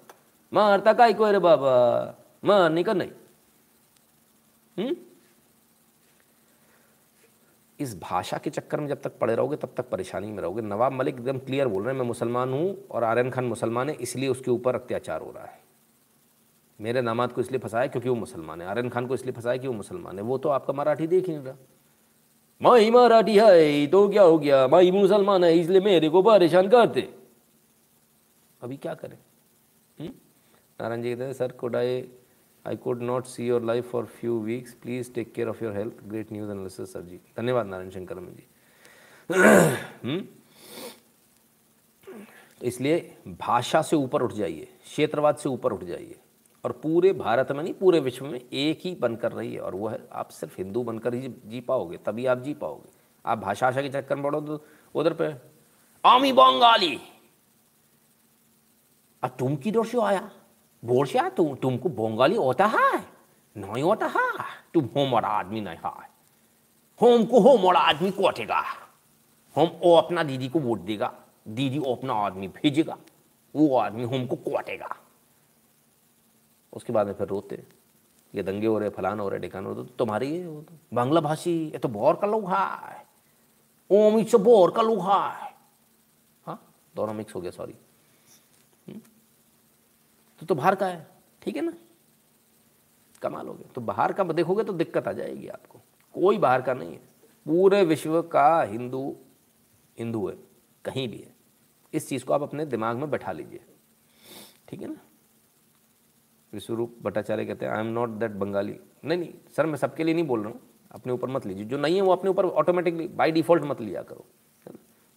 मारता काय को रे बाबा? मारने का नहीं। हम्म? इस भाषा के चक्कर में जब तक पड़े रहोगे, तब तक परेशानी में रहोगे। नवाब मलिक एकदम क्लियर बोल रहे हैं, मैं मुसलमान हूँ और आर्यन खान मुसलमान है, इसलिए उसके ऊपर अत्याचार हो रहा है। मेरे नामाद को इसलिए फंसाया क्योंकि वो मुसलमान है। आर्यन खान को इसलिए फंसाया कि वो मुसलमान है। वो तो आपका मराठी देख ही नहीं रहा। माई मराठी है तो क्या हो गया? माई मुसलमान है, इसलिए मेरे को परेशान करते। अभी क्या करें? नारायण जी कहते हैं, sir could I I could not see your life for few weeks please take care of your health great news analysis sir जी। धन्यवाद नारायण शंकर जी। तो इसलिए भाषा से ऊपर उठ जाइए, क्षेत्रवाद से ऊपर उठ जाइए। और पूरे भारत में नहीं, पूरे विश्व में एक ही बनकर रही है, और वो है, आप सिर्फ़ हिंदू बनकर ही जी पाओगे, तभी आप जी पाओगे। आप भाषा भाषा के चक्कर में बढ़ो तो उधर पे, आमी बंगाली। अब तुम की डोर से आया? बोल से आया तुम? तुमको बंगाली होता है? नहीं होता है। तुम होमड़ा आदमी नहीं है। होम को होमड़ा आदमी कोटेगा। हम वो अपना दीदी को वोट देगा। दीदी वो अपना आदमी भेजेगा। वो आदमी हमको कोटेगा। उसके बाद में फिर रोते। ये दंगे हो रहे, फलान हो रहे ढिकाना हो रहे तो तुम्हारी ये तो। बांग्ला भाषी, ये तो बोर का लोग है। ओम इट्स बोर का लोग है। हाँ दोनों मिक्स हो गया सॉरी तो तो बाहर का है, ठीक है ना? कमाल हो गया। तो बाहर का देखोगे तो दिक्कत आ जाएगी आपको। कोई बाहर का नहीं है। पूरे विश्व का हिंदू हिंदू है, कहीं भी है। इस चीज़ को आप अपने दिमाग में बैठा लीजिए। ठीक है ना? विश्वरूप भट्टाचार्य कहते हैं I am not that Bengali नहीं नहीं, सर, मैं सबके लिए नहीं बोल रहा हूँ। अपने ऊपर मत लीजिए। जो नहीं है, वो अपने ऊपर ऑटोमेटिकली बाई डिफ़ॉल्ट मत लिया करो?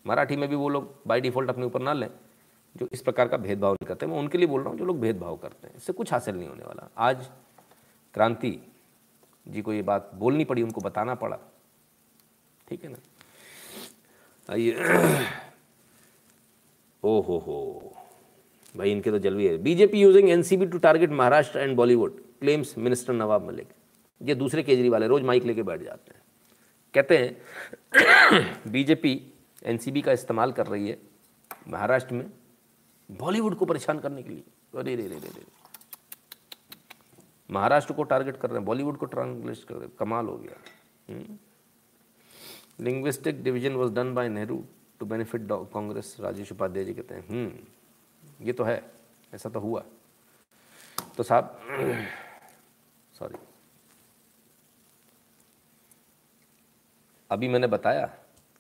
मराठी में भी वो लोग बाई डिफ़ॉल्ट अपने ऊपर ना लें। जो इस प्रकार का भेदभाव नहीं करते, मैं उनके लिए बोल रहा हूँ, जो लोग भेदभाव करते हैं। इससे कुछ हासिल नहीं होने वाला। आज क्रांति जी को ये बात बोलनी पड़ी, उनको बताना पड़ा। ठीक है ना? आइए। ओ हो हो। भाई, इनके तो जलवी है। BJP using NCB to target Maharashtra and Bollywood claims minister Nawab Malik ये दूसरे केजरीवाल है, रोज माइक लेके बैठ जाते हैं। कहते हैं बीजेपी एनसीबी का इस्तेमाल कर रही है महाराष्ट्र में बॉलीवुड को परेशान करने के लिए। अरे रे रे रे रे महाराष्ट्र को टारगेट कर रहे हैं बॉलीवुड को टारगेट कर रहे हैं। कमाल हो गया। Linguistic division was done by Nehru to benefit Congress Rajesh Upadhyay ji कहते हैं हम्म। ये तो है, ऐसा तो हुआ। तो साहब सॉरी अभी मैंने बताया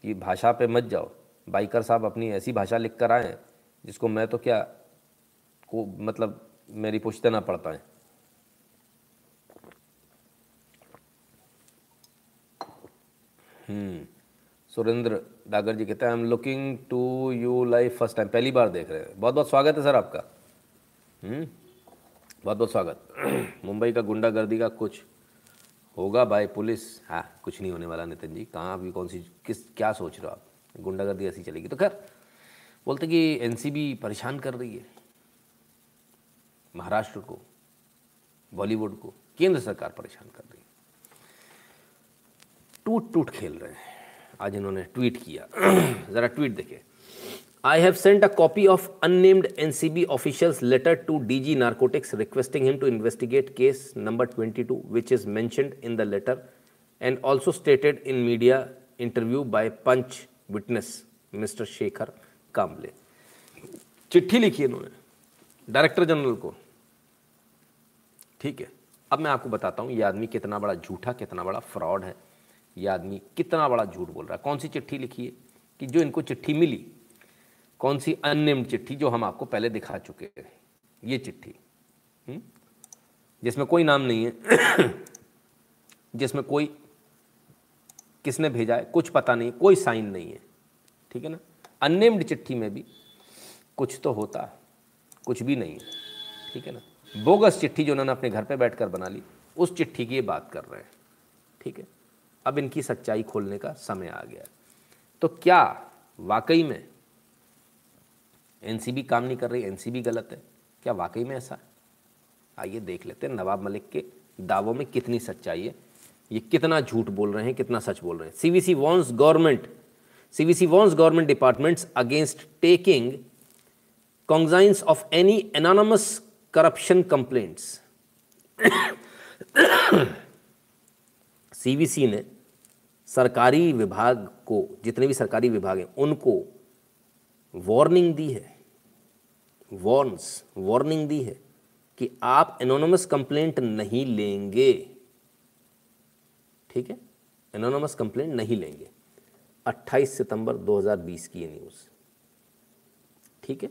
कि भाषा पे मत जाओ। बाइकर साहब अपनी ऐसी भाषा लिख कर आए जिसको मैं तो क्या, को मतलब मेरी पुश्ते ना पढ़ पाए हम्म सुरेंद्र डागर जी कहते हैं I am looking to you live first time पहली बार देख रहे हैं। बहुत बहुत स्वागत है सर आपका। हम्म? बहुत बहुत स्वागत। मुंबई का गुंडागर्दी का कुछ होगा बाय पुलिस? हाँ कुछ नहीं होने वाला नितिन जी। कहाँ अभी कौन सी, किस, क्या सोच रहे हो आप? गुंडागर्दी ऐसी चलेगी। तो खैर, बोलते कि एनसीबी परेशान कर रही है। महाराष्ट्र को, बॉलीवुड को, केंद्र सरकार परेशान कर रही है। टूट टूट खेल रहे हैं। आज इन्होंने ट्वीट किया। ज़रा ट्वीट देखिए I have sent a copy of unnamed NCB officials letter to DG narcotics requesting him to investigate case number 22 which is mentioned in the letter and also stated in media interview by punch witness mr Shekhar Kamble चिट्ठी लिखी इन्होंने director general को। ठीक है, अब मैं आपको बताता हूँ, ये आदमी कितना बड़ा झूठा, कितना बड़ा फ्रॉड है। ये आदमी कितना बड़ा झूठ बोल रहा है? कौन सी चिट्ठी लिखी है कि जो इनको चिट्ठी मिली? कौन सी अननेम्ड चिट्ठी जो हम आपको पहले दिखा चुके हैं? ये चिट्ठी हम्म? जिसमें कोई नाम नहीं है, जिसमें कोई किसने भेजा है, कुछ पता नहीं, कोई साइन नहीं है, ठीक है ना? अननेम्ड चिट्ठी में भी कुछ तो होता है, कुछ भी नहीं है, ठीक है ना? बोगस चिट्ठी जो उन्होंने अपने घर पे बैठकर बना ली, उस चिट्ठी की ये बात कर रहे हैं, ठीक है? अब इनकी सच्चाई खोलने का समय आ गया तो क्या वाकई में एनसीबी काम नहीं कर रही? एनसीबी गलत है। क्या वाकई में ऐसा है? आइए देख लेते हैं नवाब मलिक के दावों में कितनी सच्चाई है। ये कितना झूठ बोल रहे हैं, कितना सच बोल रहे हैं। CVC warns government CVC warns government departments against taking cognizance of any anonymous corruption complaints. CVC ने सरकारी विभाग को, जितने भी सरकारी विभाग हैं, उनको वार्निंग दी है वॉर्न्स वार्निंग दी है कि आप एनोनमस कंप्लेंट नहीं लेंगे। ठीक है? एनोनमस कंप्लेंट नहीं लेंगे। 28 सितंबर 2020 की न्यूज़ ठीक है?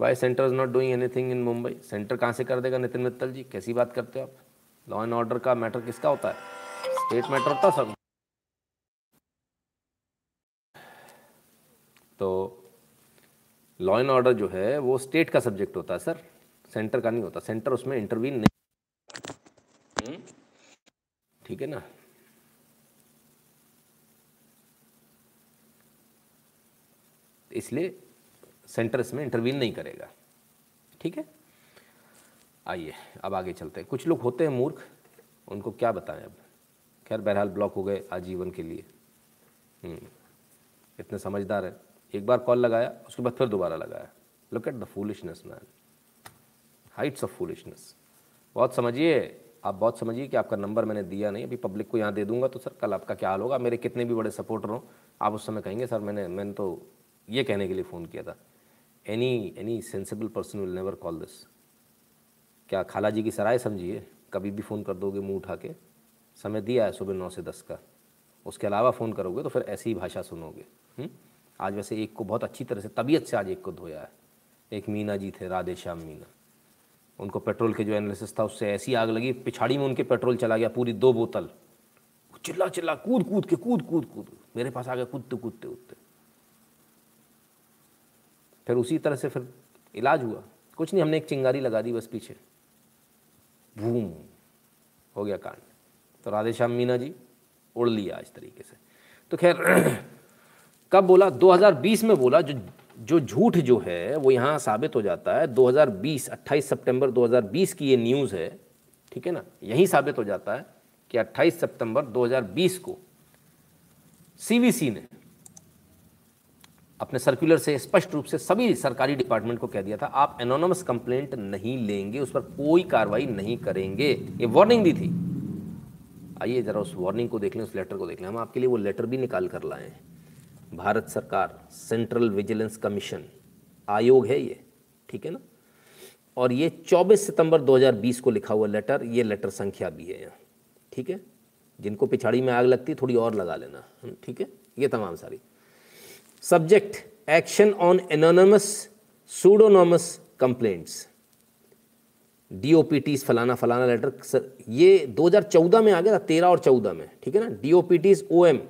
Why centre is not doing anything in Mumbai centre कहाँ से कर देगा नितिन मित्तल जी? कैसी बात करते हो आप? लॉ एंड ऑर्डर का मैटर किसका होता है? स्टेट मैटर होता सब। तो लॉ एंड ऑर्डर जो है वो स्टेट का सब्जेक्ट होता है सर सेंटर का नहीं होता। सेंटर उसमें इंटरवीन नहीं। हम्म? ठीक है ना? इसलिए सेंटर इसमें इंटरवीन नहीं करेगा। ठीक है? आइए अब आगे चलते हैं। कुछ लोग होते हैं मूर्ख उनको क्या बताएँ अब? खैर बहरहाल ब्लॉक हो गए आजीवन के लिए। हम्म, इतने समझदार है। एक बार कॉल लगाया उसके बाद फिर दोबारा लगाया। Look at the foolishness man heights of foolishness बहुत समझिए आप बहुत समझिए कि आपका नंबर मैंने दिया नहीं। अभी पब्लिक को यहाँ दे दूँगा तो सर कल आपका क्या हाल होगा? मेरे कितने भी बड़े सपोर्टर हों आप उस समय कहेंगे सर मैंने मैंने तो ये कहने के लिए फ़ोन किया था। Any any sensible person will never call this क्या खाला जी की सराय समझिए? कभी भी फ़ोन कर दोगे मुँह उठा के। समय दिया है सुबह नौ से दस का। उसके अलावा फ़ोन करोगे तो फिर ऐसी ही भाषा सुनोगे। हुँ? आज वैसे एक को बहुत अच्छी तरह से तबीयत से आज एक को धोया है। एक मीना जी थे, राधे श्याम मीना। उनको पेट्रोल के जो एनालिसिस था, उससे ऐसी आग लगी, पिछाड़ी में उनके पेट्रोल चला गया पूरी दो बोतल। चिल्ला चिल्ला, कूद कूद के, कूद कूद कूद। मेरे पास आ गया कूदते कूदते कूदते। फिर उसी तरह से फिर इलाज हुआ। कुछ नहीं, हमने एक चिंगारी लगा दी बस पीछे। भूम, हो गया कांड। तो राधेश्याम मीना जी उड़ लिया इस तरीके से। तो खैर, कब बोला? 2020 में बोला, जो जो झूठ जो है, वो यहाँ साबित हो जाता है। 2020 28 सितंबर 2020 की ये न्यूज़ है, ठीक है ना? यही साबित हो जाता है कि 28 सितंबर 2020 को सीवीसी ने अपने सर्कुलर से स्पष्ट रूप से सभी सरकारी डिपार्टमेंट को कह दिया था, आप एनोनमस कंप्लेंट नहीं लेंगे, उस पर कोई कार्रवाई नहीं करेंगे। ये वार्निंग दी थी। आइए ज़रा उस वार्निंग को देख लें, उस लेटर को देख लें। हम आपके लिए वो लेटर भी निकाल कर लाए हैं। भारत सरकार सेंट्रल विजिलेंस कमीशन आयोग है ये, ठीक है ना? और ये 24 सितंबर 2020 को लिखा हुआ लेटर ये लेटर संख्या भी है यहाँ, ठीक है? जिनको पिछाड़ी में आग लगती, थोड़ी और लगा लेना, ठीक है? ये तमाम सारी। Subject action on anonymous pseudonymous complaints DOPT's फलाना फलाना लेटर सर, ये 2014 में आ गया था, तेरह और चौदह में, ठीक है ना? DOPT's O P T's O M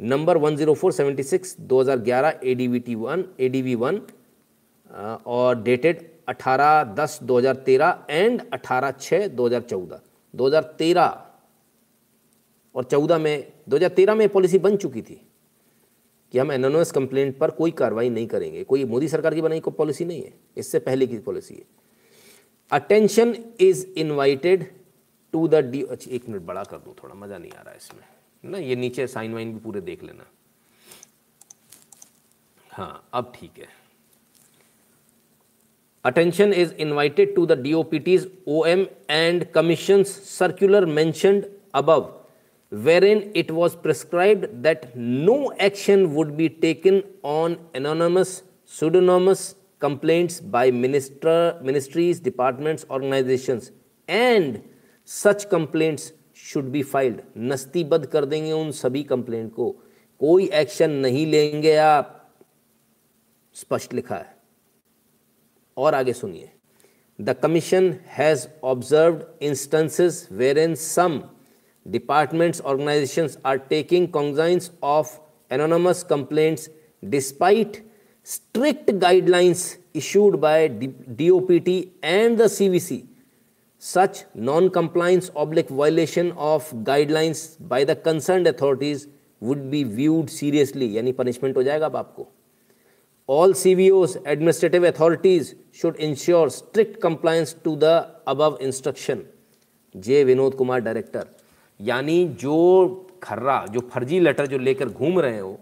number one zero four seventy six दो हज़ार ग्यारह A D V T one A D V one और डेटेड अठारह दस, दो हज़ार तेरह एंड अठारह छः दो हज़ार चौदह। दो हज़ार तेरह और चौदह में, दो हज़ार तेरह में पॉलिसी बन चुकी थी कि हम एनोनस कंप्लेंट पर कोई कार्रवाई नहीं करेंगे। कोई मोदी सरकार की बनाई कोई पॉलिसी नहीं है। इससे पहले की पॉलिसी है। Attention is invited to the D अच्छा एक मिनट बड़ा कर दूँ, थोड़ा मज़ा नहीं आ रहा है इसमें। ना, ये नीचे साइन वाइन भी पूरे देख लेना। हाँ अब ठीक है। Attention is invited to the DOPT's O M and commission circular mentioned above wherein it was prescribed that no action would be taken on anonymous, pseudonymous complaints by minister ministries departments organizations and such complaints should be filed नस्तीबद्ध कर देंगे उन सभी complaint को कोई action नहीं लेंगे आप स्पष्ट लिखा है और आगे सुनिए the commission has observe instances where in some departments organizations are taking cognizance of anonymous complaints despite strict guidelines issued by DOPT and the CVC such non-compliance oblique violation of guidelines by the concerned authorities would be viewed seriously यानी punishment हो जाएगा अब आपको all CVOs administrative authorities should ensure strict compliance to the above instruction J Vinod Kumar director यानी जो खर्रा जो फर्जी letter जो लेकर घूम रहे हो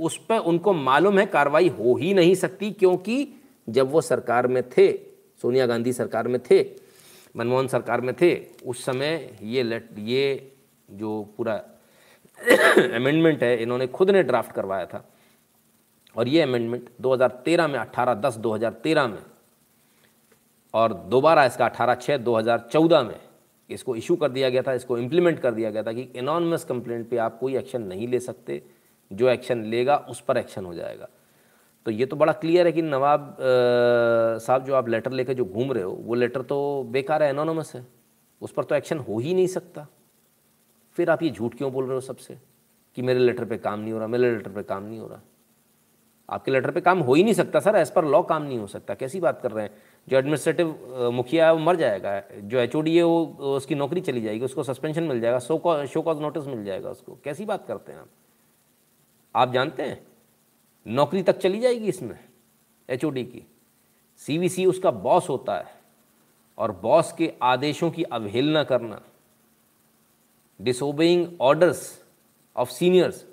उस पर उनको मालूम है, कार्रवाई हो ही नहीं सकती, क्योंकि जब वो सरकार में थे, सोनिया गांधी सरकार में थे, मनमोहन सरकार में थे, उस समय ये लेट ये जो पूरा अमेंडमेंट है, इन्होंने खुद ने ड्राफ्ट करवाया था। और ये अमेंडमेंट 2013 में 18 दस 2013 में, और दोबारा इसका 18 छः 2014 में इसको इशू कर दिया गया था, इसको इम्प्लीमेंट कर दिया गया था कि एनॉनमस कंप्लेंट पे आप कोई एक्शन नहीं ले सकते। जो एक्शन लेगा, उस पर एक्शन हो जाएगा। तो ये तो बड़ा क्लियर है कि नवाब साहब जो आप लेटर लेकर जो घूम रहे हो, वो लेटर तो बेकार है एनोनमस है। उस पर तो एक्शन हो ही नहीं सकता। फिर आप ये झूठ क्यों बोल रहे हो सबसे? कि मेरे लेटर पे काम नहीं हो रहा, मेरे लेटर पे काम नहीं हो रहा। आपके लेटर पे काम हो ही नहीं सकता सर एज पर लॉ काम नहीं हो सकता। कैसी बात कर रहे हैं? जो एडमिनिस्ट्रेटिव मुखिया है, वो मर जाएगा। जो एचओडी है, वो, उसकी नौकरी चली जाएगी, उसको सस्पेंशन मिल जाएगा शो शो कॉज नोटिस मिल जाएगा उसको। कैसी बात करते हैं आप? आप जानते हैं? नौकरी तक चली जाएगी इसमें एचओडी की। सी उसका बॉस होता है और बॉस के आदेशों की अवहेलना करना डिसोबेइंग ऑर्डर्स ऑफ़ सीनियर्स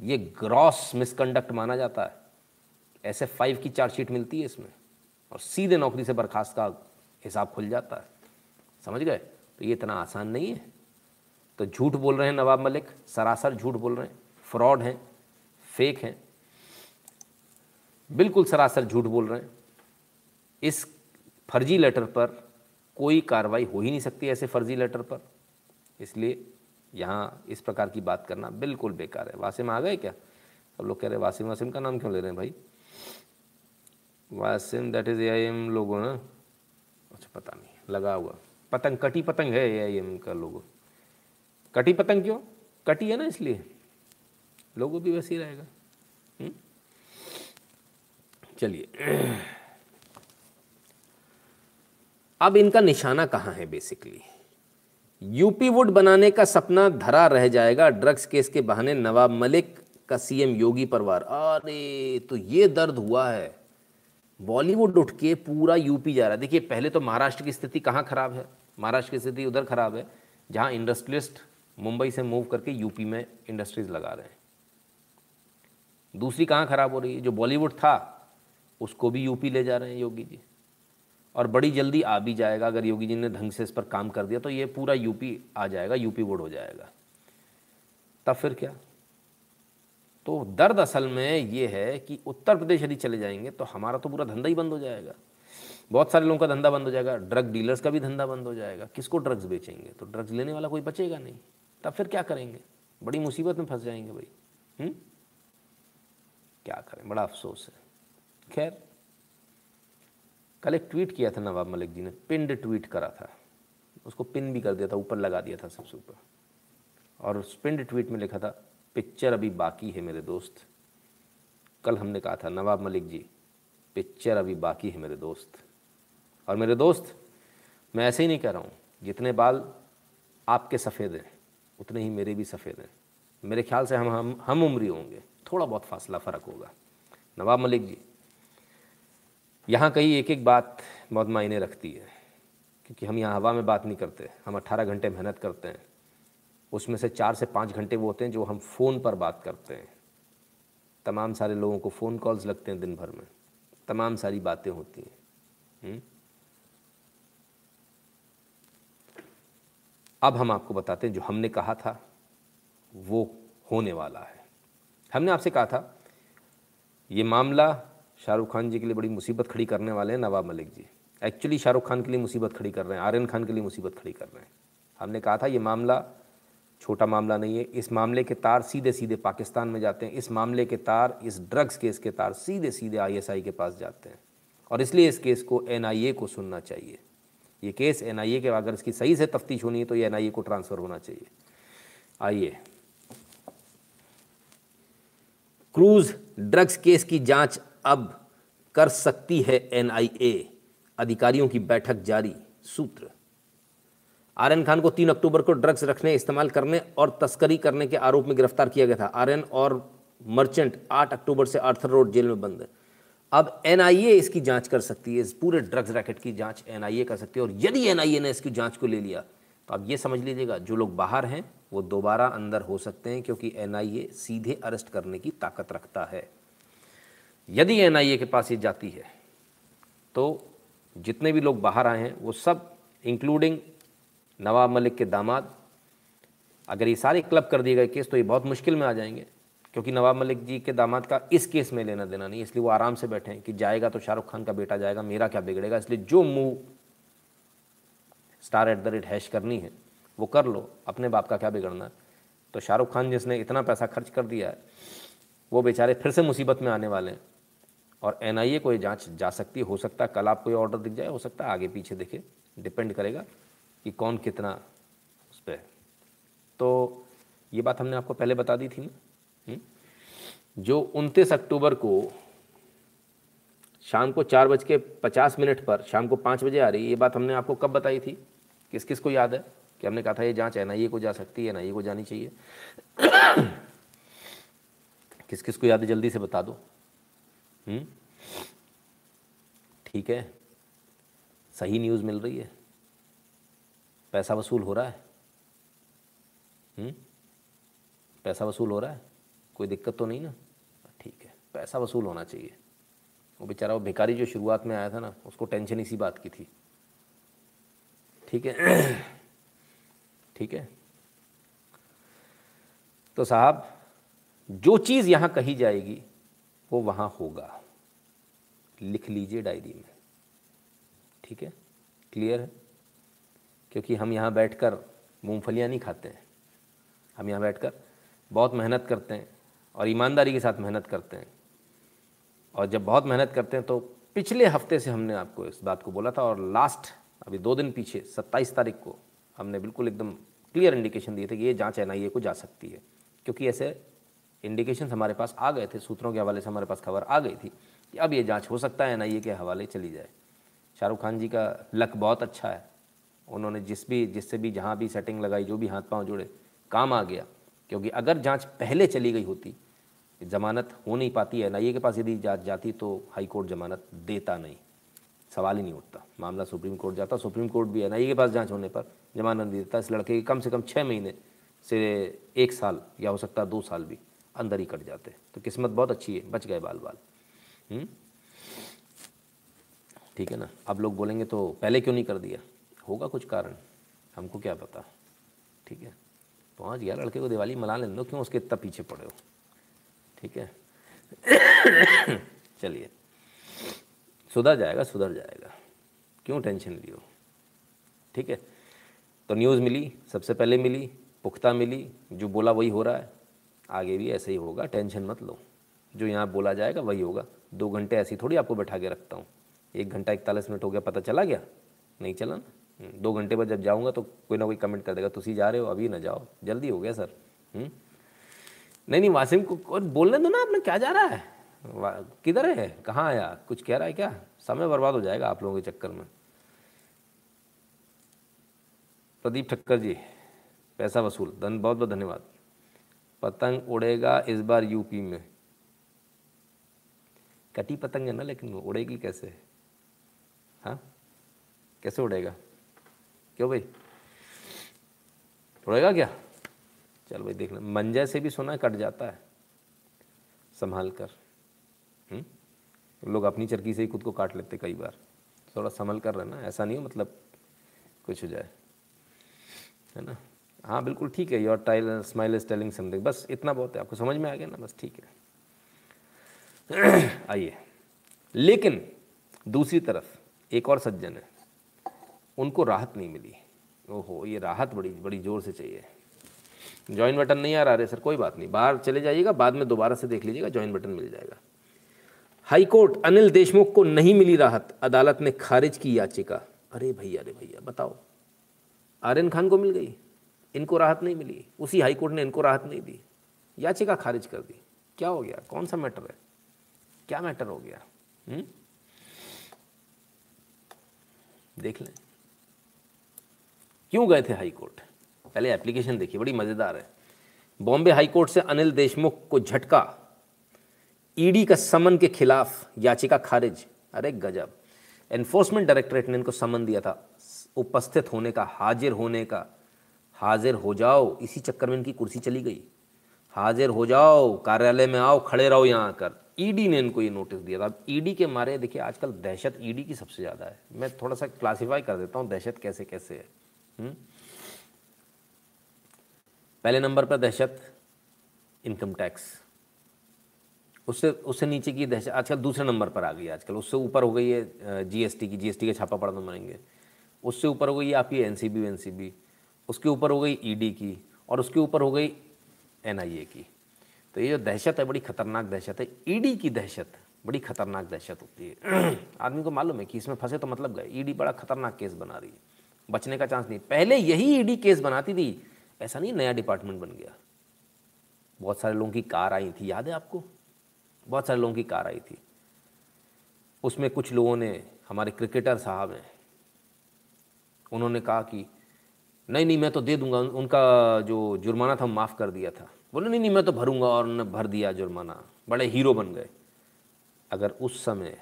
ये ग्रॉस मिसकंडक्ट माना जाता है। ऐसे फाइव की चार्जशीट मिलती है इसमें और सीधे नौकरी से बर्खास्त का हिसाब खुल जाता है। समझ गए? तो ये इतना आसान नहीं है। तो झूठ बोल रहे हैं नवाब मलिक, सरासर झूठ बोल रहे हैं, फ्रॉड हैं। फेक हैं। बिल्कुल सरासर झूठ बोल रहे हैं। इस फर्जी लेटर पर कोई कार्रवाई हो ही नहीं सकती ऐसे फर्जी लेटर पर। इसलिए यहाँ इस प्रकार की बात करना बिल्कुल बेकार है। वासिम आ गए क्या? सब लोग कह रहे हैं, वासिम वासिम का नाम क्यों ले रहे हैं भाई? Wasim that is a I am लोगो ना अच्छा पता नहीं, लगा हुआ। पतंग, कटी पतंग है ए आई एम का लोगो। कटी पतंग क्यों? कटी है ना इसलिए। लोगो भी वैसे ही रहेगा। हम्म? चलिए। अब इनका निशाना कहाँ है बेसिकली यूपी वुड बनाने का सपना धरा रह जाएगा ड्रग्स केस के बहाने नवाब मलिक का सीएम योगी पर वार अरे तो ये दर्द हुआ है। बॉलीवुड उठ के पूरा यूपी जा रहा है। देखिए, पहले तो महाराष्ट्र की स्थिति कहाँ खराब है? महाराष्ट्र की स्थिति उधर खराब है, जहाँ इंडस्ट्रियलिस्ट मुंबई से मूव करके यूपी में इंडस्ट्रीज़ लगा रहे हैं। दूसरी कहाँ खराब हो रही है? जो बॉलीवुड था, उसको भी यूपी ले जा रहे हैं योगी जी। और बड़ी जल्दी आ भी जाएगा, अगर योगी जी ने ढंग से इस पर काम कर दिया तो ये पूरा यूपी आ जाएगा, यूपी वोड हो जाएगा। तब फिर क्या? तो दर्द असल में ये है कि उत्तर प्रदेश यदि चले जाएँगे तो हमारा तो पूरा धंधा ही बंद हो जाएगा। बहुत सारे लोगों का धंधा बंद हो जाएगा, ड्रग डीलर्स का भी धंधा बंद हो जाएगा। किसको ड्रग्स बेचेंगे? तो ड्रग्स लेने वाला कोई बचेगा नहीं। तब फिर क्या करेंगे? बड़ी मुसीबत में फंस जाएँगे भाई। हुँ? क्या करें? बड़ा अफसोस है। खैर, कल एक ट्वीट किया था नवाब मलिक जी ने पिंड ट्वीट करा था। उसको पिन भी कर दिया था, ऊपर लगा दिया था सबसे ऊपर। और उस पिंड ट्वीट में लिखा था पिक्चर अभी बाकी है मेरे दोस्त। कल हमने कहा था, नवाब मलिक जी पिक्चर अभी बाकी है मेरे दोस्त। और मेरे दोस्त, मैं ऐसे ही नहीं कह रहा हूँ, जितने बाल आपके सफ़ेद हैं, उतने ही मेरे भी सफ़ेद हैं। मेरे ख्याल से हम हम हम उम्री होंगे। थोड़ा बहुत फासला फ़र्क होगा। नवाब मलिक जी, यहाँ कहीं एक एक बात बहुत मायने रखती है, क्योंकि हम यहाँ हवा में बात नहीं करते, हम 18 घंटे मेहनत करते हैं। उसमें से चार से पाँच घंटे वो होते हैं जो हम फ़ोन पर बात करते हैं। तमाम सारे लोगों को फ़ोन कॉल्स लगते हैं दिन भर में। तमाम सारी बातें होती हैं। हुँ? अब हम आपको बताते हैं, जो हमने कहा था, वो होने वाला है। हमने आपसे कहा था, ये मामला शाहरुख खान जी के लिए बड़ी मुसीबत खड़ी करने वाले हैं, नवाब मलिक जी। एक्चुअली शाहरुख खान के लिए मुसीबत खड़ी कर रहे हैं, आर्यन खान के लिए मुसीबत खड़ी कर रहे हैं। हमने कहा था, ये मामला छोटा मामला नहीं है, इस मामले के तार सीधे सीधे पाकिस्तान में जाते हैं, इस मामले के तार, इस ड्रग्स केस के तार सीधे सीधे आईएसआई के पास जाते हैं। और इसलिए इस केस को एनआईए को सुनना चाहिए। ये केस एनआईए के, अगर इसकी सही से तफ्तीश होनी है तो ये एनआईए को ट्रांसफ़र होना चाहिए। आइए क्रूज ड्रग्स केस की जाँच अब कर सकती है एनआईए, अधिकारियों की बैठक जारी, सूत्र। आर्यन खान को तीन अक्टूबर को ड्रग्स रखने, इस्तेमाल करने और तस्करी करने के आरोप में गिरफ़्तार किया गया था। आर्यन और मर्चेंट 8 अक्टूबर से आर्थर रोड जेल में बंद। अब एनआईए इसकी जाँच कर सकती है, इस पूरे ड्रग्स रैकेट की जाँच एनआईए कर सकती है और यदि एनआईए ने इसकी जाँच को ले लिया तो आप ये समझ लीजिएगा, जो लोग बाहर हैं वो दोबारा अंदर हो सकते हैं क्योंकि एनआईए सीधे अरेस्ट करने की ताकत रखता है। यदि एनआईए के पास ये जाती है तो जितने भी लोग बाहर आए हैं, वो सब इंक्लूडिंग नवाब मलिक के दामाद, अगर ये सारे क्लब कर दिए गए केस तो ये बहुत मुश्किल में आ जाएँगे, क्योंकि नवाब मलिक जी के दामाद का इस केस में लेना देना नहीं, इसलिए वो आराम से बैठे हैं कि जाएगा तो शाहरुख खान का बेटा जाएगा, मेरा क्या बिगड़ेगा, इसलिए जो move star at the rate hash करनी है वो कर लो, अपने बाप का क्या बिगड़ना है? तो शाहरुख खान जिसने इतना पैसा खर्च कर दिया है, वो बेचारे फिर से मुसीबत में आने वाले हैं। और एन आई ए को ये जाँच जा सकती, है सकता है कल आपको ये ऑर्डर दिख जाए, हो सकता है आगे पीछे देखे डिपेंड करेगा कि कौन कितना उस पर है। तो ये बात हमने आपको पहले बता दी थी ना? हम्म? जो उनतीस अक्टूबर को शाम को चार बज के पचास मिनट पर, शाम को पाँच बजे आ रही है ये बात हमने आपको कब बताई थी? किस किस को याद है? कि हमने कहा था, ये जाँच एनआईए को जा सकती है एनआईए को जानी चाहिए। किस किस को याद है, जल्दी से बता दो। हम्म? ठीक है। सही न्यूज़ मिल रही है। पैसा वसूल हो रहा है। हुँ? पैसा वसूल हो रहा है। कोई दिक्कत तो नहीं ना? ठीक है। पैसा वसूल होना चाहिए। वो बेचारा, वो भिखारी जो शुरुआत में आया था ना, उसको टेंशन इसी बात की थी। ठीक है। ठीक है? तो साहब, जो चीज़ यहाँ कही जाएगी, वो वहाँ होगा। लिख लीजिए डायरी में। ठीक है? क्लियर है? क्योंकि हम यहाँ बैठकर मूंगफलियाँ नहीं खाते हैं। हम यहाँ बैठकर बहुत मेहनत करते हैं और ईमानदारी के साथ मेहनत करते हैं। और जब बहुत मेहनत करते हैं तो पिछले हफ़्ते से हमने आपको इस बात को बोला था और लास्ट, अभी दो दिन पीछे, सत्ताईस तारीख को हमने बिल्कुल एकदम क्लियर इंडिकेशन दिए थे कि ये जाँच एन को जा सकती है। क्योंकि ऐसे इंडिकेशन हमारे पास आ गए थे, सूत्रों के हवाले से हमारे पास खबर आ गई थी कि अब ये जाँच हो सकता है एन के हवाले चली जाए। शाहरुख खान जी का लक बहुत अच्छा है। उन्होंने जिस भी, जिससे भी जहाँ भी सेटिंग लगाई, जो भी हाथ पाँव जुड़े, काम आ गया। क्योंकि अगर जाँच पहले चली गई होती, जमानत हो नहीं पाती है एन के पास यदि जाँच जाती तो हाई कोर्ट जमानत देता नहीं। सवाल ही नहीं उठता। मामला सुप्रीम कोर्ट जाता, सुप्रीम कोर्ट भी एन के पास जाँच होने पर जमानत नहीं देता इस लड़के के। कम से कम छः महीने से एक साल या हो सकता है दो साल भी अंदर ही कट जाते तो किस्मत बहुत अच्छी है, बच गए बाल बाल हम्म? ठीक है ना? अब लोग बोलेंगे तो पहले क्यों नहीं कर दिया? होगा कुछ कारण, हमको क्या पता? ठीक है? पहुँच गया लड़के को दिवाली मना लेने दो, क्यों उसके इतना पीछे पड़े हो? ठीक है? चलिए। सुधर जाएगा सुधर जाएगा। क्यों टेंशन लियो? ठीक है? तो न्यूज़ मिली सबसे पहले मिली पुख्ता मिली जो बोला वही हो रहा है। आगे भी ऐसे ही होगा टेंशन मत लो। जो यहाँ बोला जाएगा वही होगा। दो घंटे ऐसी थोड़ी आपको बैठा के रखता हूँ। एक घंटा इकतालीस मिनट हो गया पता चला गया? नहीं चला ना? हम्म, दो घंटे बाद जब जाऊँगा तो कोई ना कोई कमेंट कर देगा तुसी जा रहे हो अभी ना जाओ। जल्दी हो गया सर। हम्म? नहीं नहीं वासिम को और बोलने दो ना आपने क्या जा रहा है? किधर है? कहाँ आया कुछ कह रहा है क्या? समय बर्बाद हो जाएगा आप लोगों के चक्कर में। प्रदीप ठक्कर जी, पैसा वसूल, धन, बहुत बहुत धन्यवाद। पतंग उड़ेगा इस बार यूपी में। कटी पतंग है ना, लेकिन उड़ेगी कैसे? हाँ? कैसे उड़ेगा? क्यों भाई? उड़ेगा क्या? चल भाई देख ले, मंजा से भी सोना कट जाता है, संभाल कर। हुँ? हम्म? लोग अपनी चरखी से ही खुद को काट लेते कई बार। थोड़ा संभल कर रहना, ऐसा नहीं हो मतलब कुछ हो जाए। है ना? हाँ बिल्कुल ठीक है your tile smile is telling something बस इतना बहुत है, आपको समझ में आ गया ना? बस ठीक है। आइए। लेकिन दूसरी तरफ़ एक और सज्जन है, उनको राहत नहीं मिली। ओहो, ये राहत बड़ी बड़ी ज़ोर से चाहिए। ज्वाइन बटन नहीं आ रहा है सर, कोई बात नहीं। बाहर चले जाइएगा, बाद में दोबारा से देख लीजिएगा ज्वाइन बटन मिल जाएगा। हाईकोर्ट अनिल देशमुख को नहीं मिली राहत, अदालत ने खारिज की याचिका। अरे भैया अरे भैया, बताओ। आर्यन खान को मिल गई। इनको राहत नहीं मिली। उसी हाईकोर्ट ने इनको राहत नहीं दी। याचिका खारिज कर दी। क्या हो गया? कौन सा मैटर है? क्या मैटर हो गया? हुँ? हम्म? देख लें। क्यों गए थे हाई कोर्ट? पहले एप्लीकेशन देखिए, बड़ी मज़ेदार है। बॉम्बे हाई कोर्ट से अनिल देशमुख को झटका। ईडी का समन के खिलाफ याचिका खारिज। अरे गजब। एनफोर्समेंट डायरेक्टरेट ने इनको समन दिया था। उपस्थित होने का, हाजिर होने का। हाजिर हो जाओ, इसी चक्कर में इनकी कुर्सी चली गई। हाजिर हो जाओ, कार्यालय में आओ, खड़े रहो यहाँ आकर ईडी ने इनको ये नोटिस दिया था। ईडी के मारे, देखिए आजकल दहशत ईडी की सबसे ज़्यादा है। मैं थोड़ा सा क्लासिफाई कर देता हूँ, दहशत कैसे कैसे है। हुँ? हम्म? पहले नंबर पर दहशत इनकम टैक्स उससे उससे नीचे की दहशत, आजकल दूसरे नंबर पर आ गई आजकल। उससे ऊपर हो गई है जीएसटी की। जीएसटी का छापा पड़ा तो मारेंगे। उससे ऊपर हो गई आपकी N C B N C B उसके ऊपर हो गई ईडी की और उसके ऊपर हो गई एनआईए की। तो ये जो दहशत है, बड़ी खतरनाक दहशत है। ईडी की दहशत, बड़ी खतरनाक दहशत होती है। आदमी को मालूम है कि इसमें फंसे तो मतलब गए। ईडी बड़ा खतरनाक केस बना रही है। बचने का चांस नहीं। पहले यही ईडी केस बनाती थी। ऐसा नहीं, नया डिपार्टमेंट बन गया। बहुत सारे लोगों की कार आई थी। याद है आपको? बहुत सारे लोगों की कार आई थी। उसमें कुछ लोगों ने, हमारे क्रिकेटर साहब हैं उन्होंने कहा कि, नहीं नहीं, मैं तो दे दूँगा। उनका जो जुर्माना था माफ़ कर दिया था। बोले, नहीं नहीं, मैं तो भरूँगा। और उन्होंने भर दिया जुर्माना। बड़े हीरो बन गए। अगर उस समय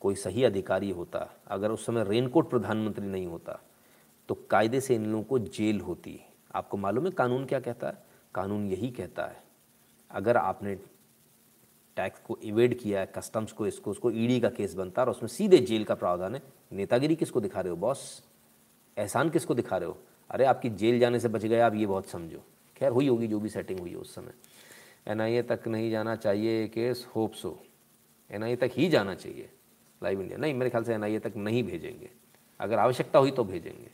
कोई सही अधिकारी होता, अगर उस समय रेनकोट प्रधानमंत्री नहीं होता तो कायदे से इन लोगों को जेल होती। आपको मालूम है कानून क्या कहता है? कानून यही कहता है, अगर आपने टैक्स को इवेड किया है, कस्टम्स को, इसको, उसको ईडी का केस बनता है, और उसमें सीधे जेल का प्रावधान है, नेतागिरी किसको दिखा रहे हो, बॉस? एहसान किसको दिखा रहे हो? अरे आपकी जेल जाने से बच गए आप ये बहुत समझो। खैर हुई होगी जो भी सेटिंग हुई है उस समय। एनआईए तक नहीं जाना चाहिए केस होप सो एन तक ही जाना चाहिए लाइव इंडिया नहीं मेरे ख्याल से एनआईए तक नहीं भेजेंगे। अगर आवश्यकता हुई तो भेजेंगे।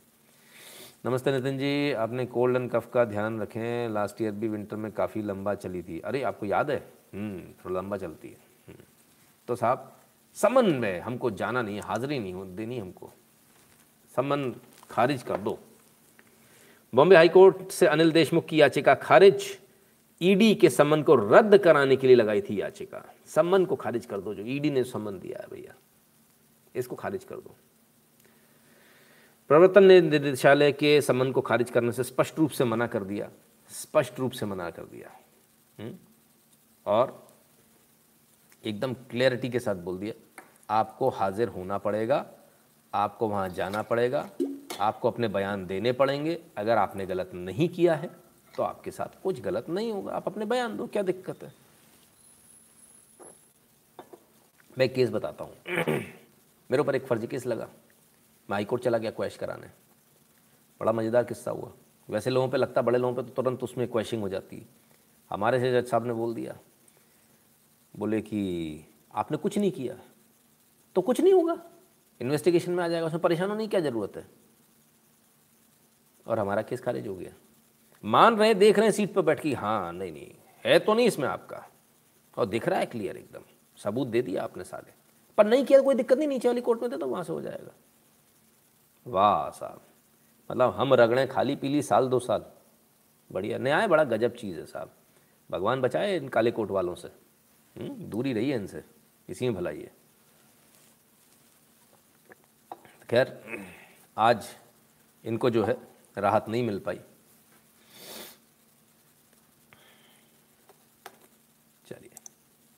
नमस्ते नितिन जी आपने कोल्ड एंड कफ का ध्यान रखें। लास्ट ईयर भी विंटर में काफ़ी लंबा चली थी। अरे आपको याद है? हम्म, थोड़ा लंबा चलती है। हम्म। तो साहब समन में हमको जाना नहीं हाजिरी नहीं देनी हमको। सम्मन खारिज कर दो। बॉम्बे हाईकोर्ट से अनिल देशमुख की याचिका खारिज, ईडी के सम्मन को रद्द कराने के लिए लगाई थी याचिका। सम्मन को खारिज कर दो जो ईडी ने सम्मन दिया है भैया। इसको खारिज कर दो। प्रवर्तन निदेशालय के सम्मन को खारिज करने से स्पष्ट रूप से मना कर दिया। स्पष्ट रूप से मना कर दिया। हुँ? और एकदम क्लैरिटी के साथ बोल दिया, आपको हाजिर होना पड़ेगा, आपको वहाँ जाना पड़ेगा आपको अपने बयान देने पड़ेंगे। अगर आपने गलत नहीं किया है तो आपके साथ कुछ गलत नहीं होगा। आप अपने बयान दो, क्या दिक्कत है? मैं केस बताता हूँ। मेरे ऊपर एक फर्जी केस लगा। मैं हाईकोर्ट चला गया क्वेश कराने। बड़ा मज़ेदार किस्सा हुआ। वैसे लोगों पे लगता, बड़े लोगों पे तो तुरंत उसमें क्वेश्चन हो जाती। है हमारे से जज साहब ने बोल दिया। बोले कि आपने कुछ नहीं किया। तो कुछ नहीं होगा। इन्वेस्टिगेशन में आ जाएगा। उसमें परेशान होने की क्या ज़रूरत है? और हमारा केस खारिज हो गया। मान रहे देख रहे हैं सीट पर बैठ के हाँ नहीं नहीं है तो नहीं इसमें आपका। और दिख रहा है क्लियर एकदम। सबूत दे दिया आपने सारे पर नहीं किया तो कोई दिक्कत नहीं नीचे वाली कोर्ट में दे तो वहाँ से हो जाएगा। वाह साहब। मतलब हम रगड़ें खाली पीली साल दो साल। बढ़िया न्याय बड़ा गजब चीज़ है साहब। भगवान बचाए इन काले कोट वालों से। हम्म, दूरी रही है इनसे। इसी में भलाई है। खैर आज इनको जो है राहत नहीं मिल पाई। चलिए,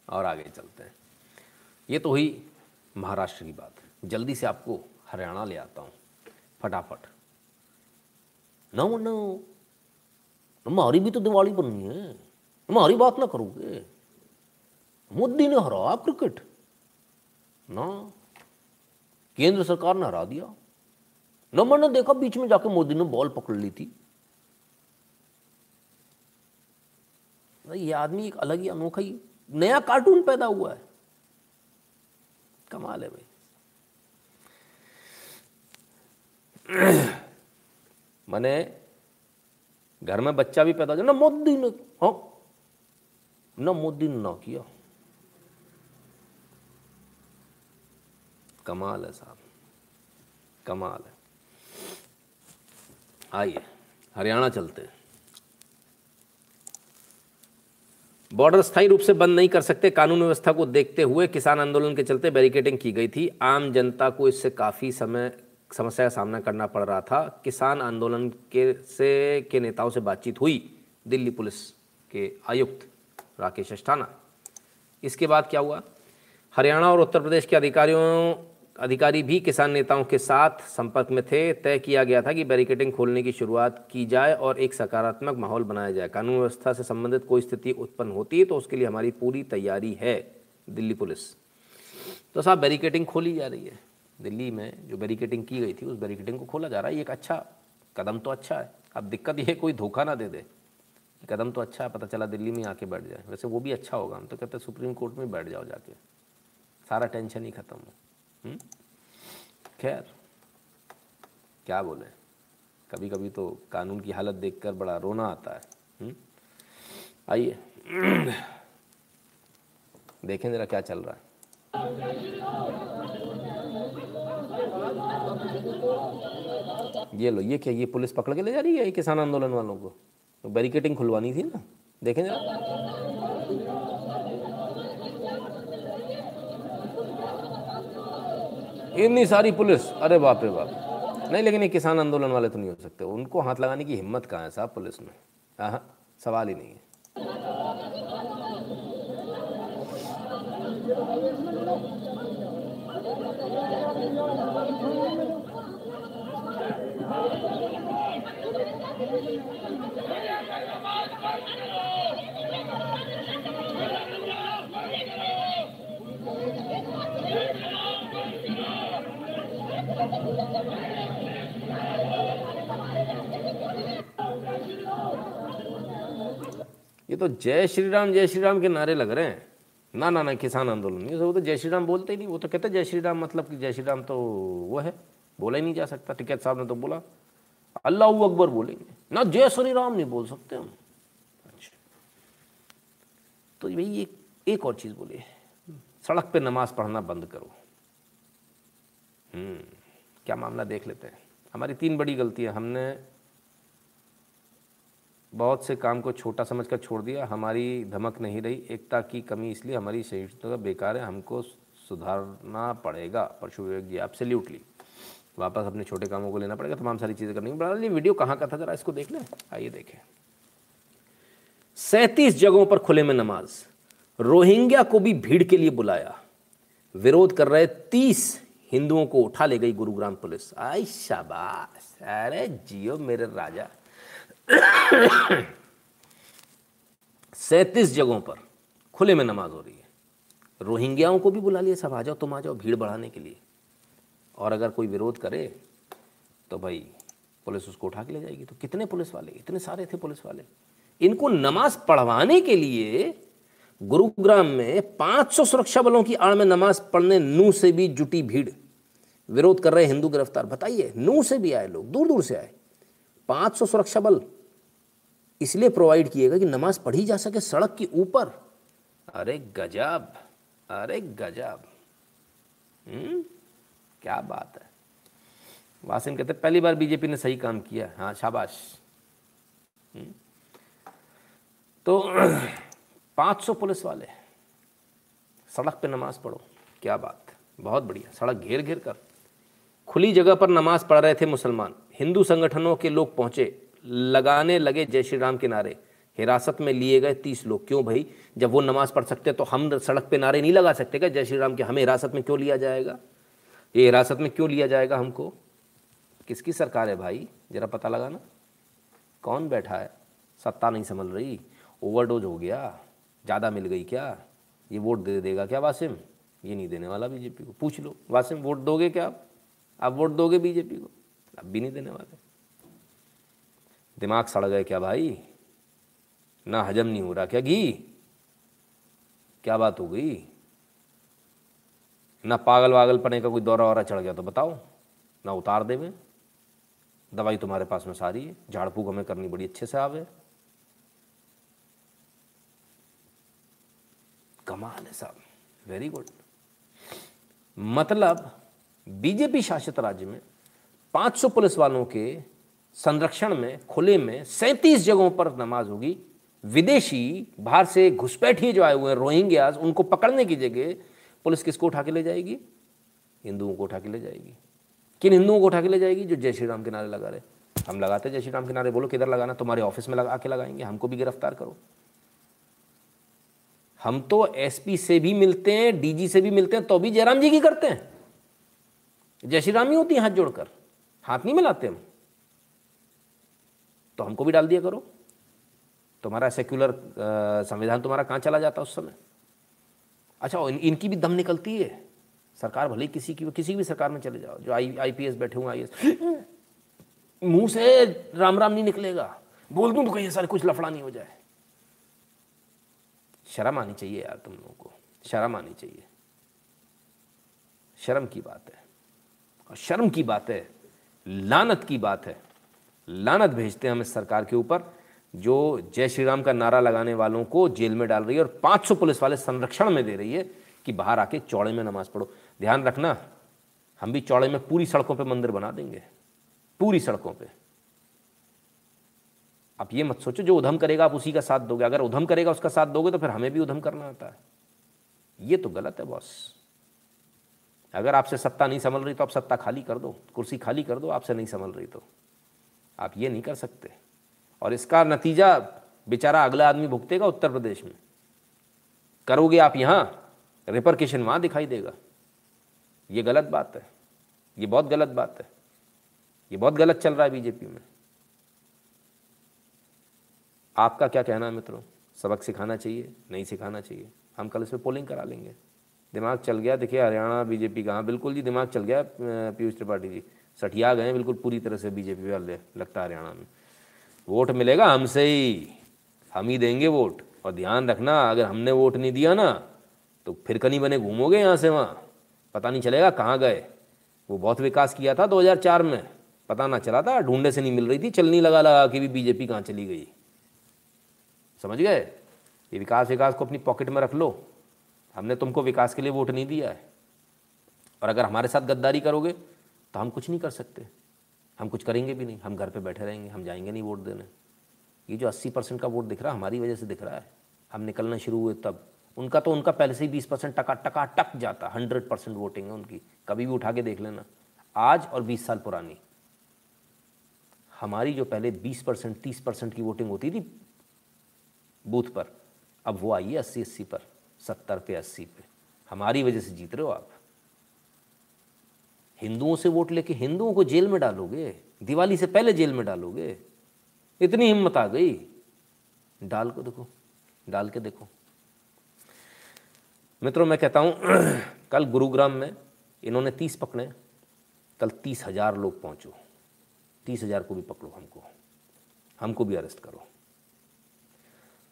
और आगे चलते हैं। ये तो हुई महाराष्ट्र की बात। जल्दी से आपको हरियाणा ले आता हूँ, फटाफट। No no. हमारी भी तो दिवाली बननी है। हमारी बात ना करोगे। मोदी ने हराया क्रिकेट। ना। केंद्र सरकार ने हरा दिया। न मैंने देखा बीच में जाके मोदी ने बॉल पकड़ ली थी। ये आदमी एक अलग ही अनोखा ही, नया कार्टून पैदा हुआ है। कमाल है भाई। मैंने, घर में बच्चा भी पैदा हो ना मोदी ने हाँ। ना मोदी ने ना किया। कमाल है साहब। कमाल है। आइए, हरियाणा चलते हैं। बॉर्डर स्थायी रूप से बंद नहीं कर सकते। कानून व्यवस्था को देखते हुए किसान आंदोलन के चलते बैरिकेडिंग की गई थी। आम जनता को इससे काफ़ी समय, समस्या का सामना करना पड़ रहा था। किसान आंदोलन के से, के नेताओं से बातचीत हुई। दिल्ली पुलिस के आयुक्त राकेश अस्थाना। इसके बाद क्या हुआ? हरियाणा और उत्तर प्रदेश के अधिकारियों अधिकारी भी किसान नेताओं के साथ संपर्क में थे। तय किया गया था कि बैरिकेडिंग खोलने की शुरुआत की जाए और एक सकारात्मक माहौल बनाया जाए। कानून व्यवस्था से संबंधित कोई स्थिति उत्पन्न होती है तो उसके लिए हमारी पूरी तैयारी है, दिल्ली पुलिस। तो साहब, बैरिकेडिंग खोली जा रही है। दिल्ली में जो बैरिकेडिंग की गई थी, उस बैरिकेडिंग को खोला जा रहा है। एक अच्छा कदम तो अच्छा है। अब दिक्कत ये कोई धोखा ना दे दे। कदम तो अच्छा है, पता चला दिल्ली में आके बैठ जाए। वैसे वो भी अच्छा होगा। हम तो कहते हैं सुप्रीम कोर्ट में बैठ जाओ जाके। सारा टेंशन ही खत्म हो? खैर, क्या बोले? कभी कभी तो कानून की हालत देखकर बड़ा रोना आता है। हम्म? आइए। देखें जरा क्या चल रहा है। ये लो, ये क्या, ये पुलिस पकड़ के ले जा रही है ये किसान आंदोलन वालों को? तो बैरिकेडिंग खुलवानी थी ना? देखें जरा। इतनी सारी पुलिस। अरे बाप रे बाप। नहीं, लेकिन ये किसान आंदोलन वाले तो नहीं हो सकते। उनको हाथ लगाने की हिम्मत कहाँ है साहब पुलिस में? हाँ सवाल ही नहीं है। ये तो जय श्री राम, जय श्री राम के नारे लग रहे हैं। ना ना ना, किसान आंदोलन। ये वो तो जय श्री राम बोलते ही नहीं। वो तो कहते जय श्री राम मतलब कि जय श्री राम तो वो है। बोला ही नहीं जा सकता। टिकैत साहब ने तो बोला, अल्लाह अकबर बोलेंगे। ना जय श्री राम नहीं बोल सकते हम। अच्छा। तो भाई एक एक और चीज़ बोले सड़क पे नमाज़ पढ़ना बंद करो। हम्म। क्या मामला देख लेते हैं। हमारी तीन बड़ी गलतियाँ। हमने बहुत से काम को छोटा समझ कर छोड़ दिया। हमारी धमक नहीं रही। एकता की कमी इसलिए हमारी सहिष्णुता बेकार है। हमको सुधारना पड़ेगा परशु विवेक जी एब्सोल्युटली वापस अपने छोटे कामों को लेना पड़ेगा। तमाम सारी चीज़ें करनी पड़ेगी वीडियो कहाँ का था? जरा इसको देख लें। आइए देखें। सैंतीस जगहों पर खुले में नमाज़। रोहिंग्या को भी भीड़ के लिए बुलाया। विरोध कर रहे तीस हिंदुओं को उठा ले गई गुरुग्राम पुलिस। आई शाबाश। अरे जियो मेरे राजा। सैंतीस जगहों पर खुले में नमाज़ हो रही है। रोहिंग्याओं को भी बुला लिया सब, आ जाओ, तुम आ जाओ भीड़ बढ़ाने के लिए। और अगर कोई विरोध करे तो भाई पुलिस उसको उठा के ले जाएगी। तो कितने पुलिस वाले, इतने सारे थे पुलिस वाले। इनको नमाज़ पढ़वाने के लिए गुरुग्राम में 500 सुरक्षा बलों की आड़ में नमाज़ पढ़ने नू से भी जुटी भीड़। विरोध कर रहे हिंदू गिरफ़्तार। बताइए नू से भी आए लोग दूर दूर से आए। 500 सुरक्षा बल। इसलिए प्रोवाइड किएगा कि नमाज़ पढ़ी जा सके सड़क के ऊपर। अरे गजब अरे गजब। हम्म क्या बात है। वासिम कहते पहली बार बीजेपी ने सही काम किया। हाँ शाबाश। हम्म। तो 500 पुलिस वाले, सड़क पे नमाज़ पढ़ो। क्या बात, बहुत बढ़िया, सड़क घेर घेर कर। खुली जगह पर नमाज़ पढ़ रहे थे मुसलमान। हिंदू संगठनों के लोग पहुँचे। लगाने लगे जय श्री राम के नारे। हिरासत में लिए गए तीस लोग। क्यों भाई? जब वो नमाज़ पढ़ सकते तो हम सड़क पे नारे नहीं लगा सकते क्या? जय श्री राम के हमें हिरासत में क्यों लिया जाएगा? ये हिरासत में क्यों लिया जाएगा हमको? किसकी सरकार है भाई? ज़रा पता लगाना। कौन बैठा है? सत्ता नहीं संभल रही। ओवरडोज हो गया। ज़्यादा मिल गई क्या? ये वोट दे देगा क्या वासिम? ये नहीं देने वाला बीजेपी को। पूछ लो। वासिम, वोट दोगे क्या आप? आप वोट दोगे बीजेपी को? अब भी नहीं देने वाले। दिमाग सड़ गए क्या भाई? ना हजम नहीं हो रहा क्या? घी? क्या बात हो गई? ना पागल वागल पने का कोई दौरा वौरा चढ़ गया तो बताओ। ना उतार देवे। दवाई तुम्हारे पास में सारी है। झाड़ फूक हमें करनी बड़ी अच्छे से आवे। कमाल है साहब। वेरी गुड मतलब बीजेपी शासित राज्य में 500 पुलिस वालों के संरक्षण में, खुले में सैंतीस जगहों पर नमाज़ होगी। विदेशी बाहर से घुसपैठिए जो आए हुए हैं रोहिंग्याज उनको पकड़ने की जगह पुलिस किसको उठा के ले जाएगी? हिंदुओं को उठा के ले जाएगी। किन हिंदुओं को उठा के ले जाएगी? जो जय श्री राम के नारे लगा रहे। हम लगाते जय श्री राम के नारे बोलो किधर लगाना? तुम्हारे ऑफ़िस में लगा के लगाएँगे। हमको भी गिरफ़्तार करो। हम तो एसपी से भी मिलते हैं, डीजी से भी मिलते हैं तो भी जयराम जी की करते हैं। श्री राम होती है हाथ जोड़कर। हाथ नहीं मिलाते हम। तो हमको भी डाल दिया करो। तुम्हारा सेक्युलर संविधान तुम्हारा कहाँ चला जाता उस समय? अच्छा इन, इनकी भी दम निकलती है। सरकार भले किसी की किसी भी सरकार में चले जाओ जो आई आईपीएस बैठे हुए आई मुँह से राम राम नहीं निकलेगा। बोल दूँ तो कहीं सारे कुछ लफड़ा नहीं हो जाए। शर्म आनी चाहिए यार तुम लोगों को। शर्म आनी चाहिए। शर्म की बात है। और शर्म की बात है, लानत की बात है। लानत भेजते हैं हम इस सरकार के ऊपर, जो जय श्री राम का नारा लगाने वालों को जेल में डाल रही है और 500 पुलिस वाले संरक्षण में दे रही है कि बाहर आके चौड़े में नमाज़ पढ़ो। ध्यान रखना, हम भी चौड़े में पूरी सड़कों पे मंदिर बना देंगे। पूरी सड़कों पे। आप ये मत सोचो, जो उधम करेगा आप उसी का साथ दोगे। अगर उधम करेगा उसका साथ दोगे तो फिर हमें भी उधम करना आता है। ये तो गलत है, बॉस। अगर आपसे सत्ता नहीं संभल रही तो आप सत्ता खाली कर दो, कुर्सी खाली कर दो, आपसे नहीं संभल रही तो। आप ये नहीं कर सकते। और इसका नतीजा बेचारा अगला आदमी भुगतेगा उत्तर प्रदेश में। करोगे आप यहाँ, रिपरकेशन वहाँ दिखाई देगा। ये गलत बात है। ये बहुत गलत बात है। ये बहुत गलत चल रहा है बीजेपी में। आपका क्या कहना है मित्रों? सबक सिखाना चाहिए, नहीं सिखाना चाहिए। हम कल इस पर पोलिंग करा लेंगे। दिमाग चल गया। देखिए, हरियाणा, बीजेपी का हाँ बिल्कुल जी, दिमाग चल गया पीयूष त्रिपाठी जी। सठिया गए, बिल्कुल पूरी तरह से बीजेपी वाले लगता है हरियाणा में। वोट मिलेगा हमसे ही। हम ही देंगे वोट। और ध्यान रखना, अगर हमने वोट नहीं दिया ना तो फिर कहीं बने घूमोगे यहाँ से वहाँ। पता नहीं चलेगा कहाँ गए। वो बहुत विकास किया था 2004 में। पता ना चला था ढूँढने से नहीं मिल रही थी, चलनी लगा लगा कि भी बीजेपी कहाँ चली गई। समझ गए? ये विकास विकास को अपनी पॉकेट में रख लो। हमने तुमको विकास के लिए वोट नहीं दिया है। और अगर हमारे साथ गद्दारी करोगे तो हम कुछ नहीं कर सकते। हम कुछ करेंगे भी नहीं। हम घर पे बैठे रहेंगे। हम जाएँगे नहीं वोट देने। ये जो 80 परसेंट का वोट दिख रहा है, हमारी वजह से दिख रहा है। हम निकलना शुरू हुए तब। उनका तो उनका पहले से ही बीस परसेंट टका टका, टक जाता। हंड्रेड परसेंट वोटिंग है उनकी। कभी भी उठा के देख लेना। आज और बीस साल पुरानी। हमारी जो पहले बीस परसेंट, तीस परसेंट की वोटिंग होती थी, बूथ पर, अब वो आई है अस्सी अस्सी पर। सत्तर पे, अस्सी पे। हमारी वजह से जीत रहे हो आप। हिंदुओं से वोट लेके हिंदुओं को जेल में डालोगे, दिवाली से पहले जेल में डालोगे, इतनी हिम्मत आ गई। डाल को देखो, डाल के देखो। मित्रों, मैं कहता हूँ, कल गुरुग्राम में इन्होंने तीस पकड़े, कल तीस हज़ार लोग पहुँचो। तीस हज़ार को भी पकड़ो हमको। हमको भी अरेस्ट करो।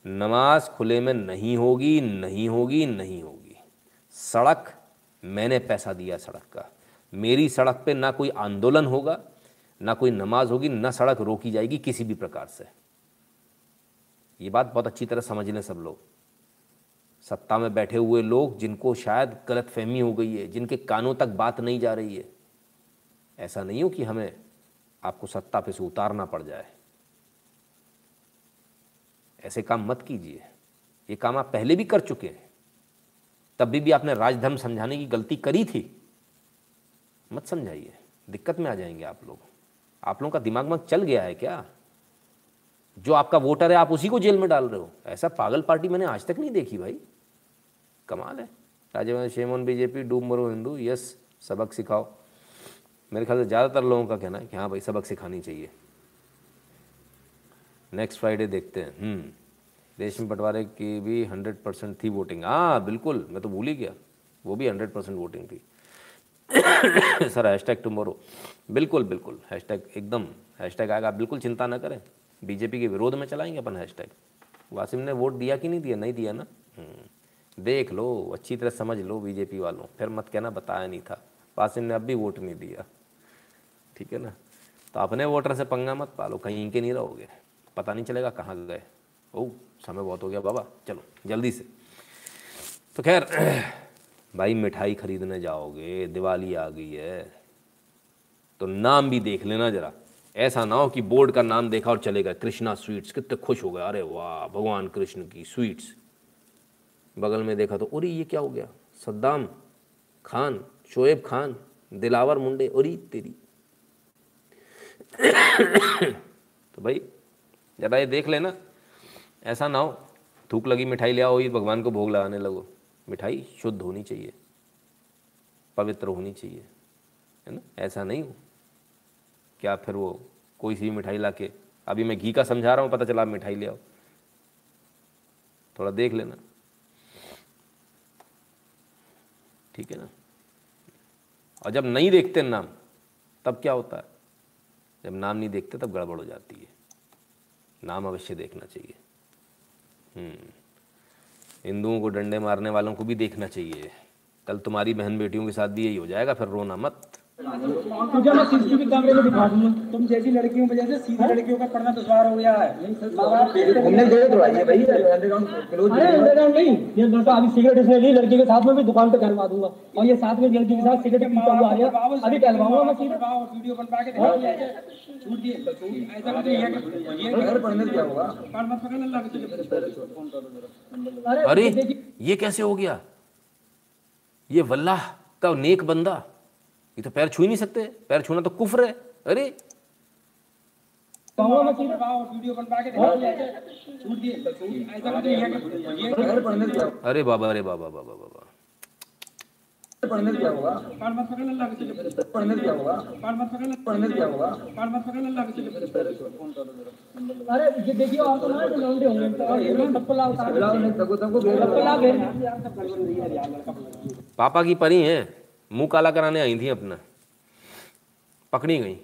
नमाज़ खुले में नहीं होगी नहीं होगी नहीं होगी। सड़क, मैंने पैसा दिया सड़क का। मेरी सड़क पे ना कोई आंदोलन होगा, ना कोई नमाज़ होगी, ना सड़क रोकी जाएगी किसी भी प्रकार से। ये बात बहुत अच्छी तरह समझ लें सब लोग। सत्ता में बैठे हुए लोग जिनको शायद गलत फहमी हो गई है, जिनके कानों तक बात नहीं जा रही है, ऐसा नहीं हो कि हमें आपको सत्ता पे से उतारना पड़ जाए। ऐसे काम मत कीजिए। ये काम आप पहले भी कर चुके हैं। तब भी, भी आपने राजधर्म समझाने की गलती करी थी। मत समझाइए। दिक्कत में आ जाएँगे आप लोग। आप लोगों का दिमाग में चल गया है क्या? जो आपका वोटर है आप उसी को जेल में डाल रहे हो। ऐसा पागल पार्टी मैंने आज तक नहीं देखी भाई। कमाल है। राजभवन शेमोन बीजेपी डूब मरो हिंदू। यस सबक सिखाओ। मेरे ख्याल से ज़्यादातर लोगों का कहना है कि हाँ भाई सबक सिखानी चाहिए। नेक्स्ट फ्राइडे देखते हैं। हम्म। देश में बंटवारे की भी हंड्रेड परसेंट थी वोटिंग हाँ बिल्कुल, मैं तो भूल ही गया। वो भी हंड्रेड परसेंट वोटिंग थी। सर हैशटैग टुमोरो बिल्कुल बिल्कुल। हैश टैग एकदम। हैश टैग आएगा। आप बिल्कुल चिंता ना करें। बीजेपी के विरोध में चलाएँगे अपन हैश टैग वासिम ने वोट दिया कि नहीं दिया? नहीं दिया ना? हम्म। देख लो, अच्छी तरह समझ लो बीजेपी वालों। फिर मत कहना, बताया नहीं था। वासिम ने अब भी वोट नहीं दिया। ठीक है ना? तो अपने वोटर से पंगा मत पालो। कहीं के नहीं रहोगे। पता नहीं चलेगा कहाँ गए। ओ समय बहुत हो गया बाबा। चलो, जल्दी से। तो खैर, भाई मिठाई खरीदने जाओगे, दिवाली आ गई है। तो नाम भी देख लेना जरा। ऐसा ना हो कि बोर्ड का नाम देखा और चलेगा कृष्णा स्वीट्स, कितने खुश हो गए। अरे वाह, भगवान कृष्ण की स्वीट्स। बगल में देखा तो अरे ये क्या हो गया? सद्दाम खान, शोएब खान, दिलावर मुंडे अरे तेरी। तो भाई ज़रा ये देख लेना। ऐसा ना हो, थूक लगी मिठाई ले आओ, ये भगवान को भोग लगाने लगो। मिठाई शुद्ध होनी चाहिए, पवित्र होनी चाहिए, है ना? ऐसा नहीं हो। क्या फिर वो कोई सी मिठाई ला के अभी मैं घी का समझा रहा हूँ, पता चला मिठाई ले आओ। थोड़ा देख लेना। ठीक है ना? और जब नहीं देखते नाम, तब क्या होता है? जब नाम नहीं देखते, तब गड़बड़ हो जाती है। नाम अवश्य देखना चाहिए। हम्म। हिंदुओं को डंडे मारने वालों को भी देखना चाहिए। कल तुम्हारी बहन बेटियों के साथ भी यही हो जाएगा, फिर रोना मत। तुझे मैं सीसीटीवी कैमरे में दिखा दूँगा तुम जैसी लड़कियों की वजह से सीधी लड़कियों का पढ़ना दुश्वार हो गया है। हमने है भाई। अंडरग्राउंड क्लोज अरे अंडरग्राउंड नहीं। ये लड़का अभी सिगरेट इसने ली लड़की के साथ में भी दुकान पे करवा दूँगा। और ये साथ में लड़की के साथ सिगरेट पीता हुआ आ रहा अभी टहलवाऊँगा मैं सिगरेट वीडियो बनवा के छूट दिए। ऐसा ये घर पढ़ने क्या होगा पकड़ अल्लाह के अरे ये कैसे हो गया? ये वल्लाह का नेक बंदा। ये तो पैर छू ही नहीं सकते पैर छूना तो कुफ्र है अरे कहूँगा मैं सिगरेट वीडियो बनवा के छूट दिए ऐसा कुछ नहीं है ये घर पढ़ने से क्या होगा अरे बाबा अरे बाबा बाबा बाबा पढ़ने क्या होगा पढ़ने क्या होगा पढ़ने क्या होगा अरे ये देखिए और तो ना लौंडे होंगे पापा की परी हैं मुँह काला कराने आई थी अपना। पकड़ी गई।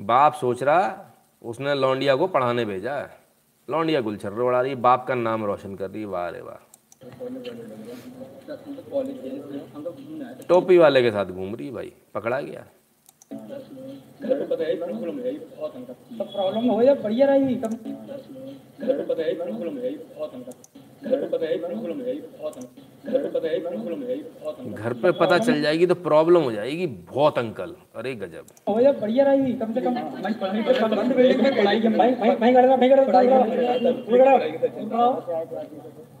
बाप सोच रहा, उसने लौंडिया को पढ़ाने भेजा। लौंडिया गुलछर्रे उड़ा रही, बाप का नाम रोशन कर रही, वाह रे वाह। टोपी वाले के साथ घूम रही भाई, पकड़ा गया। घर पे पता है प्रॉब्लम है बहुत तो प्रॉब्लम हो या बढ़िया रही कम घर पे पता प्रॉब्लम है बहुत अंका घर पे पता प्रॉब्लम है बहुत अंका घर पे पता प्रॉब्लम है बहुत अंका घर पे पता चल जाएगी तो प्रॉब्लम हो जाएगी बहुत अंकल अरे गजब हो या बढ़िया रही कम से कम भाई पढ़ाई पे में पढ़ाई के भाई भाई भाई करना भाई करना पढ़ाई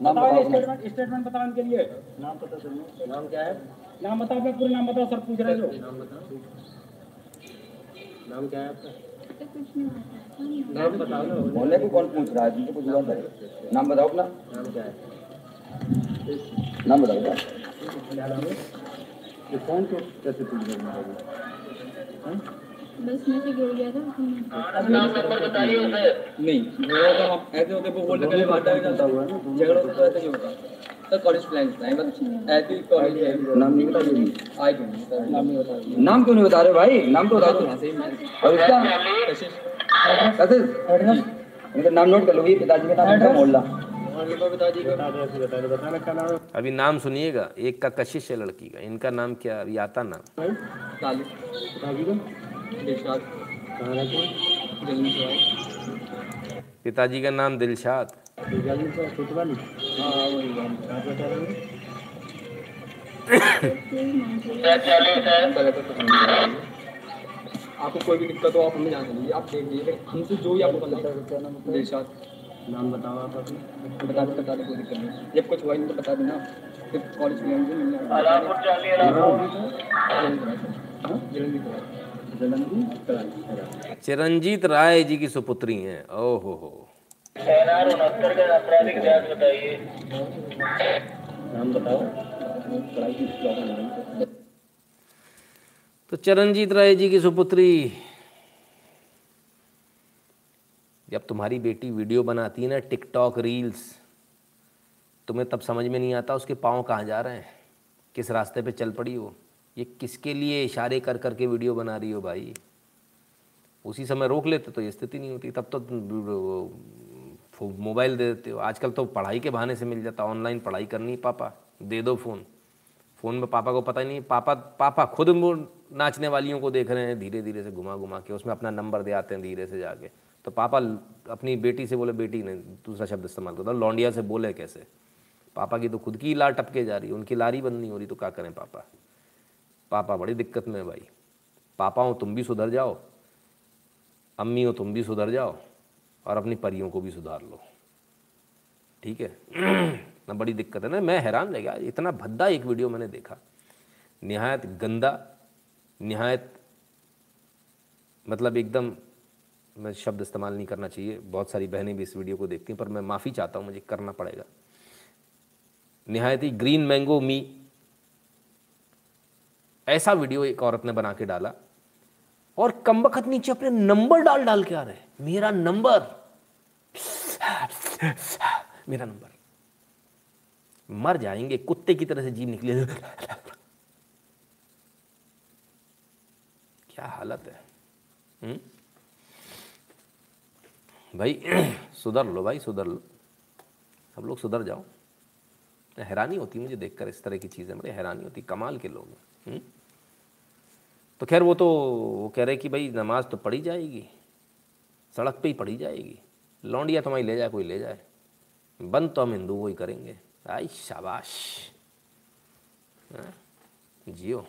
बताओ स्टेटमेंट स्टेटमेंट बताओ इनके लिए नाम पता नाम क्या है नाम बताओ अपना पूरा नाम बताओ सर पूछ रहे हो नाम क्या है आपका? नाम बताओ ना। को कौन पूछ रहा है? कुछ है। नाम बताओ अपना। नाम क्या है? नाम बताओ क्या नाम है? ये कौन तो कैसे पूछ रहे हो? बस में से गिर गया था नहीं वो तो हम ऐसे होते वो बोलने के बात है चलता हुआ है। झगड़ा तो ऐसे ही होता। तो कॉलेज प्लान है बस ऐसे ही कॉलेज है नाम नहीं बता रही आई क्यों नहीं? नाम नहीं बता नाम क्यों नहीं बता रहे भाई? नाम तो बता दो। और इसका कैसे इनका नाम नोट कर लो ये पिताजी का नाम मोहल्ला। अभी नाम सुनिएगा एक का कशिश है लड़की का। इनका नाम क्या? अभी आता नाम पिताजी का? दिलशाद। हैं पिताजी का नाम दिलशाद। हाँ। आपको कोई भी दिक्कत हो आप हमें जान लीजिए आप देख लीजिए हमसे जो भी आपको पता है दिलशाद। नाम बताओ आप अपना। बता दो बता दो कोई दिक्कत नहीं। जब कुछ हुआ नहीं तो बता देना। फिर कॉलेज में आएँगे। मिलने जल्दी जल्दी कराएँगे चिरंजीत राय जी की सुपुत्री हैं। ओहो, हो तो चरणजीत राय जी की सुपुत्री, जब तुम्हारी बेटी वीडियो बनाती है ना, टिकटॉक रील्स, तुम्हें तब समझ में नहीं आता उसके पाँव कहाँ जा रहे हैं, किस रास्ते पे चल पड़ी हो ये किसके लिए इशारे कर करके वीडियो बना रही हो भाई? उसी समय रोक लेते तो ये स्थिति नहीं होती। तब तो मोबाइल दे देते हो। आजकल तो पढ़ाई के बहाने से मिल जाता, ऑनलाइन पढ़ाई करनी पापा। दे दो फ़ोन। फ़ोन में पापा को पता ही नहीं, पापा पापा खुद नाचने वालियों को देख रहे हैं धीरे धीरे से घुमा घुमा के, उसमें अपना नंबर दे आते हैं धीरे से जाके। तो पापा अपनी बेटी से बोले, बेटी ने दूसरा शब्द इस्तेमाल करता लौंडिया से बोले कैसे? पापा की तो खुद की लार टपके जा रही है, उनकी लारी बंद नहीं हो रही तो क्या करें पापा? पापा, बड़ी दिक्कत में है भाई। पापा हो, तुम भी सुधर जाओ। अम्मी हो, तुम भी सुधर जाओ। और अपनी परियों को भी सुधार लो। ठीक है? ना बड़ी दिक्कत है ना? मैं हैरान रह गया। इतना भद्दा एक वीडियो मैंने देखा। निहायत गंदा, निहायत मतलब एकदम मैं शब्द इस्तेमाल नहीं करना चाहिए। बहुत सारी बहनें भी इस वीडियो को देखती हैं, पर मैं माफ़ी चाहता हूँ, मुझे करना पड़ेगा। निहायत ही ग्रीन मैंगो मी ऐसा वीडियो एक औरत ने बना के डाला और कम वक्त नीचे अपने नंबर डाल डाल के आ रहे मेरा नंबर। मेरा नंबर। मर जाएँगे, कुत्ते की तरह से जीव निकले। क्या हालत है? हुँ? भाई, सुधर लो भाई, सुधर लो। सब लोग सुधर जाओ। हैरानी होती मुझे देखकर इस तरह की चीज़ें, बड़ी हैरानी होती, कमाल के लोग हुँ? तो खैर वो तो वो कह रहे कि भाई नमाज़ तो पढ़ी जाएगी सड़क पे ही पढ़ी जाएगी लौंडिया तुम्हारी ले जाए कोई ले जाए। बंद तो हम हिंदू वो ही करेंगे। आई शाबाश। हाँ, जियो।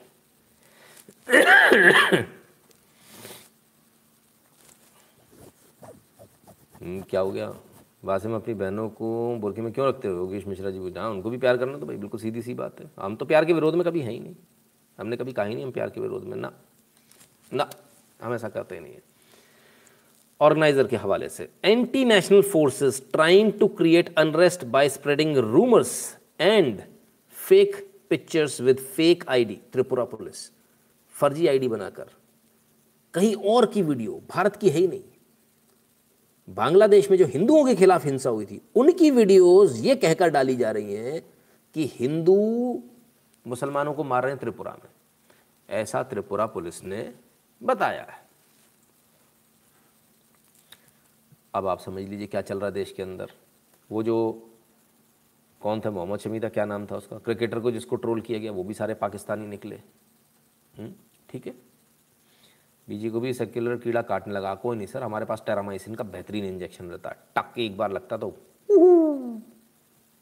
हम्म, क्या हो गया? वासिम अपनी बहनों को बुरकी में क्यों रखते हो? योगेश मिश्रा जी को जहाँ उनको भी प्यार करना तो भाई बिल्कुल सीधी सी बात है। हम तो प्यार के विरोध में कभी हैं ही नहीं। हमने कभी कहा ही नहीं हम प्यार के विरोध में। ना। ना, हम ऐसा करते ही नहीं है। ऑर्गेनाइजर के हवाले से। Anti national forces trying to create unrest by spreading rumours and fake pictures with fake ID Tripura police फर्जी आईडी बनाकर। कहीं और की वीडियो, भारत की है ही नहीं। बांग्लादेश में जो हिंदुओं के खिलाफ हिंसा हुई थी, उनकी वीडियोस ये कहकर डाली जा रही हैं कि हिंदू मुसलमानों को मार रहे हैं त्रिपुरा में। ऐसा त्रिपुरा पुलिस ने बताया है। अब आप समझ लीजिए क्या चल रहा है देश के अंदर। वो जो कौन था मोहम्मद शमी था क्या नाम था उसका? क्रिकेटर को जिसको ट्रोल किया गया वो भी सारे पाकिस्तानी निकले। हम्म, ठीक है? बीजी को भी सेक्युलर कीड़ा काटने लगा। कोई नहीं सर हमारे पास टेरामाइसिन का बेहतरीन इंजेक्शन रहता है। टक एक बार लगता तो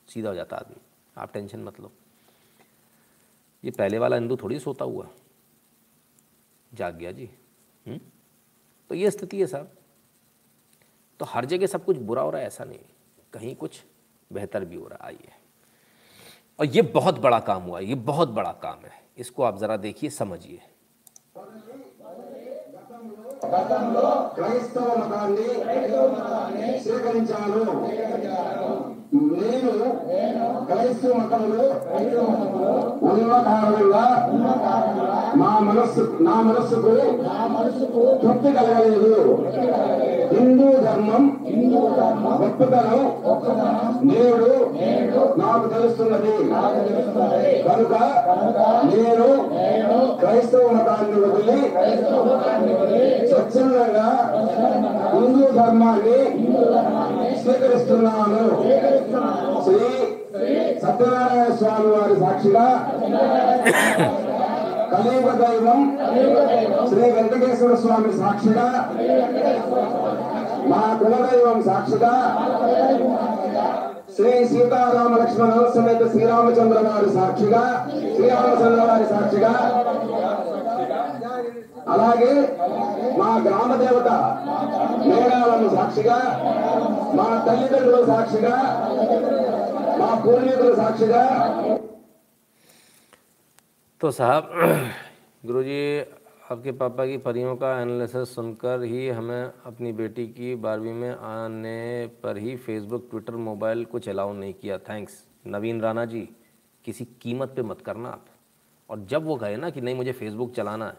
सीधा हो जाता आदमी। आप टेंशन मत लो। ये पहले वाला हिंदू थोड़ी सोता हुआ जाग गया जी हुँ? तो ये स्थिति है साहब तो हर जगह सब कुछ बुरा हो रहा है ऐसा नहीं कहीं कुछ बेहतर भी हो रहा है आइए और ये बहुत बड़ा काम हुआ ये बहुत बड़ा काम है इसको आप ज़रा देखिए समझिए క్రైస్తవ మతాన్ని స్వీకరించాను నేను క్రైస్తవ మతంలో ఉన్న కారణంగా మా మనస్సు నా మనస్సుకు తృప్తి కలగలేదు. హిందూ ధర్మం గొప్పతనం నేడు నాకు తెలుస్తున్నది. కనుక నేను క్రైస్తవ మతాన్ని వదిలి స్వచ్ఛందంగా హిందూ ధర్మాన్ని స్వీకరిస్తున్నాను. శ్రీ సత్యనారాయణ స్వామి వారి సాక్షిగా కలియుగ దైవం శ్రీ వెంకటేశ్వర స్వామి సాక్షిగా మా కులదైవం సాక్షిగా శ్రీ సీతారామ లక్ష్మణ సమేత శ్రీరామచంద్ర వారి సాక్షిగా శ్రీరామచంద్ర వారి సాక్షిగా. అలాగే మా గ్రామ దేవత మేఘాలను సాక్షిగా మా తల్లిదండ్రుల సాక్షిగా మా పూర్వీకుల సాక్షిగా तो साहब गुरुजी आपके पापा की परियों का एनालिसिस सुनकर ही हमें अपनी बेटी की बारहवीं में आने पर ही फेसबुक ट्विटर मोबाइल कुछ अलाउ नहीं किया थैंक्स नवीन राणा जी किसी कीमत पे मत करना आप और जब वो कहे ना कि नहीं मुझे फेसबुक चलाना है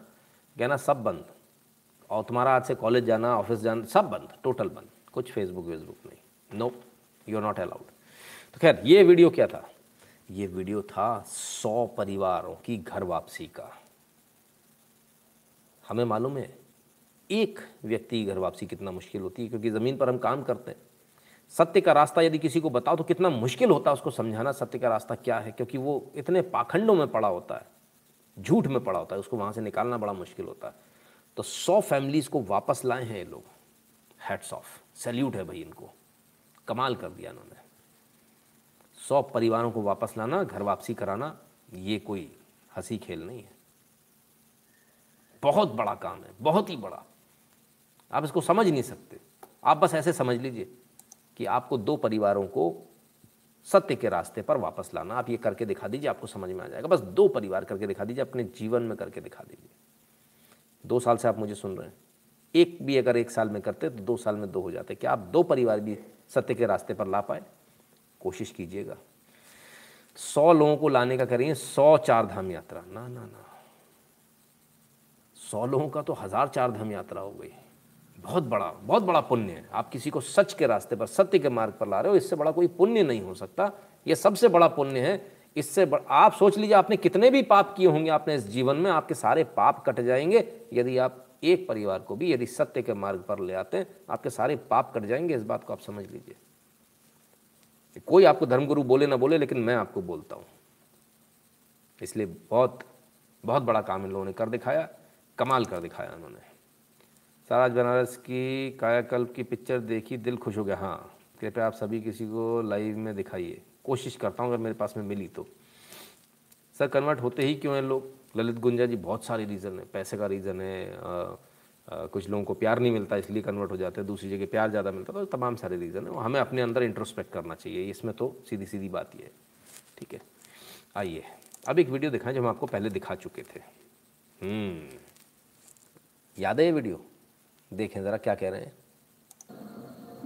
कहना सब बंद और तुम्हारा आज से कॉलेज जाना ऑफिस जाना सब बंद टोटल बंद कुछ फेसबुक वेसबुक नहीं no you are not allowed तो खैर, ये वीडियो क्या था? ये वीडियो था सौ परिवारों की घर वापसी का। हमें मालूम है, एक व्यक्ति की घर वापसी कितना मुश्किल होती है, क्योंकि ज़मीन पर हम काम करते हैं। सत्य का रास्ता यदि किसी को बताओ तो कितना मुश्किल होता है उसको समझाना, सत्य का रास्ता क्या है? क्योंकि वो इतने पाखंडों में पड़ा होता है, झूठ में पड़ा होता है, उसको वहाँ से निकालना बड़ा मुश्किल होता है। तो सौ फैमिलीज़ को वापस लाए हैं ये लोग। हैट्स ऑफ़ सैल्यूट है भाई इनको। कमाल कर दिया इन्होंने। सौ परिवारों को वापस लाना, घर वापसी कराना, ये कोई हँसी खेल नहीं है। बहुत बड़ा काम है, बहुत ही बड़ा। आप इसको समझ नहीं सकते। आप बस ऐसे समझ लीजिए कि आपको दो परिवारों को सत्य के रास्ते पर वापस लाना। आप ये करके दिखा दीजिए, आपको समझ में आ जाएगा। बस दो परिवार करके दिखा दीजिए, अपने जीवन में करके दिखा दीजिए। दो साल से आप मुझे सुन रहे हैं। एक भी अगर एक साल में करते तो दो साल में दो हो जाते। क्या आप दो परिवार भी सत्य के रास्ते पर ला पाए? कोशिश कीजिएगा। सौ लोगों को लाने का करेंगे, सौ चार धाम यात्रा। ना ना ना। सौ लोगों का तो हज़ार चार धाम यात्रा हो गई। बहुत बड़ा बहुत बड़ा पुण्य है। आप किसी को सच के रास्ते पर, सत्य के मार्ग पर ला रहे हो, इससे बड़ा कोई पुण्य नहीं हो सकता। ये सबसे बड़ा पुण्य है। इससे बड़... आप सोच लीजिए, आपने कितने भी पाप किए होंगे आपने इस जीवन में, आपके सारे पाप कट जाएँगे। यदि आप एक परिवार को भी, यदि सत्य के मार्ग पर ले आते हैं, आपके सारे पाप कट जाएँगे। इस बात को आप समझ लीजिए। कोई आपको धर्मगुरु बोले ना बोले, लेकिन मैं आपको बोलता हूँ। इसलिए बहुत बहुत बड़ा काम इन लोगों ने कर दिखाया, कमाल कर दिखाया उन्होंने। सर आज बनारस की कायाकल्प की पिक्चर देखी, दिल खुश हो गया। हाँ कृपया आप सभी किसी को लाइव में दिखाइए। कोशिश करता हूँ, अगर मेरे पास में मिली तो। सर कन्वर्ट होते ही क्यों हैं लोग? ललित गुंजा जी बहुत सारे रीज़न है। पैसे का रीज़न है कुछ लोगों को प्यार नहीं मिलता इसलिए कन्वर्ट हो जाते हैं दूसरी जगह प्यार ज़्यादा मिलता तो तमाम सारे रीज़न है। हमें अपने अंदर इंट्रोस्पेक्ट करना चाहिए इसमें तो सीधी सीधी बात ये है। ठीक है? आइए अब एक वीडियो दिखाएँ जो हम आपको पहले दिखा चुके थे। याद है ये वीडियो देखें ज़रा क्या कह रहे हैं।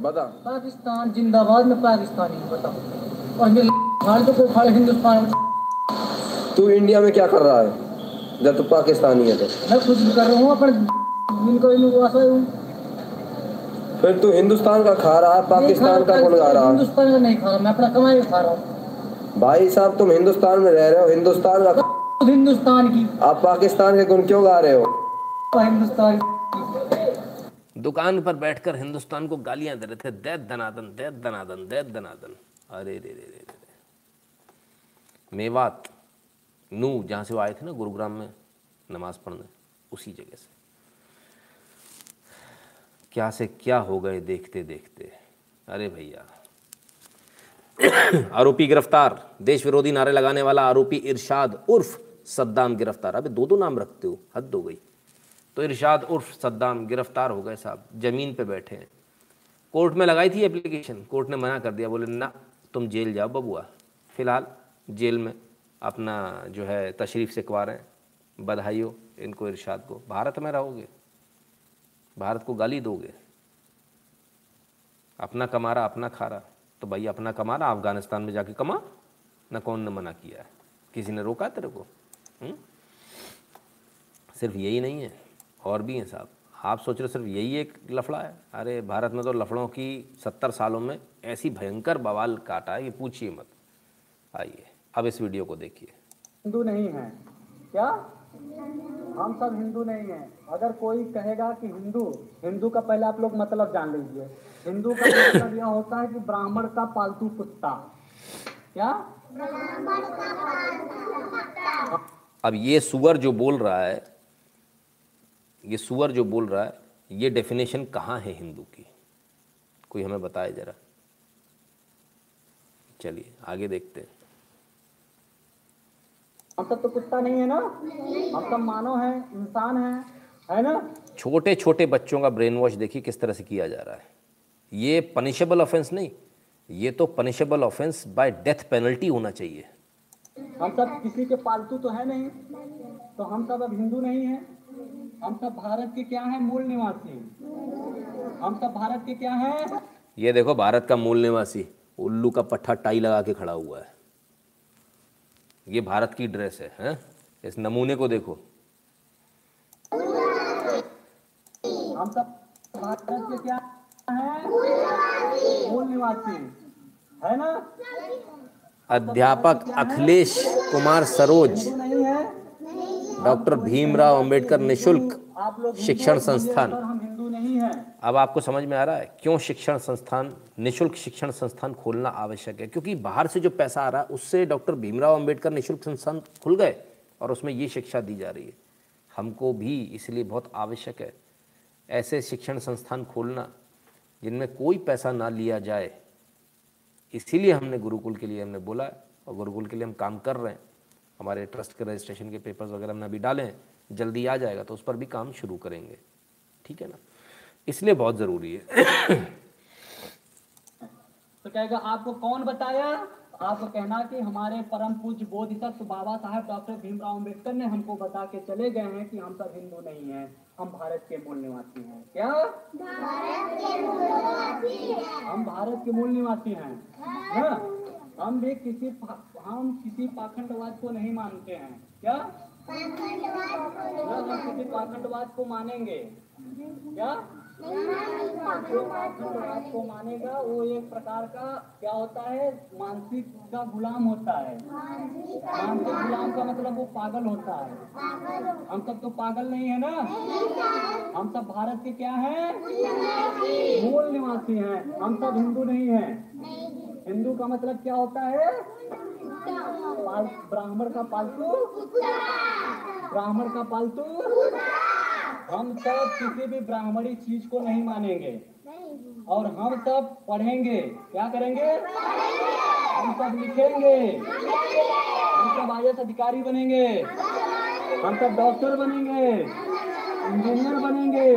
बता। पाकिस्तान जिंदाबाद में पाकिस्तानी बताओ। और ये खाड़ तो हिंदुस्तान तू इंडिया में क्या कर रहा है? जब तू पाकिस्तानी है तो। मैं कुछ भी कर रहा हूँ अपने इनको इनको फिर तू हिंदुस्तान का खा रहा है पाकिस्तान का कौन खा रहा? है हिंदुस्तान का नहीं खा रहा मैं अपना कमाई खा रहा हूँ। भाई साहब तुम हिंदुस्तान में रह रहे हो हिंदुस्तान का हिंदुस्तान की। आप पाकिस्तान के गुण क्यों गा रहे हो? हिंदुस्तान दुकान पर बैठकर हिंदुस्तान को गालियाँ दे रहे थे दैत दनादन दैत दनादन दैत दनादन। अरे रे रे रे रे मेवात नू जहाँ से वो आए थे ना गुरुग्राम में नमाज़ पढ़ने उसी जगह से। क्या से क्या हो गए देखते देखते। अरे भैया। आरोपी गिरफ़्तार। देश विरोधी नारे लगाने वाला आरोपी इरशाद उर्फ़ सद्दाम गिरफ़्तार। अबे दो दो नाम रखते हो, हद हो गई। तो इरशाद उर्फ़ सद्दाम गिरफ़्तार हो गए साहब, ज़मीन पे बैठे हैं। कोर्ट में लगाई थी एप्लीकेशन कोर्ट ने मना कर दिया, बोले, ना, तुम जेल जाओ, बबुआ। फ़िलहाल जेल में अपना जो है तशरीफ़ से कुआ रहे हैं। बधाई हो इनको इरशाद को। भारत में रहोगे? भारत को गाली दोगे? अपना कमा रहा, अपना खा रहा। तो भाई, अपना कमा रहा, अफ़गानिस्तान में जाके कमा। ना कौन ने मना किया है? किसी ने रोका तेरे को? हुँ? सिर्फ़ यही नहीं है, और भी हैं साहब। आप सोच रहे सिर्फ़ यही एक लफड़ा है? अरे, भारत में तो लफड़ों की सत्तर सालों में ऐसी भयंकर बवाल काटा है, ये पूछिए मत। आइए, अब इस वीडियो को देखिए। हिंदू नहीं है। क्या? हम सब हिंदू नहीं हैं। अगर कोई कहेगा कि हिंदू हिंदू का पहले आप लोग मतलब जान लीजिए। हिंदू का मतलब यह होता है कि ब्राह्मण का पालतू कुत्ता। क्या? अब ये सुअर जो बोल रहा है ये सुअर जो बोल रहा है ये डेफिनेशन कहाँ है हिंदू की? कोई हमें बताए जरा। चलिए आगे देखते हैं। हम सब तो कुत्ता नहीं है ना? हम सब मानव हैं इंसान हैं। है ना? छोटे छोटे बच्चों का ब्रेन वॉश देखिए किस तरह से किया जा रहा है। ये पनिशेबल ऑफेंस नहीं ये तो punishable offence by death penalty होना चाहिए। हम सब किसी के पालतू तो है नहीं तो हम सब अब हिंदू नहीं हैं। हम सब भारत के क्या हैं? मूल निवासी। हम सब भारत के क्या हैं? ये देखो भारत का मूल निवासी उल्लू का पट्ठा टाई लगा के खड़ा हुआ है। ये भारत की ड्रेस है हैं? इस नमूने को देखो। हम सब भारत के क्या हैं? मूल निवासी है ना? अध्यापक अखिलेश कुमार सरोज डॉक्टर भीमराव अंबेडकर निशुल्क शिक्षण संस्थान। अब आपको समझ में आ रहा है क्यों शिक्षण संस्थान निशुल्क शिक्षण संस्थान खोलना आवश्यक है? क्योंकि बाहर से जो पैसा आ रहा है उससे डॉक्टर भीमराव अंबेडकर निशुल्क संस्थान खुल गए और उसमें ये शिक्षा दी जा रही है। हमको भी इसलिए बहुत आवश्यक है ऐसे शिक्षण संस्थान खोलना जिनमें कोई पैसा ना लिया जाए, इसीलिए हमने गुरुकुल के लिए हमने बोला और गुरुकुल के लिए हम काम कर रहे हैं। हमारे ट्रस्ट के रजिस्ट्रेशन के पेपर्स वगैरह हमने अभी डाले हैं, जल्दी आ जाएगा तो उस पर भी काम शुरू करेंगे। ठीक है ना? इसलिए बहुत ज़रूरी है। तो कहेगा, आपको कौन बताया? आपको कहना कि हमारे परम पूज्य बोधिसत्व बाबा साहब डॉक्टर भीमराव अंबेडकर ने हमको बता के चले गए हैं कि हम सब हिंदू नहीं हैं। हम भारत के मूल निवासी हैं। क्या? भारत के मूल निवासी हम भारत के मूल निवासी हैं। हाँ? हम भी किसी हम किसी पाखंडवाद को नहीं मानते हैं। क्या? हाँ, हम किसी पाखंडवाद को मानेंगे। क्या? जो को मानेगा, वो एक प्रकार का क्या होता है? मानसिक का गुलाम होता है। मानसिक गुलाम का मतलब वो पागल होता है। हम सब तो पागल नहीं है ना? हम सब भारत के क्या है? मूल निवासी हैं। हम सब हिंदू नहीं है। हिंदू का मतलब क्या होता है? ब्राह्मण का पालतू? ब्राह्मण का पालतू? हम सब किसी भी ब्राह्मणी चीज़ को नहीं मानेंगे। और हम सब पढ़ेंगे। क्या करेंगे? हम सब लिखेंगे। हम सब आई अधिकारी बनेंगे। हम सब डॉक्टर बनेंगे। इंजीनियर बनेंगे।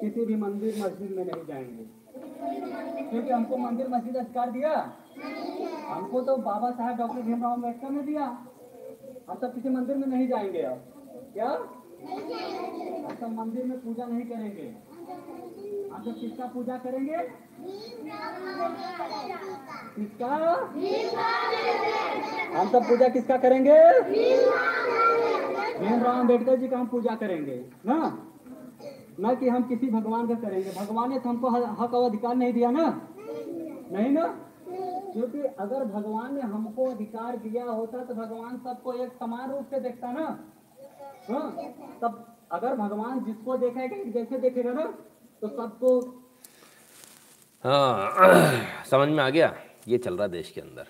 किसी भी मंदिर मस्जिद में नहीं जाएँगे। क्योंकि हमको मंदिर मस्जिद अधिकार दिया। हमको तो बाबा साहब डॉक्टर भीमराव अंबेडकर ने दिया। हम सब किसी मंदिर में नहीं जाएँगे अब। क्या? हम सब मंदिर में पूजा नहीं करेंगे। हम सब किसका पूजा करेंगे? किसका? हम सब पूजा किसका करेंगे? भीमराव अंबेडकर जी का हम पूजा करेंगे, ना? न कि हम किसी भगवान का करेंगे। भगवान ने तो हमको हक और अधिकार नहीं दिया ना? नहीं ना? क्योंकि अगर भगवान ने हमको अधिकार दिया होता तो भगवान सबको एक समान रूप से देखता ना? हाँ तब अगर भगवान जिसको देखेगा जैसे देखेगा ना तो सबको हाँ समझ में आ गया? ये चल रहा देश के अंदर।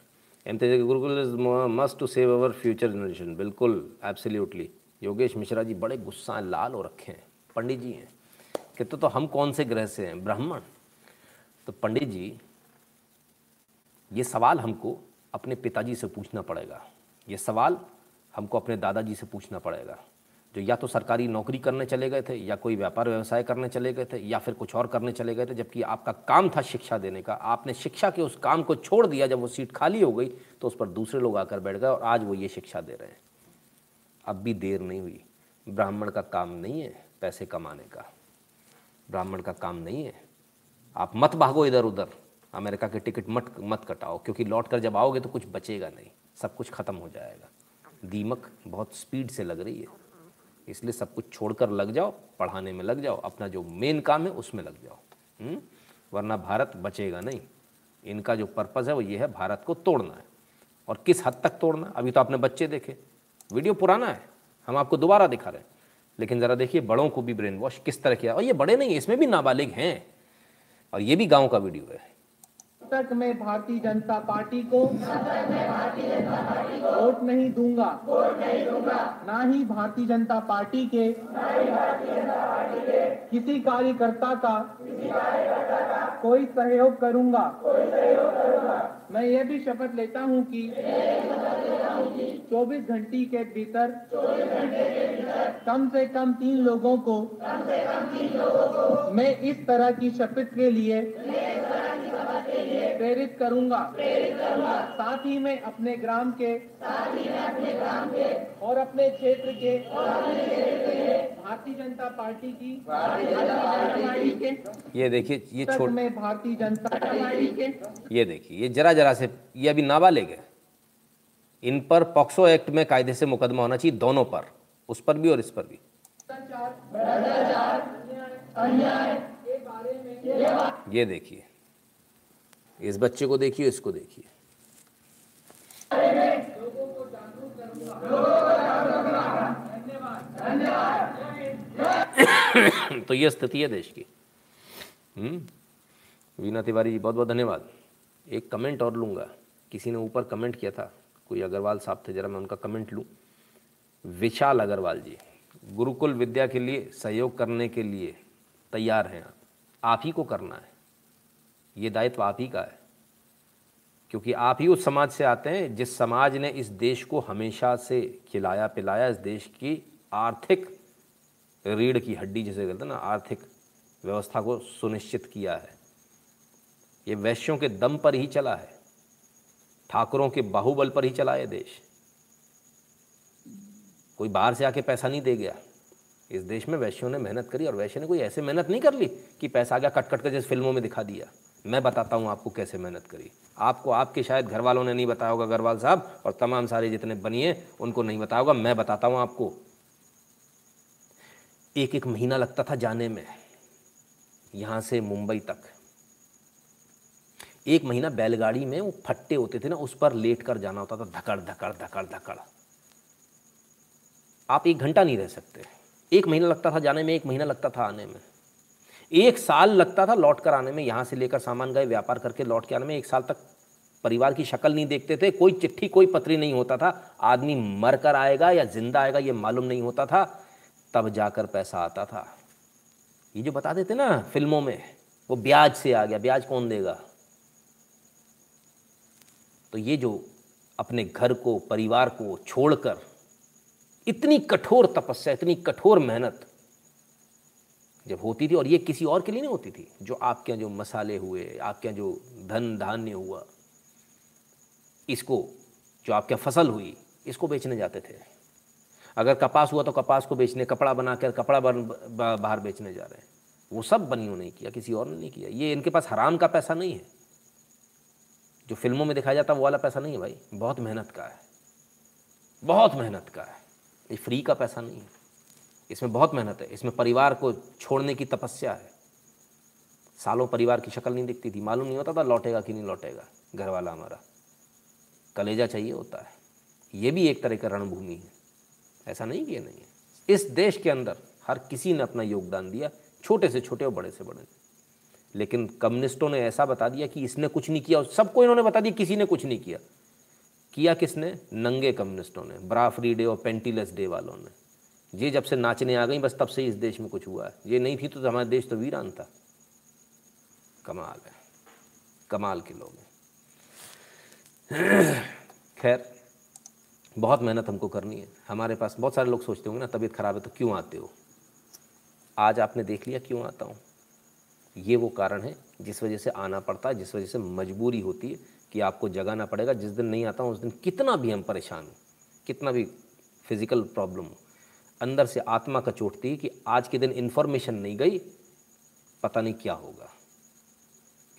एम तेज gurukul is must to save our future generation बिल्कुल एब्सोल्युटली योगेश मिश्रा जी बड़े गुस्सा लाल हो रखे हैं। पंडित जी हैं। कहते तो हम कौन से ग्रह से हैं? ब्राह्मण। तो पंडित जी, ये सवाल हमको अपने पिताजी से पूछना पड़ेगा। ये सवाल हमको अपने दादाजी से पूछना पड़ेगा। जो या तो सरकारी नौकरी करने चले गए थे, या कोई व्यापार व्यवसाय करने चले गए थे, या फिर कुछ और करने चले गए थे, जबकि आपका काम था शिक्षा देने का। आपने शिक्षा के उस काम को छोड़ दिया, जब वो सीट खाली हो गई तो उस पर दूसरे लोग आकर बैठ गए और आज वो ये शिक्षा दे रहे हैं। अब भी देर नहीं हुई। ब्राह्मण का काम नहीं है पैसे कमाने का। ब्राह्मण का काम नहीं है। आप मत भागो इधर उधर। अमेरिका के टिकट मत मत कटाओ, क्योंकि लौट कर जब आओगे तो कुछ बचेगा नहीं। सब कुछ ख़त्म हो जाएगा। दीमक बहुत स्पीड से लग रही है। इसलिए सब कुछ छोड़कर लग जाओ, पढ़ाने में लग जाओ, अपना जो मेन काम है उसमें लग जाओ। हुँ? वरना भारत बचेगा नहीं। इनका जो पर्पज़ है वो ये है, भारत को तोड़ना है। और किस हद तक तोड़ना? अभी तो आपने बच्चे देखे। वीडियो पुराना है, हम आपको दोबारा दिखा रहे हैं। लेकिन ज़रा देखिए, बड़ों को भी ब्रेन वॉश किस तरह किया। और ये बड़े नहीं इसमें भी नाबालिग हैं। और ये भी गाँव का वीडियो है। तक मैं भारतीय जनता पार्टी को वोट नहीं दूँगा। ना ही भारतीय जनता पार्टी के किसी कार्यकर्ता का कोई सहयोग करूँगा। मैं ये भी शपथ लेता हूँ कि 24 घंटे के भीतर कम से कम तीन लोगों को मैं इस तरह की शपथ के लिए प्रेरित करूँगा। साथ ही मैं अपने ग्राम के और अपने क्षेत्र के भारतीय जनता पार्टी की पार्टी के ये देखिए ये छोड़ मैं भारतीय जनता पार्टी के ये देखिए ये जरा जरा से ये अभी नाबालिग है। इन पर पॉक्सो एक्ट में कायदे से मुकदमा होना चाहिए दोनों पर उस पर भी और इस पर भी। ये देखिए इस बच्चे को देखिए, इसको देखिए। तो ये स्थिति है देश की। हम्म? वीना तिवारी जी बहुत बहुत धन्यवाद। एक कमेंट और लूँगा। किसी ने ऊपर कमेंट किया था, कोई अग्रवाल साहब थे, जरा मैं उनका कमेंट लूँ। विशाल अग्रवाल जी, गुरुकुल विद्या के लिए, सहयोग करने के लिए तैयार हैं आप। आप ही को करना है। ये दायित्व आप ही का है। क्योंकि आप ही उस समाज से आते हैं जिस समाज ने इस देश को हमेशा से खिलाया, पिलाया, इस देश की आर्थिक रीढ़ की हड्डी जिसे कहते हैं ना, आर्थिक व्यवस्था को सुनिश्चित किया है। ये वैश्यों के दम पर ही चला है। ठाकुरों के बाहुबल पर ही चला है देश। कोई बाहर से आके पैसा नहीं दे गया। इस देश में वैश्यों ने मेहनत करी और वैश्य ने कोई ऐसे मेहनत नहीं कर ली कि पैसा आ गया कट कट कर जैसे फ़िल्मों में दिखा दिया। मैं बताता हूँ आपको कैसे मेहनत करी। आपको आपके शायद घर वालों ने नहीं बताया होगा अग्रवाल साहब, और तमाम सारे जितने बनिए उनको नहीं बताया होगा, मैं बताता हूँ आपको। एक एक महीना लगता था जाने में, यहाँ से मुंबई तक। एक महीना बैलगाड़ी में वो फट्टे होते थे ना, उस पर लेट कर जाना होता था, धकड़ धकड़ धकड़ धकड़। आप एक घंटा नहीं रह सकते। एक महीना लगता था जाने में, एक महीना लगता था आने में। एक साल लगता था लौट कर आने में, यहाँ से लेकर सामान गए, व्यापार करके लौट के आने में, एक साल तक परिवार की शक्ल नहीं देखते थे, कोई चिट्ठी, कोई पत्री नहीं होता था। आदमी मर कर आएगा या ज़िंदा आएगा, ये मालूम नहीं होता था, तब जाकर पैसा आता था। ये जो बता देते ना फ़िल्मों में, वो ब्याज से आ गया, ब्याज कौन देगा? तो ये जो अपने घर को, परिवार को छोड़कर, इतनी कठोर तपस्या, इतनी कठोर मेहनत जब होती थी और ये किसी और के लिए नहीं होती थी, जो आपके यहाँ जो मसाले हुए, आपके यहाँ जो धन धान्य हुआ, इसको, जो आपके यहाँ फ़सल हुई, इसको बेचने जाते थे। अगर कपास हुआ तो कपास को बेचने, कपड़ा बना कर कपड़ा बन बाहर बेचने जा रहे हैं। वो सब बनियों ने किया, किसी और ने नहीं किया। ये इनके पास हराम का पैसा नहीं है। जो फ़िल्मों में दिखाया जाता वो वाला पैसा नहीं है भाई। बहुत मेहनत का है। बहुत मेहनत का है। ये फ्री का पैसा नहीं है। इसमें बहुत मेहनत है, इसमें परिवार को छोड़ने की तपस्या है। सालों परिवार की शक्ल नहीं दिखती थी, मालूम नहीं होता था लौटेगा कि नहीं लौटेगा घर वाला हमारा। कलेजा चाहिए होता है, ये भी एक तरह का रणभूमि है। ऐसा नहीं किया नहीं है। इस देश के अंदर हर किसी ने अपना योगदान दिया, छोटे से छोटे और बड़े से बड़े। लेकिन कम्युनिस्टों ने ऐसा बता दिया कि इसने कुछ नहीं किया और सबको इन्होंने बता दिया किसी ने कुछ नहीं किया। किया किसने? नंगे कम्युनिस्टों ने ब्रा फ्री डे और पेंटीलेस डे वालों ने। ये जब से नाचने आ गई, बस तब से इस देश में कुछ हुआ है। ये नहीं थी तो हमारा देश तो वीरान था। कमाल है। कमाल के लोग हैं। खैर, बहुत मेहनत हमको करनी है। हमारे पास बहुत सारे लोग सोचते होंगे ना, तबीयत ख़राब है तो क्यों आते हो? आज आपने देख लिया क्यों आता हूँ? ये वो कारण है जिस वजह से आना पड़ता है, जिस वजह से मजबूरी होती है कि आपको जगाना पड़ेगा। जिस दिन नहीं आता हूँ, उस दिन कितना भी हम परेशान कितना भी फ़िज़िकल प्रॉब्लम हो अंदर से आत्मा का चोटती है कि आज के दिन इन्फॉर्मेशन नहीं गई, पता नहीं क्या होगा।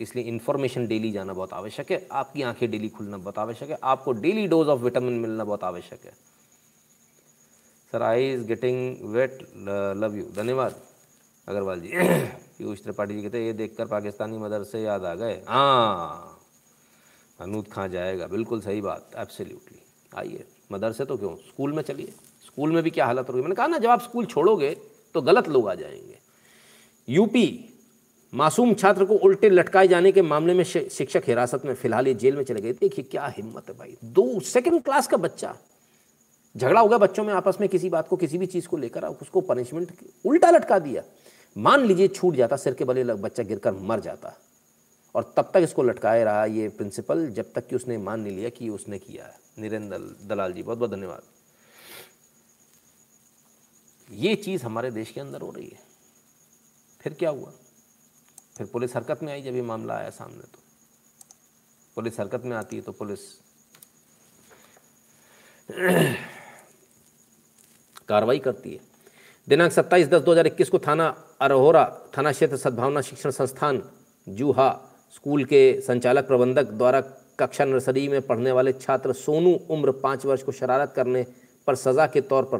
इसलिए इन्फॉर्मेशन डेली जाना बहुत आवश्यक है। आपकी आँखें डेली खुलना बहुत आवश्यक है। आपको डेली डोज ऑफ़ विटामिन मिलना बहुत आवश्यक है। Sir I is getting wet love you धन्यवाद। अग्रवाल जी, पीयूष त्रिपाठी जी कहते ये देखकर पाकिस्तानी मदरसे याद आ गए। हाँ। अनूद खां जाएगा। बिल्कुल सही बात। एब्सोल्युटली आइए। मदरसे तो क्यों? स्कूल में चलिए। स्कूल में भी क्या हालत होगी? मैंने कहा, ना, जब आप स्कूल छोड़ोगे तो गलत लोग आ जाएँगे। यूपी, मासूम छात्र को उल्टे लटकाए जाने के मामले में शिक्षक हिरासत में फ़िलहाल ये जेल में चले गए। देखिए, क्या हिम्मत है भाई। दो सेकंड क्लास का बच्चा। झगड़ा हो गया बच्चों में, आपस में किसी बात को, किसी भी चीज़ को लेकर उसको पनिशमेंट उल्टा लटका दिया। मान लीजिए छूट जाता, सिर के बले बच्चा गिरकर मर जाता। और तब तक इसको लटकाए रहा ये प्रिंसिपल जब तक कि उसने मान नहीं लिया कि उसने किया है। निरेंद्र दलाल जी बहुत बहुत धन्यवाद। ये चीज़ हमारे देश के अंदर हो रही है। फिर क्या हुआ? फिर पुलिस हरकत में आई जब ये मामला आया सामने तो। पुलिस हरकत में आती है तो पुलिस कार्रवाई करती है। दिनांक 27 दस 2021 को थाना अरहोरा थाना क्षेत्र सद्भावना शिक्षण संस्थान जूहा स्कूल के संचालक प्रबंधक द्वारा कक्षा नर्सरी में पढ़ने वाले छात्र सोनू उम्र पाँच वर्ष को शरारत करने पर सज़ा के तौर पर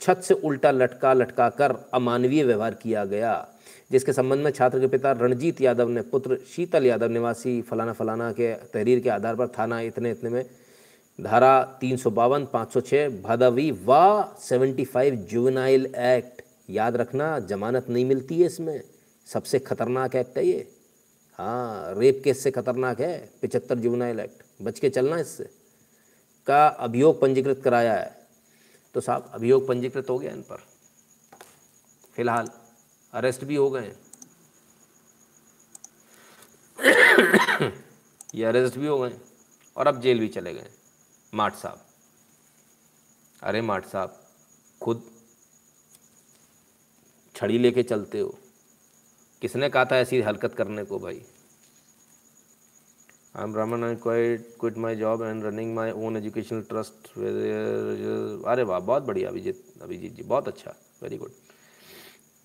छत से उल्टा लटका लटका कर अमानवीय व्यवहार किया गया, जिसके संबंध में छात्र के पिता रणजीत यादव ने पुत्र शीतल यादव निवासी फलाना फलाना के तहरीर के आधार पर थाना इतने इतने में धारा तीन सौ बावन, पाँच सौ छः भदवी व सेवेंटी फाइव जुवनाइल एक्ट। याद रखना, जमानत नहीं मिलती है इसमें। सबसे खतरनाक एक्ट है ये। हाँ रेप केस से खतरनाक है, पिचहत्तर जुवेनाइल एक्ट। बच के चलना इससे। का अभियोग पंजीकृत कराया है। तो साहब, अभियोग पंजीकृत हो गया इन पर। फ़िलहाल अरेस्ट भी हो गए ये अरेस्ट भी हो गए और अब जेल भी चले गए माठ साहब। अरे माठ साहब, खुद छड़ी लेके चलते हो। किसने कहा था ऐसी हरकत करने को भाई? I am Raman I quite quit my job and running my own educational trust अरे वाह, बहुत बढ़िया, अभिजीत अभिजीत जी, बहुत अच्छा वेरी गुड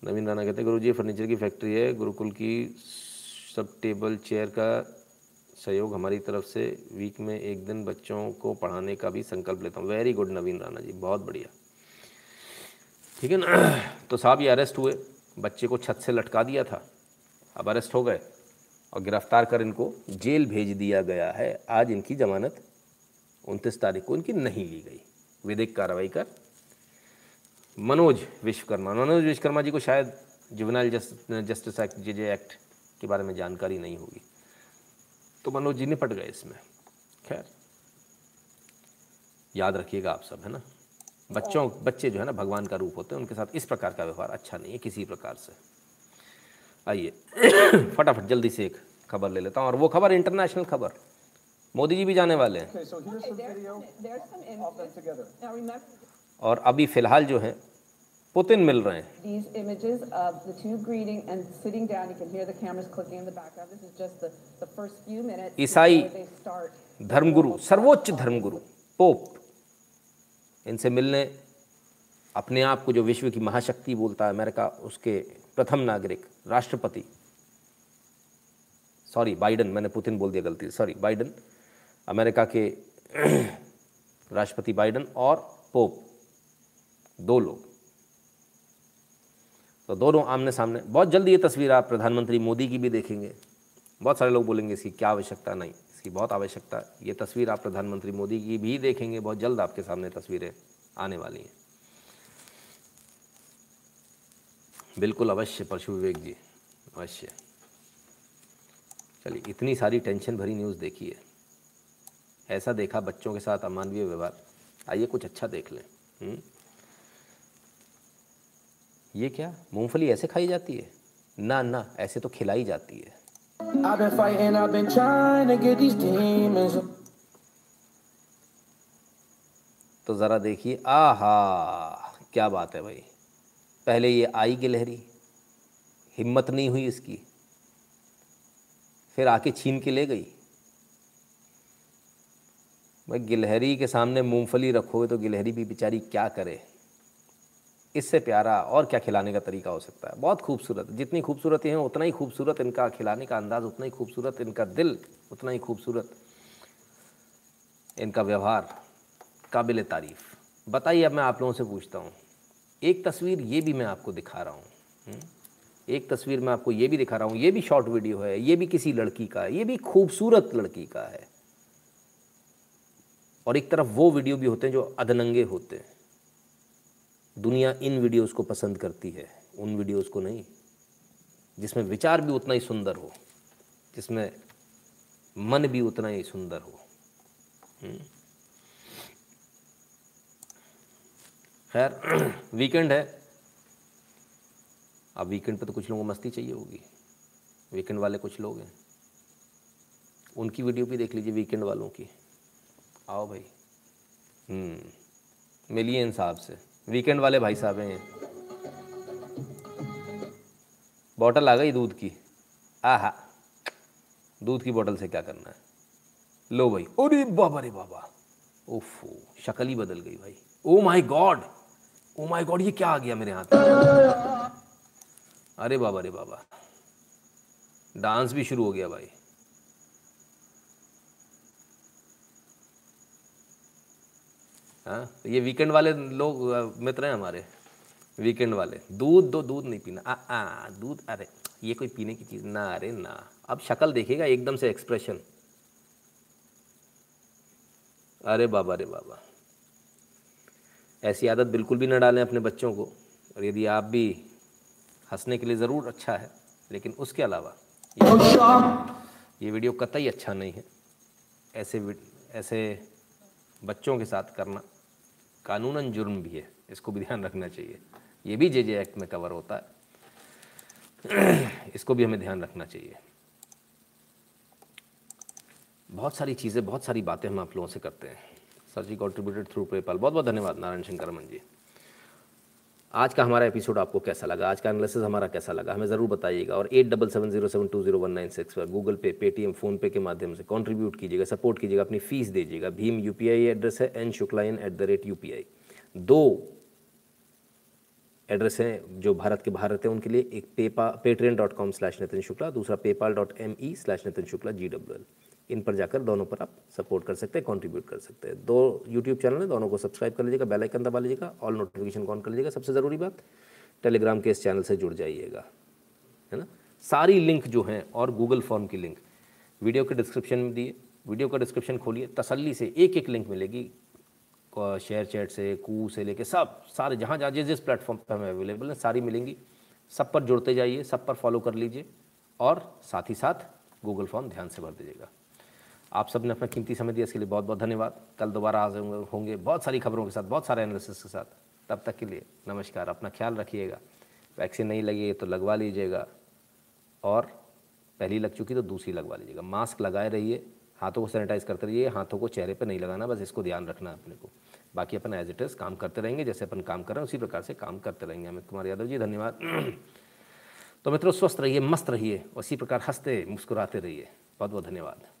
नवीन राना कहते हैं गुरु जी फर्नीचर की फैक्ट्री है, गुरुकुल की सब टेबल चेयर का सहयोग हमारी तरफ़ से वीक में एक दिन बच्चों को पढ़ाने का भी संकल्प लेता हूँ। वेरी गुड नवीन राणा जी, बहुत बढ़िया। ठीक है ना? तो साहब ये अरेस्ट हुए, बच्चे को छत से लटका दिया था, अब अरेस्ट हो गए। और गिरफ़्तार कर इनको जेल भेज दिया गया है। आज इनकी जमानत उनतीस तारीख को इनकी नहीं ली गई। विधिक कार्रवाई कर मनोज विश्वकर्मा। मनोज विश्वकर्मा जी को शायद juvenile justice act J J act के बारे में जानकारी नहीं होगी। तो मनोज जी निपट गए इसमें। खैर, याद रखिएगा आप सब, है ना? बच्चों, बच्चे जो है ना, भगवान का रूप होते हैं, उनके साथ इस प्रकार का व्यवहार अच्छा नहीं है, किसी प्रकार से। आइए। फटाफट जल्दी से एक खबर ले लेता हूँ। और वो खबर इंटरनेशनल खबर। मोदी जी भी जाने वाले हैं। और अभी फ़िलहाल जो है पुतिन मिल रहे हैं। ईसाई धर्मगुरु सर्वोच्च धर्मगुरु पोप इनसे मिलने अपने आप को जो विश्व की महाशक्ति बोलता है अमेरिका उसके प्रथम नागरिक, राष्ट्रपति। सॉरी बाइडन मैंने पुतिन बोल दिया गलती सॉरी बाइडन अमेरिका के राष्ट्रपति बाइडन और पोप दो लोग। तो दोनों आमने सामने। बहुत जल्दी ये तस्वीर आप प्रधानमंत्री मोदी की भी देखेंगे। बहुत सारे लोग बोलेंगे, इसकी क्या आवश्यकता? नहीं, इसकी बहुत आवश्यकता। ये तस्वीर आप प्रधानमंत्री मोदी की भी देखेंगे। बहुत जल्द आपके सामने तस्वीरें आने वाली हैं। बिल्कुल अवश्य परशु विवेक जी अवश्य। चलिए इतनी सारी टेंशन भरी न्यूज़ देखी है। ऐसा देखा बच्चों के साथ अमानवीय व्यवहार। आइए कुछ अच्छा देख लें। हम्म? ये क्या? मूंगफली ऐसे खाई जाती है? ना ना ऐसे तो खिलाई जाती है. तो ज़रा देखिए। आहा क्या बात है भाई। पहले ये आई गिलहरी, हिम्मत नहीं हुई इसकी। फिर आके छीन के ले गई। भाई गिलहरी के सामने मूंगफली रखोगे तो गिलहरी भी बेचारी क्या करे? इससे प्यारा और क्या खिलाने का तरीका हो सकता है? बहुत खूबसूरत। जितनी खूबसूरत हैं, उतना ही खूबसूरत इनका खिलाने का अंदाज़, उतना ही खूबसूरत इनका दिल, उतना ही खूबसूरत इनका व्यवहार, काबिल तारीफ़। बताइए, अब मैं आप लोगों से पूछता हूँ। एक तस्वीर ये भी मैं आपको दिखा रहा हूँ हम्म? एक तस्वीर मैं आपको ये भी दिखा रहा हूँ, ये भी शॉर्ट वीडियो है, ये भी किसी लड़की का है ये भी खूबसूरत लड़की का है। और एक तरफ़ वो वीडियो भी होते हैं जो अधनंगे होते हैं। दुनिया इन वीडियोस को पसंद करती है, उन वीडियोस को नहीं। जिसमें विचार भी उतना ही सुंदर हो, जिसमें मन भी उतना ही सुंदर हो खैर वीकेंड है। अब वीकेंड पे तो कुछ लोगों को मस्ती चाहिए होगी। वीकेंड वाले कुछ लोग हैं। उनकी वीडियो भी देख लीजिए वीकेंड वालों की। आओ भाई। हम्म मिलिए इन साहब से। वीकेंड वाले भाई साहब हैं बॉटल आ गई दूध की। आहा। दूध की बोतल से क्या करना है? लो भाई। अरे बाबा रे बाबा। ओफो शक्ल ही बदल गई भाई। Oh my God oh my God ये क्या आ गया मेरे हाथ में? अरे बाबा अरे बाबा। डांस भी शुरू हो गया भाई। हाँ तो ये वीकेंड वाले लोग मित्र हैं हमारे। वीकेंड वाले। दूध, दो, दूध नहीं पीना। आ आ, दूध, अरे, ये कोई पीने की चीज़, ना, अरे, ना। अब शक्ल देखेगा एकदम से एक्सप्रेशन अरे बाबा अरे बाबा। ऐसी आदत बिल्कुल भी ना डालें अपने बच्चों को। और यदि आप भी हंसने के लिए ज़रूर अच्छा है लेकिन उसके अलावा ये, ये वीडियो कतई अच्छा नहीं है। ऐसे ऐसे बच्चों के साथ करना कानूनन जुर्म भी है इसको भी ध्यान रखना चाहिए। ये भी जे जे एक्ट में कवर होता है। इसको भी हमें ध्यान रखना चाहिए। बहुत सारी चीज़ें बहुत सारी बातें हम आप लोगों से करते हैं। सर जी कॉन्ट्रीब्यूटेड थ्रू पेपाल बहुत बहुत धन्यवाद, नारायण शंकर रमन जी। आज का हमारा एपिसोड आपको कैसा लगा? आज का एनालिसिस हमारा कैसा लगा? हमें ज़रूर बताइएगा और at double seven zero seven two zero one nine six पर गूगल पे पेटीएम फ़ोनपे के माध्यम से कंट्रीब्यूट कीजिएगा सपोर्ट कीजिएगा, अपनी फ़ीस दीजिएगा। भीम यूपीआई एड्रेस है एन शुक्लाइन एट द रेट यू दो एड्रेस हैं जो भारत के रहते हैं, उनके लिए एक Peppa Patreon dot com slash Nitin Shukla दूसरा PayPal dot M E slash Nitin Shukla G W L इन पर जाकर दोनों पर आप सपोर्ट कर सकते हैं कंट्रीब्यूट कर सकते हैं। दो यूट्यूब चैनल है, दोनों को सब्सक्राइब कर लीजिएगा बेल आइकन दबा लीजिएगा ऑल नोटिफिकेशन ऑन कर लीजिएगा। सबसे ज़रूरी बात टेलीग्राम के इस चैनल से जुड़ जाइएगा, है ना? सारी लिंक जो हैं और गूगल फॉर्म की लिंक वीडियो के डिस्क्रिप्शन में दिए वीडियो का डिस्क्रिप्शन खोलिए, तसल्ली से एक एक लिंक मिलेगी शेयर चैट से, कू से लेके सब, सारे जहाँ जहाँ जिस जिस प्लेटफॉर्म पर हमें अवेलेबल हैं, सारी मिलेंगी। सब पर जुड़ते जाइए, सब पर फॉलो कर लीजिए और साथ ही साथ गूगल फॉर्म ध्यान से भर दीजिएगा। आप सबने अपना कीमती समय दिया, इसके लिए बहुत बहुत धन्यवाद। कल दोबारा होंगे- होंगे बहुत सारी खबरों के साथ, बहुत सारे एनालिसिस के साथ। तब तक के लिए नमस्कार। अपना ख्याल रखिएगा। वैक्सीन नहीं लगी तो लगवा लीजिएगा। और पहली लग चुकी तो दूसरी लगवा लीजिएगा। मास्क लगाए रहिए। हाथों को सैनिटाइज करते रहिए। हाथों को चेहरे पर नहीं लगाना, बस इसको ध्यान रखना है अपने को। बाकी अपन एज इट इज़ काम करते रहेंगे। जैसे अपन काम कर रहे हैं, उसी प्रकार से काम करते रहेंगे। अमित कुमार यादव जी, धन्यवाद। तो मित्रों, स्वस्थ रहिए, मस्त रहिए उसी प्रकार हँसते, मुस्कुराते रहिए। बहुत बहुत धन्यवाद।